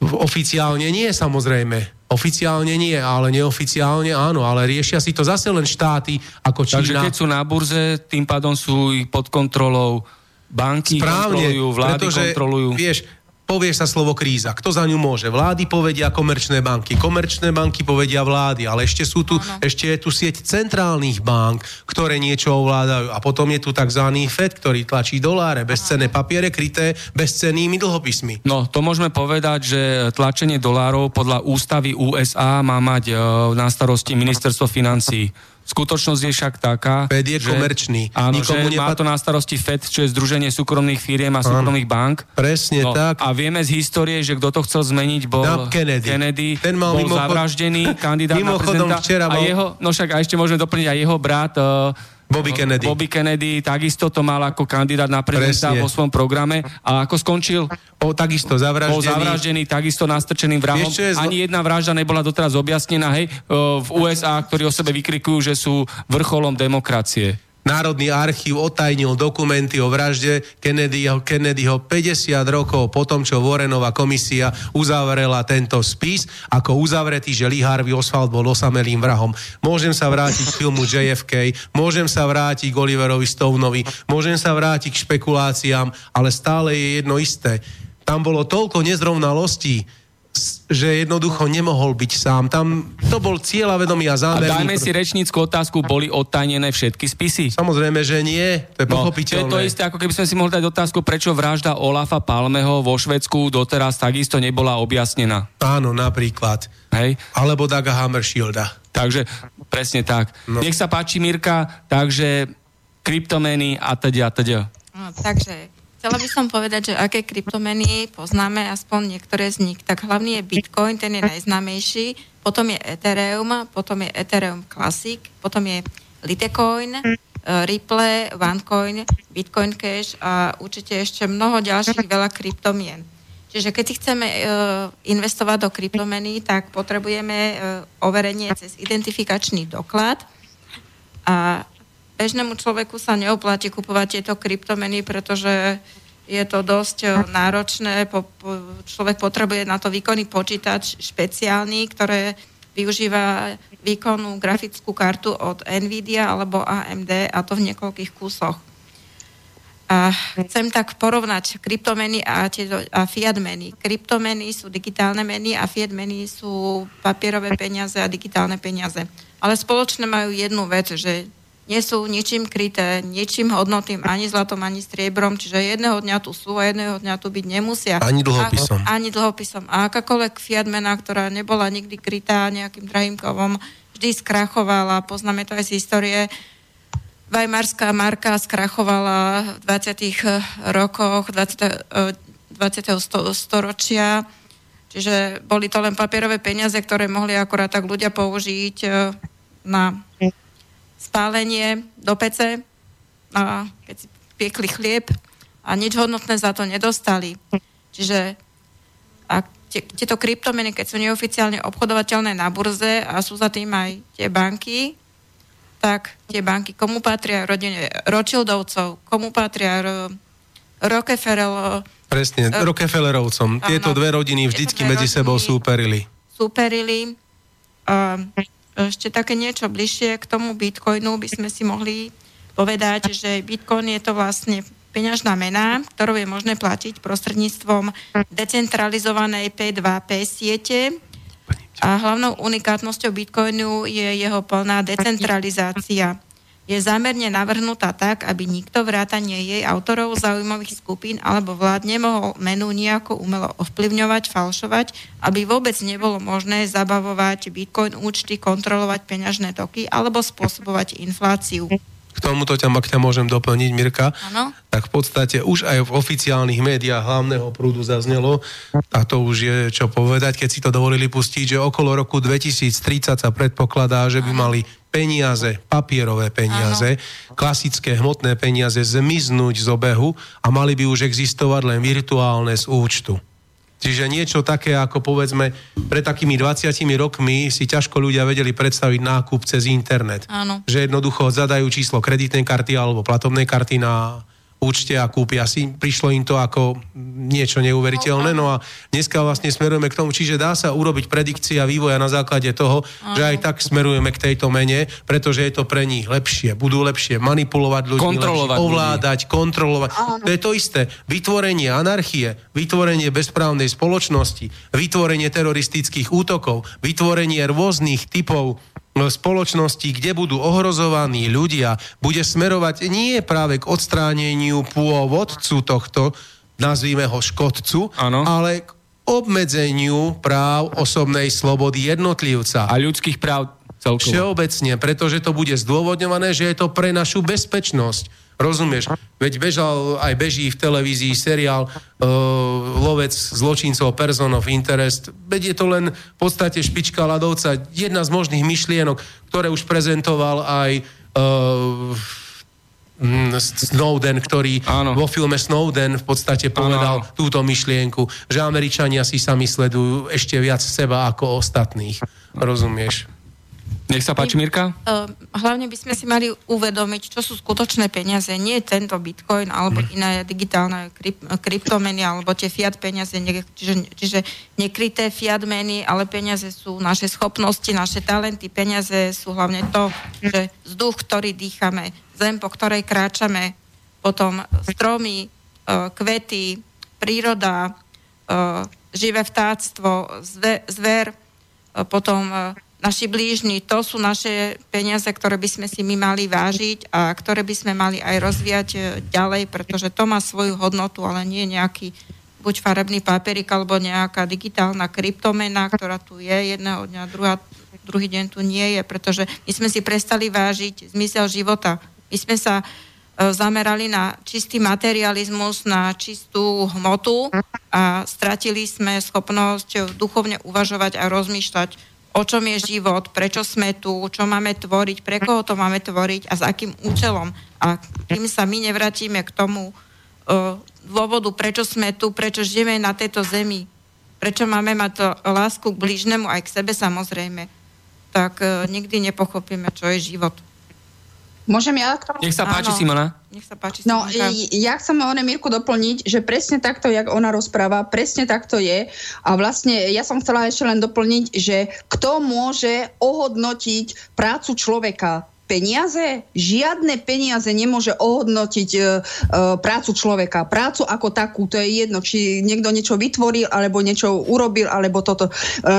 Oficiálne nie, samozrejme. Oficiálne nie, ale neoficiálne áno, ale riešia si to zase len štáty ako Čína.
Takže keď sú na burze, tým pádom sú i pod kontrolou banky, kontrolujú, vlády
pretože,
kontrolujú.
Vieš, povie sa slovo kríza. Kto za ňu môže? Vlády povedia komerčné banky, komerčné banky povedia vlády, ale ešte sú tu, ešte je tu sieť centrálnych bank, ktoré niečo ovládajú. A potom je tu tzv. FED, ktorý tlačí doláre, bezcenné papiere kryté bezcennými dlhopismi.
No, to môžeme povedať, že tlačenie dolárov podľa ústavy USA má mať e, na starosti ministerstvo financí. Skutočnosť je však taká,
FED je
že,
komerčný.
Áno,
Nikomu
že má
nepad-
to na starosti FED, čo je Združenie súkromných firiem a súkromných bank.
Presne
No,
tak.
A vieme z histórie, že kto to chcel zmeniť, bol
Na Kennedy.
Kennedy
Ten mal
bol
mimochod-
zavraždený kandidát na prezidenta.
včera
a
mal-
jeho, no však a ešte môžeme doplniť aj jeho brat uh,
Bobby Kennedy.
Bobby Kennedy takisto to mal ako kandidát na prezidenta
Presne.
vo svojom programe. A ako skončil?
O, takisto zavraždený.
Bol zavraždený takisto nastrčeným vrahom.
Zlo-
Ani jedna vražda nebola doteraz objasnená, hej, o, v USA, ktorí o sebe vykrikujú, že sú vrcholom demokracie.
Národný archív otajnil dokumenty o vražde Kennedyho, Kennedyho 50 rokov po tom, čo Warrenová komisia uzavrela tento spis, ako uzavretý, že Lee Harvey Oswald bol osamelým vrahom. Môžem sa vrátiť k filmu JFK, môžem sa vrátiť k Oliverovi Stoneovi, môžem sa vrátiť k špekuláciám, ale stále je jedno isté. Tam bolo toľko nezrovnalostí, že jednoducho nemohol byť sám. Tam to bol cieľavedomý
A
a zámerný.
dajme si rečnícku otázku, boli odtajnené všetky spisy?
Samozrejme, že nie. To je
No, to je
pochopiteľné.
to isté, ako keby sme si mohli dať otázku, prečo vražda Olafa Palmeho vo Švedsku doteraz takisto nebola objasnená.
Áno, napríklad.
Hej?
Alebo Daga Hammershielda.
Takže presne tak. No. Nech sa páči, Mirka, takže kryptomeny a teda a teda.
No, takže chcela by som povedať, že aké kryptomeny poznáme, aspoň niektoré z nich. Tak hlavný je Bitcoin, ten je najznámejší, potom je Ethereum, potom je Ethereum Classic, potom je Litecoin, eh, Ripple, OneCoin, Bitcoin Cash a určite ešte mnoho ďalších veľa kryptomien. Čiže keď si chceme e, investovať do kryptomeny, tak potrebujeme e, overenie cez identifikačný doklad a bežnému človeku sa neoplatí kupovať tieto kryptomeny, pretože je to dosť e, náročné. Po, po, človek potrebuje na to výkonný počítač špeciálny, ktoré využíva výkonnú grafickú kartu od NVIDIA alebo AMD a to v niekoľkých kusoch. A chcem tak porovnať kryptomeny a, tie, a fiat meny. Kryptomeny sú digitálne meny a fiat meny sú papierové peniaze a digitálne peniaze. Ale spoločné majú jednu vec, že nie sú ničím kryté, ničím hodnotným, ani zlatom, ani striebrom, čiže jedného dňa tu sú a jedného dňa tu byť nemusia.
Ani dlhopisom.
A, ani dlhopisom. A akákoľvek fiat mena, ktorá nebola nikdy krytá nejakým drahým kovom, vždy skrachovala, poznáme to aj z histórie, Weimarská marka skrachovala v 20. rokoch 20. eh, 20. sto- storočia, Čiže boli to len papierové peniaze, ktoré mohli akorát tak ľudia použiť e, na spálenie do pece, a keď si piekli chlieb a nič hodnotné za to nedostali. Čiže a tieto kryptomeny, keď sú neoficiálne obchodovateľné na burze a sú za tým aj tie banky, tak tie banky komu patria rodine Rothschildovcov, komu patria Rockefeller,
Presne, uh, Rockefellerovcom. Áno, Tieto dve rodiny vždycky dve medzi rodiny sebou súperili.
Súperili. Uh, ešte také niečo bližšie k tomu Bitcoinu by sme si mohli povedať, že Bitcoin je to vlastne peňažná mena, ktorou je možné platiť prostredníctvom decentralizovanej P2P siete. A hlavnou unikátnosťou Bitcoinu je jeho plná decentralizácia je zámerne navrhnutá tak, aby nikto vrátanie jej autorov zaujímavých skupín alebo vlád nemohol menu nejako umelo ovplyvňovať, falšovať, aby vôbec nebolo možné zabavovať bitcoin účty, kontrolovať peňažné toky alebo spôsobovať infláciu.
K tomuto ťa, ak ťa môžem doplniť, Mirka,
ano?
tak v podstate už aj v oficiálnych médiách hlavného prúdu zaznelo, a to už je čo povedať, keď si to dovolili pustiť, že okolo roku 2030 sa predpokladá, že by mali peniaze, papierové peniaze, Áno. klasické hmotné peniaze zmiznúť z obehu a mali by už existovať len virtuálne z účtu. Čiže niečo také, ako povedzme, pred takými 20 rokmi si ťažko ľudia vedeli predstaviť nákup cez internet.
Áno.
Že jednoducho zadajú číslo kreditnej karty alebo platovnej karty na účte a kúpia si. Prišlo im to ako niečo neuveriteľné. No a dneska vlastne smerujeme k tomu, čiže dá sa urobiť predikcia vývoja na základe toho, že aj tak smerujeme k tejto mene, pretože je to pre nich lepšie. Budú lepšie manipulovať ľudí,
kontrolovať
lepšie ovládať,
ľudí.
kontrolovať. To je to isté. Vytvorenie anarchie, vytvorenie bezprávnej spoločnosti, vytvorenie teroristických útokov, vytvorenie rôznych typov spoločnosti, kde budú ohrozovaní ľudia, bude smerovať nie práve k odstráneniu pôvodcu tohto, nazvíme ho škodcu,
ano.
ale k obmedzeniu práv osobnej slobody jednotlivca.
A ľudských práv celkovo.
Všeobecne, pretože to bude zdôvodňované, že je to pre našu bezpečnosť Rozumieš? Veď bežal, aj beží v televízii seriál uh, Lovec zločincov Person of Interest. Veď je to len v podstate špička ľadovca. Jedna z možných myšlienok, ktoré už prezentoval aj uh, Snowden, ktorý Áno. vo filme Snowden v podstate povedal Áno. túto myšlienku, že Američania si sami sledujú ešte viac seba ako ostatných. Rozumieš?
Nech sa páči, Mirka.
Uh, hlavne by sme si mali uvedomiť, čo sú skutočné peniaze. Nie tento bitcoin alebo mm. iná digitálna kryp, kryptomeny alebo tie fiat peniaze, čiže, čiže nekryté fiat meny, ale peniaze sú naše schopnosti, naše talenty. Peniaze sú hlavne to, že vzduch, ktorý dýchame, zem, po ktorej kráčame, potom stromy, uh, kvety, príroda, uh, živé vtáctvo, zver potom naši blížni, to sú naše peniaze, ktoré by sme si my mali vážiť a ktoré by sme mali aj rozvíjať e, ďalej, pretože to má svoju hodnotu, ale nie nejaký buď farebný papierik alebo nejaká digitálna kryptomena, ktorá tu je jedného dňa, druhá, druhý deň tu nie je, pretože my sme si prestali vážiť zmysel života. My sme sa e, zamerali na čistý materializmus, na čistú hmotu a stratili sme schopnosť duchovne uvažovať a rozmýšľať o čom je život, prečo sme tu, čo máme tvoriť, pre koho to máme tvoriť? A s akým účelom. A kým sa my nevrátime k tomu uh, dôvodu, prečo sme tu, prečo žijeme na tejto zemi, prečo máme mať lásku k blížnemu aj k sebe samozrejme, tak uh, nikdy nepochopíme, čo je život.
Môžem ja k tomu?
Nech sa páči, Áno. Simona.
Nech sa páči,
No, ja chcem one Mirku doplniť, že presne takto, jak ona rozpráva, presne takto je. A vlastne ja som chcela ešte len doplniť, že kto môže ohodnotiť prácu človeka, peniaze, žiadne peniaze nemôže ohodnotiť e, e, prácu človeka. Prácu ako takú, to je jedno, či niekto niečo vytvoril, alebo niečo urobil, alebo toto. E,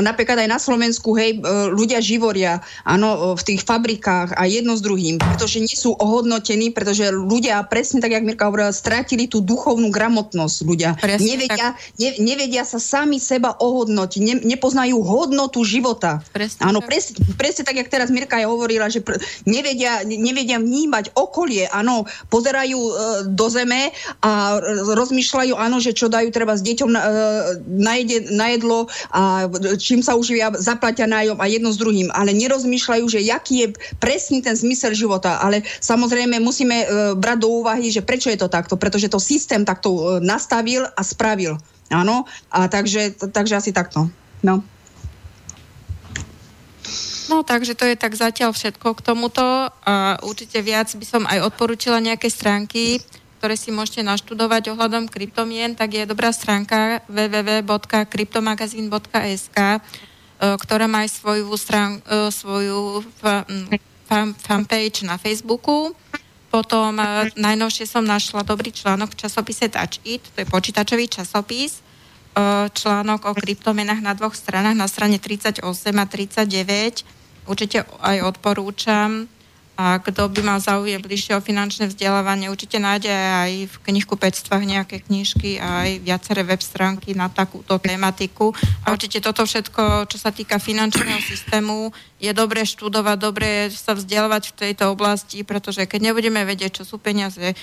napríklad aj na Slovensku, hej, e, ľudia živoria, áno, v tých fabrikách a jedno s druhým, pretože nie sú ohodnotení, pretože ľudia, presne tak, jak Mirka hovorila, stratili tú duchovnú gramotnosť ľudia. Presne nevedia, ne, nevedia sa sami seba ohodnotiť, ne, nepoznajú hodnotu života.
Presne
áno, presne, presne tak, jak teraz Mirka aj hovorila, že pr- nevedia, nevedia vnímať okolie, áno, pozerajú e, do zeme a rozmýšľajú, áno, že čo dajú treba s deťom na, e, na, jedlo a čím sa uživia, zaplatia nájom a jedno s druhým, ale nerozmýšľajú, že jaký je presný ten zmysel života, ale samozrejme musíme e, brať do úvahy, že prečo je to takto, pretože to systém takto e, nastavil a spravil. Áno, a takže, takže asi takto. No.
No takže to je tak zatiaľ všetko k tomuto. A určite viac by som aj odporúčila nejaké stránky, ktoré si môžete naštudovať ohľadom kryptomien, tak je dobrá stránka www.kryptomagazin.sk, e, ktorá má aj svoju, strán, e, svoju fan, fanpage na Facebooku. Potom e, najnovšie som našla dobrý článok v časopise Touch It, to je počítačový časopis, článok o kryptomenách na dvoch stranách, na strane 38 a 39 určite aj odporúčam. A kto by mal záujem bližšie o finančné vzdelávanie, určite nájde aj v knihkupectvách nejaké knižky aj viaceré web stránky na takúto tematiku. A určite toto všetko, čo sa týka finančného systému, je dobre študovať, dobre sa vzdelávať v tejto oblasti, pretože keď nebudeme vedieť, čo sú peniaze, e,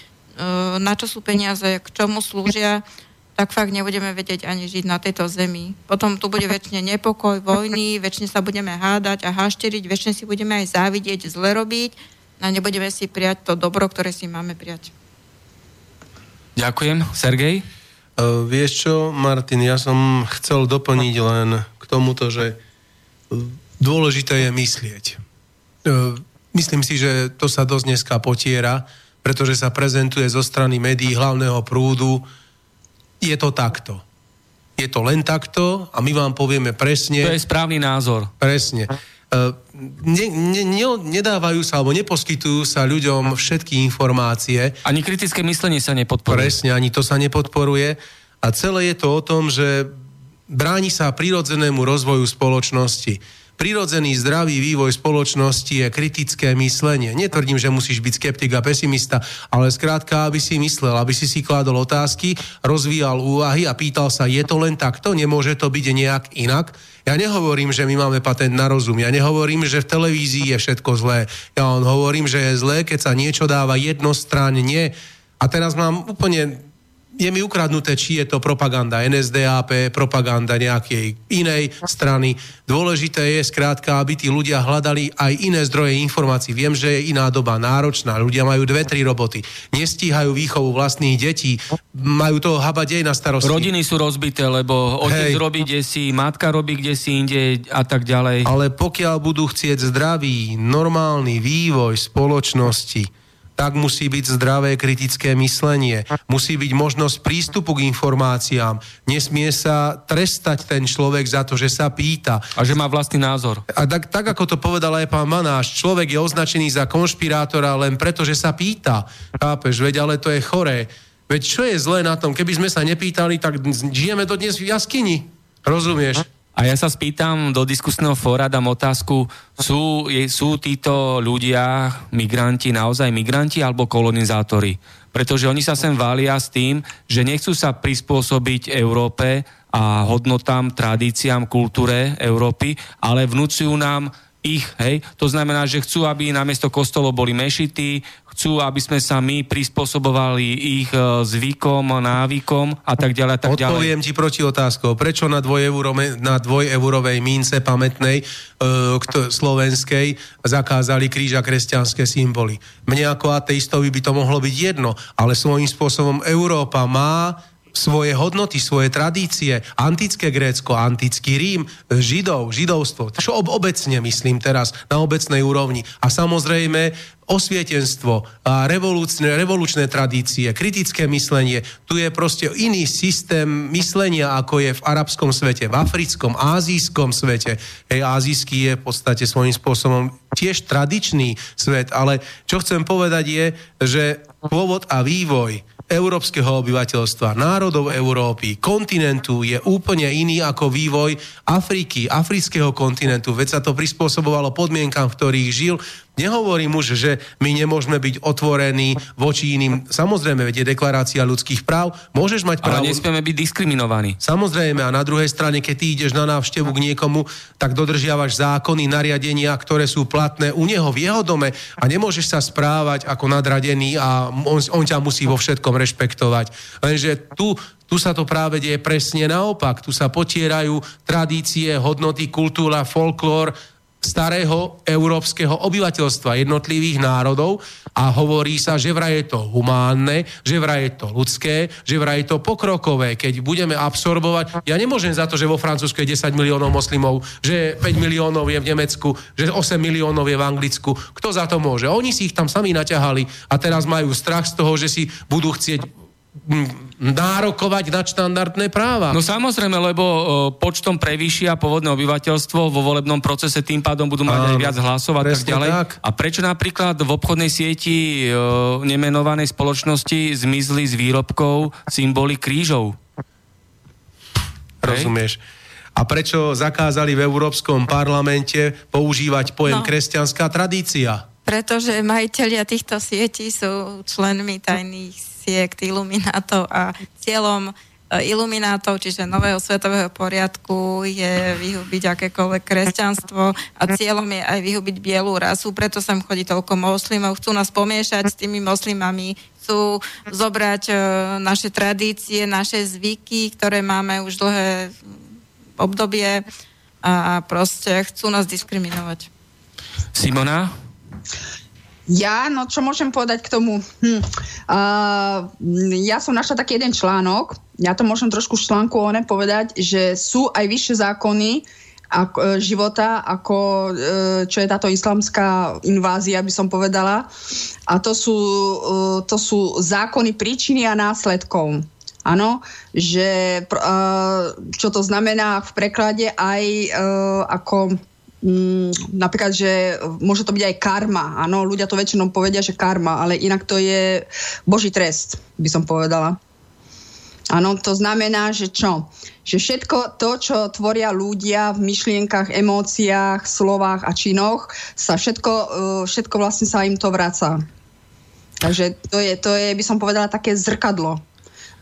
na čo sú peniaze, k čomu slúžia, tak fakt nebudeme vedieť ani žiť na tejto zemi. Potom tu bude väčšine nepokoj, vojny, väčšine sa budeme hádať a hašteriť, väčšine si budeme aj závidieť, zle robiť a nebudeme si prijať to dobro, ktoré si máme prijať.
Ďakujem. Sergej?
Uh, vieš čo, Martin, ja som chcel doplniť len k tomuto, že dôležité je myslieť. Uh, myslím si, že to sa dosť dneska potiera, pretože sa prezentuje zo strany médií hlavného prúdu je to takto. Je to len takto a my vám povieme presne...
To je správny názor.
Presne. Uh, ne, ne, ne, nedávajú sa alebo neposkytujú sa ľuďom všetky informácie.
Ani kritické myslenie sa nepodporuje.
Presne, ani to sa nepodporuje. A celé je to o tom, že bráni sa prirodzenému rozvoju spoločnosti prirodzený zdravý vývoj spoločnosti je kritické myslenie. Netvrdím, že musíš byť skeptik a pesimista, ale skrátka, aby si myslel, aby si si kládol otázky, rozvíjal úvahy a pýtal sa, je to len takto, nemôže to byť nejak inak. Ja nehovorím, že my máme patent na rozum, ja nehovorím, že v televízii je všetko zlé. Ja on hovorím, že je zlé, keď sa niečo dáva jednostranne. A teraz mám úplne je mi ukradnuté, či je to propaganda NSDAP, propaganda nejakej inej strany. Dôležité je skrátka, aby tí ľudia hľadali aj iné zdroje informácií. Viem, že je iná doba náročná, ľudia majú dve, tri roboty, nestíhajú výchovu vlastných detí, majú toho habať aj na starosti.
Rodiny sú rozbité, lebo otec Hej. robí kde si, matka robí kde si inde a tak ďalej.
Ale pokiaľ budú chcieť zdravý, normálny vývoj spoločnosti, tak musí byť zdravé kritické myslenie, musí byť možnosť prístupu k informáciám, nesmie sa trestať ten človek za to, že sa pýta.
A že má vlastný názor.
A tak, tak ako to povedal aj pán Manáš, človek je označený za konšpirátora len preto, že sa pýta. Chápeš, veď ale to je choré. Veď čo je zlé na tom? Keby sme sa nepýtali, tak žijeme to dnes v jaskyni. Rozumieš?
A ja sa spýtam do diskusného fóra, dám otázku, sú, sú títo ľudia, migranti, naozaj migranti alebo kolonizátori? Pretože oni sa sem vália s tým, že nechcú sa prispôsobiť Európe a hodnotám, tradíciám, kultúre Európy, ale vnúcujú nám ich, hej. To znamená, že chcú, aby namiesto kostolov boli mešity, chcú, aby sme sa my prispôsobovali ich e, zvykom, návykom a tak ďalej. tak ďalej.
Odpoviem ti proti otázkou. Prečo na, dvojeurovej, na dvojeurovej mince pamätnej e, slovenskej zakázali kríž a kresťanské symboly? Mne ako ateistovi by to mohlo byť jedno, ale svojím spôsobom Európa má svoje hodnoty, svoje tradície, antické Grécko, antický Rím, Židov, židovstvo, čo ob, obecne myslím teraz, na obecnej úrovni. A samozrejme osvietenstvo, a revolučné, revolučné tradície, kritické myslenie. Tu je proste iný systém myslenia, ako je v arabskom svete, v africkom, azijskom svete. Hej, azijský je v podstate svojím spôsobom tiež tradičný svet, ale čo chcem povedať je, že pôvod a vývoj európskeho obyvateľstva, národov Európy, kontinentu je úplne iný ako vývoj Afriky, afrického kontinentu. Veď sa to prispôsobovalo podmienkam, v ktorých žil. Nehovorím už, že my nemôžeme byť otvorení voči iným. Samozrejme, veď je deklarácia ľudských práv. Môžeš mať právo...
Ale nesmieme byť diskriminovaní.
Samozrejme, a na druhej strane, keď ty ideš na návštevu k niekomu, tak dodržiavaš zákony, nariadenia, ktoré sú platné u neho v jeho dome a nemôžeš sa správať ako nadradený a on, on ťa musí vo všetkom rešpektovať. Lenže tu, tu sa to práve deje presne naopak. Tu sa potierajú tradície, hodnoty, kultúra, folklór, starého európskeho obyvateľstva jednotlivých národov a hovorí sa, že vraj je to humánne, že vraj je to ľudské, že vraj je to pokrokové. Keď budeme absorbovať, ja nemôžem za to, že vo Francúzsku je 10 miliónov moslimov, že 5 miliónov je v Nemecku, že 8 miliónov je v Anglicku. Kto za to môže? Oni si ich tam sami naťahali a teraz majú strach z toho, že si budú chcieť nárokovať na štandardné práva.
No samozrejme, lebo o, počtom prevýšia pôvodné obyvateľstvo vo volebnom procese, tým pádom budú mať aj viac hlasov a tak ďalej. Tak. A prečo napríklad v obchodnej sieti o, nemenovanej spoločnosti zmizli z výrobkov symboly krížov?
Rozumieš? A prečo zakázali v Európskom parlamente používať pojem no. kresťanská tradícia?
Pretože majiteľia týchto sietí sú členmi tajných sekt, iluminátov a cieľom e, iluminátov, čiže nového svetového poriadku je vyhubiť akékoľvek kresťanstvo a cieľom je aj vyhubiť bielú rasu, preto sem chodí toľko moslimov, chcú nás pomiešať s tými moslimami, chcú zobrať uh, naše tradície, naše zvyky, ktoré máme už dlhé obdobie a proste chcú nás diskriminovať.
Simona?
Ja, no čo môžem povedať k tomu? Hm. Uh, ja som našla taký jeden článok, ja to môžem trošku v článku one povedať, že sú aj vyššie zákony ako, e, života, ako e, čo je táto islamská invázia, by som povedala. A to sú, e, to sú zákony príčiny a následkov. Áno, že čo to znamená v preklade aj ako mm, napríklad, že môže to byť aj karma. Áno, ľudia to väčšinou povedia, že karma, ale inak to je boží trest, by som povedala. Áno, to znamená, že čo? Že všetko to, čo tvoria ľudia v myšlienkach, emóciách, slovách a činoch, sa všetko, uh, všetko vlastne sa im to vraca. Takže to je, to je, by som povedala, také zrkadlo.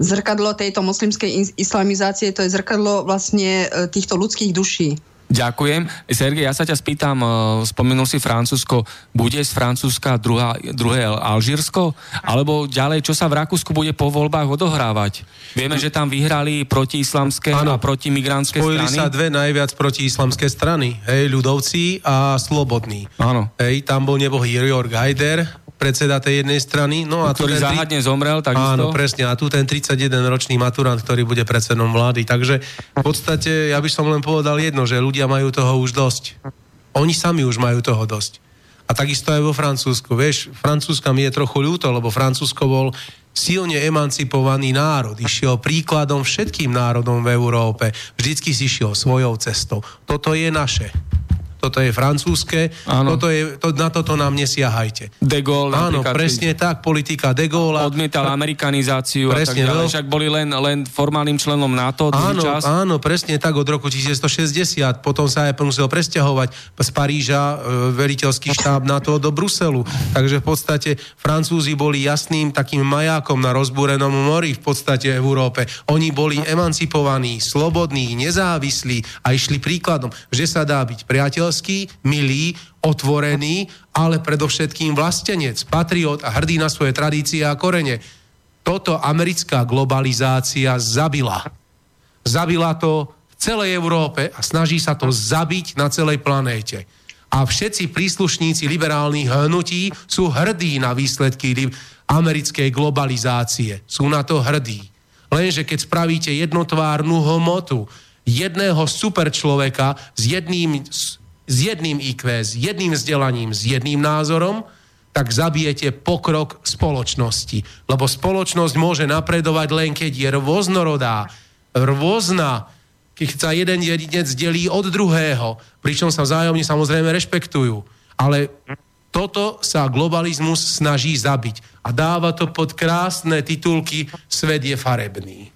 Zrkadlo tejto moslimskej islamizácie, to je zrkadlo vlastne uh, týchto ľudských duší.
Ďakujem. Sergej, ja sa ťa spýtam, e, spomenul si Francúzsko, bude z Francúzska druhá, druhé Alžírsko? Alebo ďalej, čo sa v Rakúsku bude po voľbách odohrávať? Vieme, že tam vyhrali protiislamské a protimigrantské
Spojili
strany.
sa dve najviac protiislamské strany. Hej, ľudovci a slobodní.
Áno.
Hej, tam bol nebohý Jorior Gajder, predseda tej jednej strany. No
a ktorý záhadne tri... zomrel, takisto.
Áno, presne. A tu ten 31-ročný maturant, ktorý bude predsedom vlády. Takže v podstate ja by som len povedal jedno, že ľudia majú toho už dosť. Oni sami už majú toho dosť. A takisto aj vo Francúzsku. Vieš, Francúzska mi je trochu ľúto, lebo Francúzsko bol silne emancipovaný národ. Išiel príkladom všetkým národom v Európe. Vždycky si šiel svojou cestou. Toto je naše toto je francúzske, toto je, to, na toto nám nesiahajte.
De Gaulle
Áno, presne tak, politika De Gaulle.
Odmietal amerikanizáciu presne, a tak ďalej, však boli len, len formálnym členom NATO
áno,
čas.
Áno, presne tak, od roku 1960, potom sa aj musel presťahovať z Paríža e, veliteľský štáb NATO do Bruselu. Takže v podstate Francúzi boli jasným takým majákom na rozbúrenom mori v podstate v Európe. Oni boli emancipovaní, slobodní, nezávislí a išli príkladom, že sa dá byť priateľ priateľský, milý, otvorený, ale predovšetkým vlastenec, patriot a hrdý na svoje tradície a korene. Toto americká globalizácia zabila. Zabila to v celej Európe a snaží sa to zabiť na celej planéte. A všetci príslušníci liberálnych hnutí sú hrdí na výsledky americkej globalizácie. Sú na to hrdí. Lenže keď spravíte jednotvárnu homotu jedného superčloveka s jedným jedným IQ, s jedným vzdelaním, s jedným názorom, tak zabijete pokrok spoločnosti. Lebo spoločnosť môže napredovať len keď je rôznorodá, rôzna, keď sa jeden jedinec delí od druhého, pričom sa vzájomne samozrejme rešpektujú. Ale toto sa globalizmus snaží zabiť. a dáva to pod krásne titulky Svet je farebný.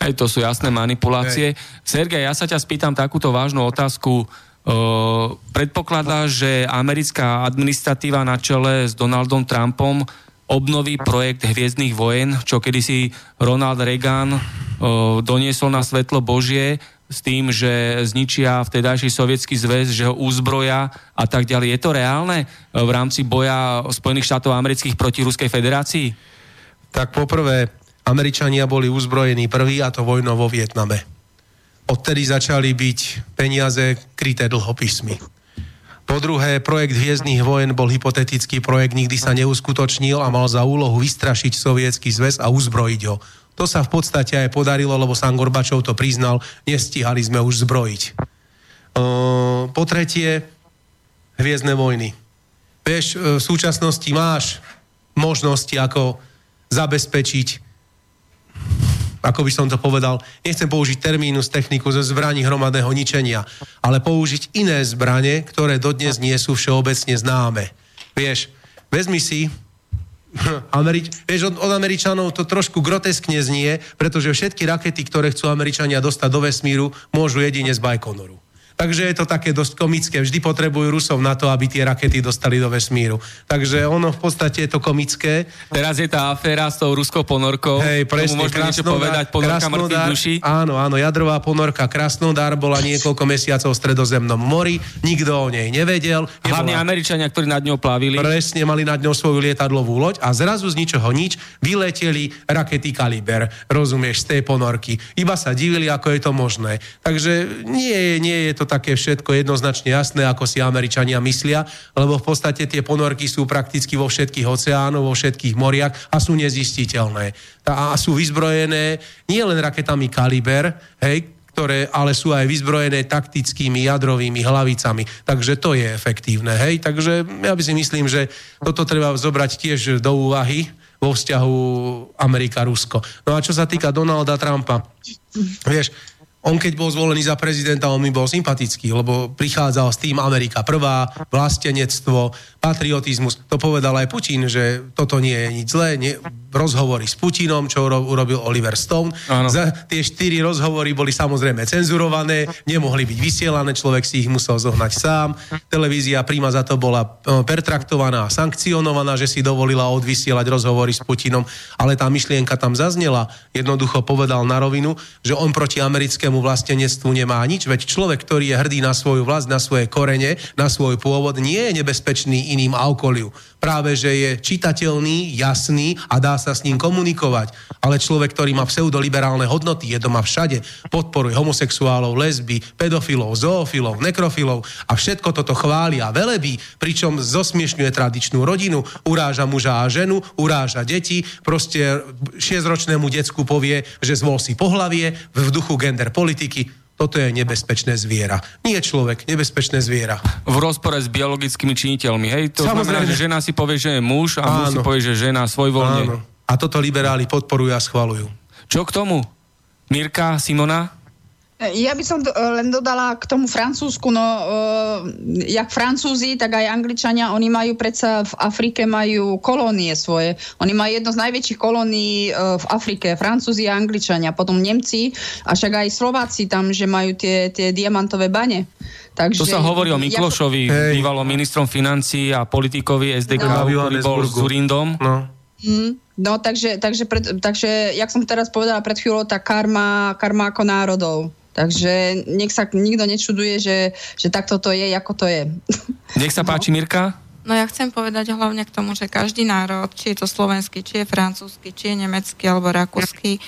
Hej, to sú jasné manipulácie. Hej. Sergej, ja sa ťa spýtam takúto vážnu otázku. Predpokladá, že americká administratíva na čele s Donaldom Trumpom obnoví projekt Hviezdnych vojen, čo kedysi Ronald Reagan uh, doniesol na svetlo Božie s tým, že zničia vtedajší sovietský zväz, že ho uzbroja a tak ďalej. Je to reálne v rámci boja Spojených štátov amerických proti Ruskej federácii?
Tak poprvé, Američania boli uzbrojení prví a to vojnou vo Vietname. Odtedy začali byť peniaze kryté dlhopismy. Po druhé, projekt Hviezdnych vojen bol hypotetický projekt, nikdy sa neuskutočnil a mal za úlohu vystrašiť sovietský zväz a uzbrojiť ho. To sa v podstate aj podarilo, lebo sám Gorbačov to priznal, nestíhali sme už zbrojiť. Po tretie, Hviezdne vojny. Vieš, v súčasnosti máš možnosti, ako zabezpečiť ako by som to povedal, nechcem použiť termínus techniku ze zbraní hromadného ničenia, ale použiť iné zbranie, ktoré dodnes nie sú všeobecne známe. Vieš, vezmi si, Američ- vieš, od, od Američanov to trošku groteskne znie, pretože všetky rakety, ktoré chcú Američania dostať do vesmíru, môžu jedine z Bajkonoru. Takže je to také dosť komické. Vždy potrebujú Rusov na to, aby tie rakety dostali do vesmíru. Takže ono v podstate je to komické.
Teraz je tá aféra s tou ruskou ponorkou.
Hej, presne.
Môžete niečo povedať, ponorka mŕtvych duší?
Áno, áno, jadrová ponorka Krasnodar bola niekoľko mesiacov v stredozemnom mori, nikto o nej nevedel.
Nebola... Hlavne Američania, ktorí nad ňou plavili.
Presne, mali nad ňou svoju lietadlovú loď a zrazu z ničoho nič vyleteli rakety Kaliber, rozumieš, z tej ponorky. Iba sa divili, ako je to možné. Takže nie, nie je to také všetko jednoznačne jasné, ako si Američania myslia, lebo v podstate tie ponorky sú prakticky vo všetkých oceánoch, vo všetkých moriach a sú nezistiteľné. A sú vyzbrojené nie len raketami Kaliber, hej, ktoré ale sú aj vyzbrojené taktickými jadrovými hlavicami. Takže to je efektívne. Hej? Takže ja by si myslím, že toto treba zobrať tiež do úvahy vo vzťahu Amerika-Rusko. No a čo sa týka Donalda Trumpa, vieš, on keď bol zvolený za prezidenta, on mi bol sympatický, lebo prichádzal s tým Amerika prvá, vlastenectvo, patriotizmus. To povedal aj Putin, že toto nie je nič zlé. Nie, rozhovory s Putinom, čo urobil Oliver Stone. Áno. Za tie štyri rozhovory boli samozrejme cenzurované, nemohli byť vysielané, človek si ich musel zohnať sám. Televízia príma za to bola e, pertraktovaná a sankcionovaná, že si dovolila odvysielať rozhovory s Putinom, ale tá myšlienka tam zaznela. Jednoducho povedal na rovinu, že on proti americkému slovenskému vlastenectvu nemá nič, veď človek, ktorý je hrdý na svoju vlast, na svoje korene, na svoj pôvod, nie je nebezpečný iným a okoliu. Práve, že je čitateľný, jasný a dá sa s ním komunikovať. Ale človek, ktorý má pseudoliberálne hodnoty, je doma všade, podporuje homosexuálov, lesby, pedofilov, zoofilov, nekrofilov a všetko toto chváli a velebí, pričom zosmiešňuje tradičnú rodinu, uráža muža a ženu, uráža deti, proste 6-ročnému decku povie, že zvol si pohlavie v duchu gender politiky, toto je nebezpečné zviera. Nie človek, nebezpečné zviera.
V rozpore s biologickými činiteľmi, hej? To Samozrejme. znamená, že žena si povie, že je muž a Áno. muž si povie, že žena svojvoľne. Áno.
A toto liberáli podporujú a schvalujú.
Čo k tomu? Mirka, Simona?
Ja by som len dodala k tomu Francúzsku, no uh, jak Francúzi, tak aj Angličania, oni majú predsa v Afrike majú kolónie svoje. Oni majú jedno z najväčších kolónií uh, v Afrike, Francúzi a Angličania, potom Nemci a však aj Slováci tam, že majú tie, tie diamantové bane.
Takže, to sa hovorí o Miklošovi, ja... bývalom ministrom financí a politikovi SDK, no. ktorý bol s Zurindom. No.
Mm, no takže, takže, pred, takže, jak som teraz povedala pred chvíľou, tá karma, karma ako národov. Takže nech sa nikto nečuduje, že, že takto to je, ako to je.
Nech sa páči, no. Mirka.
No ja chcem povedať hlavne k tomu, že každý národ, či je to slovenský, či je francúzsky, či je nemecký alebo rakúsky,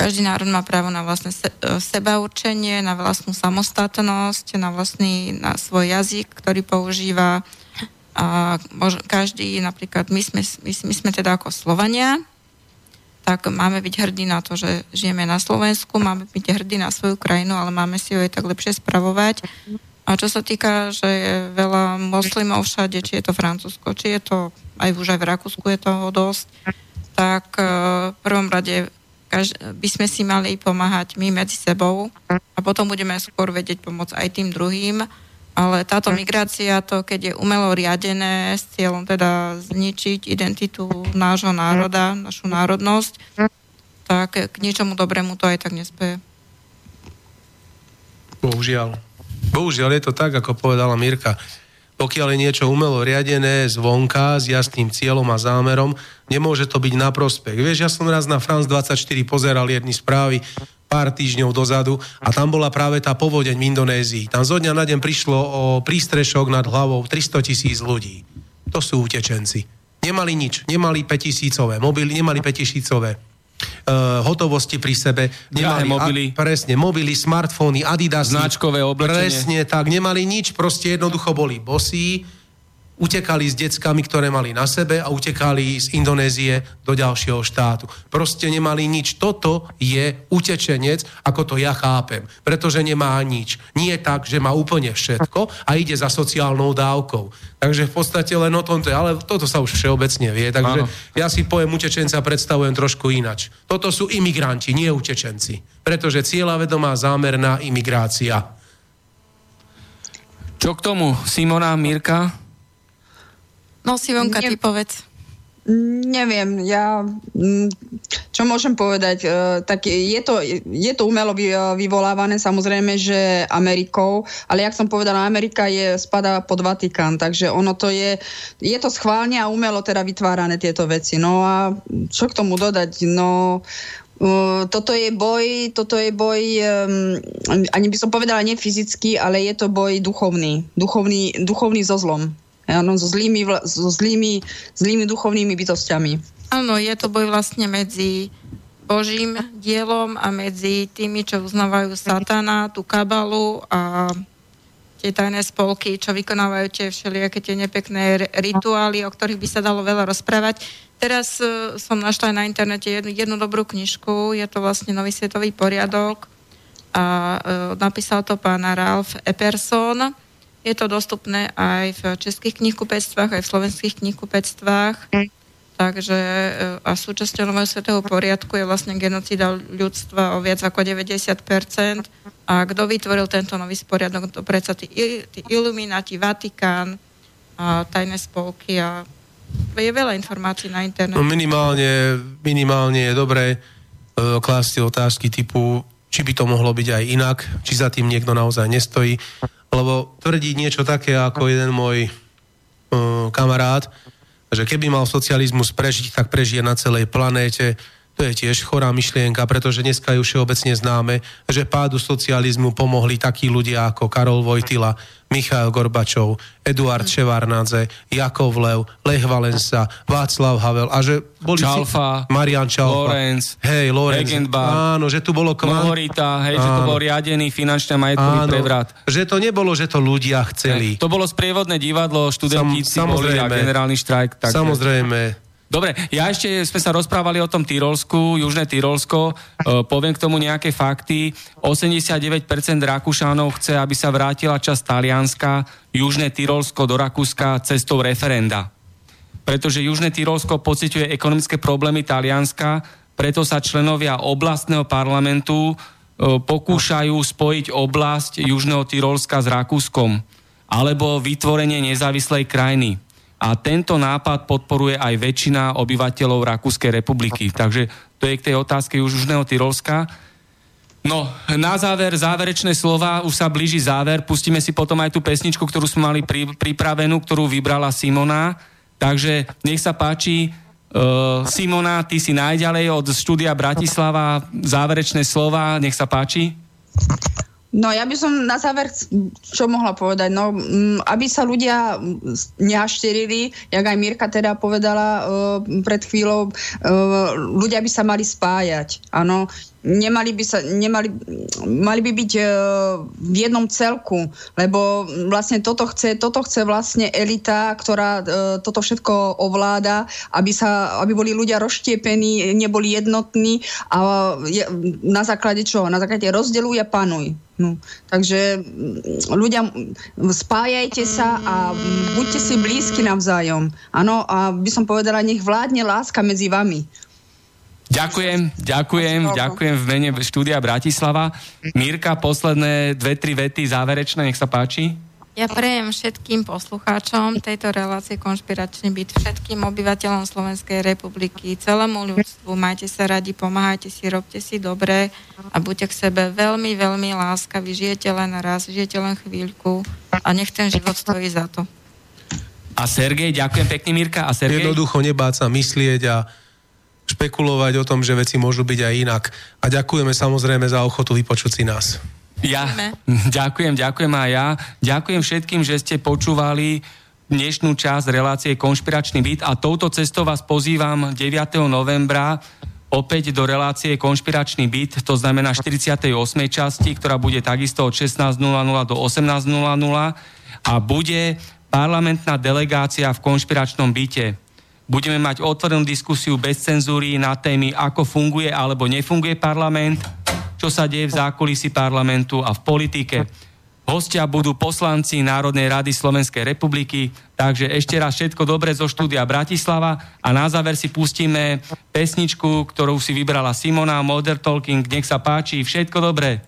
každý národ má právo na vlastné se, e, seba určenie, na vlastnú samostatnosť, na vlastný na svoj jazyk, ktorý používa. A mož, každý, napríklad my sme, my, my sme teda ako Slovania, tak máme byť hrdí na to, že žijeme na Slovensku, máme byť hrdí na svoju krajinu, ale máme si ju aj tak lepšie spravovať. A čo sa týka, že je veľa moslimov všade, či je to Francúzsko, či je to aj už aj v Rakúsku je toho dosť, tak e, v prvom rade by sme si mali pomáhať my medzi sebou a potom budeme skôr vedieť pomôcť aj tým druhým. Ale táto migrácia, to keď je umelo riadené s cieľom teda zničiť identitu nášho národa, našu národnosť, tak k ničomu dobrému to aj tak nespeje.
Bohužiaľ. Bohužiaľ je to tak, ako povedala Mirka. Pokiaľ je niečo umelo riadené zvonka s jasným cieľom a zámerom, nemôže to byť na prospech. Vieš, ja som raz na France 24 pozeral jedny správy pár týždňov dozadu a tam bola práve tá povodeň v Indonézii. Tam zo dňa na deň prišlo o prístrešok nad hlavou 300 tisíc ľudí. To sú utečenci. Nemali nič, nemali 5 tisícové mobily, nemali 5 tisícové uh, hotovosti pri sebe.
Nemali mobily.
A, presne, mobily, smartfóny, Adidas.
Značkové oblečenie.
Presne tak, nemali nič, proste jednoducho boli bosí, utekali s deckami, ktoré mali na sebe a utekali z Indonézie do ďalšieho štátu. Proste nemali nič. Toto je utečenec, ako to ja chápem. Pretože nemá nič. Nie tak, že má úplne všetko a ide za sociálnou dávkou. Takže v podstate len o tomto, ale toto sa už všeobecne vie. Takže Áno. ja si pojem utečenca predstavujem trošku inač. Toto sú imigranti, nie utečenci. Pretože cieľavedomá zámerná imigrácia.
Čo k tomu, Simona, Mirka?
No si vonka, ty povedz.
Neviem, ja, mm, čo môžem povedať, e, tak je to, je to umelo vyvolávané samozrejme, že Amerikou, ale jak som povedala, Amerika je, spadá pod Vatikán, takže ono to je, je to schválne a umelo teda vytvárané tieto veci. No a čo k tomu dodať? No, Uh, toto je boj, toto je boj, um, ani by som povedala nie fyzický, ale je to boj duchovný. Duchovný, duchovný so zlom. Áno, so zlými, so zlými, zlými duchovnými bytostiami.
Áno, je to boj vlastne medzi Božím dielom a medzi tými, čo uznávajú satana, tú kabalu a tie tajné spolky, čo vykonávajú tie všelijaké tie nepekné rituály, o ktorých by sa dalo veľa rozprávať. Teraz uh, som našla aj na internete jednu, jednu dobrú knižku, je to vlastne Nový svetový poriadok a uh, napísal to pán Ralph Epperson je to dostupné aj v českých knihkupectvách, aj v slovenských knihkupectvách. Takže e, a súčasťou nového svetého poriadku je vlastne genocída ľudstva o viac ako 90%. A kto vytvoril tento nový poriadok? To predsa tí, tí Illuminati, Vatikán, a tajné spolky a je veľa informácií na internete.
No minimálne, minimálne je dobré uh, klásť otázky typu, či by to mohlo byť aj inak, či za tým niekto naozaj nestojí lebo tvrdí niečo také ako jeden môj uh, kamarát, že keby mal socializmus prežiť, tak prežije na celej planéte. To je tiež chorá myšlienka, pretože dneska je všeobecne známe, že pádu socializmu pomohli takí ľudia ako Karol Vojtila, Michail Gorbačov, Eduard Ševarnadze, Jakov Lev, Lech Valensa, Václav Havel a že boli
Čalfa,
si... Marian Čalfa,
Lorenz,
hej, Lorenz, áno, že tu bolo
kvant... Mohorita, hej, áno. že to bol riadený finančný majetkový áno, prevrat.
Že to nebolo, že to ľudia chceli.
Hej, to bolo sprievodné divadlo, študenti Sam, boli a generálny štrajk.
Takže... Samozrejme.
Dobre, ja ešte sme sa rozprávali o tom Tyrolsku, Južné Tyrolsko, e, poviem k tomu nejaké fakty. 89% Rakúšanov chce, aby sa vrátila časť Talianska, Južné Tyrolsko do Rakúska cestou referenda. Pretože Južné Tyrolsko pociťuje ekonomické problémy Talianska, preto sa členovia oblastného parlamentu e, pokúšajú spojiť oblasť Južného Tyrolska s Rakúskom alebo vytvorenie nezávislej krajiny a tento nápad podporuje aj väčšina obyvateľov Rakúskej republiky. Takže to je k tej otázke Južného Tyrolska. No, na záver, záverečné slova, už sa blíži záver, pustíme si potom aj tú pesničku, ktorú sme mali pri, pripravenú, ktorú vybrala Simona. Takže nech sa páči, uh, Simona, ty si najďalej od štúdia Bratislava, záverečné slova, nech sa páči.
No ja by som na záver čo mohla povedať, no aby sa ľudia neašterili, jak aj Mirka teda povedala uh, pred chvíľou, uh, ľudia by sa mali spájať, áno, nemali by sa, nemali, mali by byť uh, v jednom celku, lebo vlastne toto chce, toto chce vlastne elita, ktorá uh, toto všetko ovláda, aby, sa, aby boli ľudia rozštiepení, neboli jednotní a je, na základe čoho? Na základe rozdeluj a panuj. No, takže ľudia, spájajte sa a buďte si blízki navzájom. Áno, a by som povedala, nech vládne láska medzi vami.
Ďakujem, ďakujem, ďakujem v mene štúdia Bratislava. Mírka, posledné dve, tri vety záverečné, nech sa páči.
Ja prejem všetkým poslucháčom tejto relácie Konšpiračný byt, všetkým obyvateľom Slovenskej republiky, celému ľudstvu. Majte sa radi, pomáhajte si, robte si dobre a buďte k sebe veľmi, veľmi láskaví. Žijete len raz, žijete len chvíľku a nech ten život stojí za to.
A Sergej, ďakujem pekne Mirka. A Sergej?
Jednoducho nebáť sa myslieť a špekulovať o tom, že veci môžu byť aj inak. A ďakujeme samozrejme za ochotu vypočuť si nás.
Ja ďakujem, ďakujem aj ja. Ďakujem všetkým, že ste počúvali dnešnú časť relácie Konšpiračný byt a touto cestou vás pozývam 9. novembra opäť do relácie Konšpiračný byt, to znamená 48. časti, ktorá bude takisto od 16.00 do 18.00 a bude parlamentná delegácia v konšpiračnom byte. Budeme mať otvorenú diskusiu bez cenzúry na témy, ako funguje alebo nefunguje parlament, čo sa deje v zákulisí parlamentu a v politike. Hostia budú poslanci Národnej rady Slovenskej republiky, takže ešte raz všetko dobre zo štúdia Bratislava a na záver si pustíme pesničku, ktorú si vybrala Simona, Modern Talking. Nech sa páči, všetko dobré.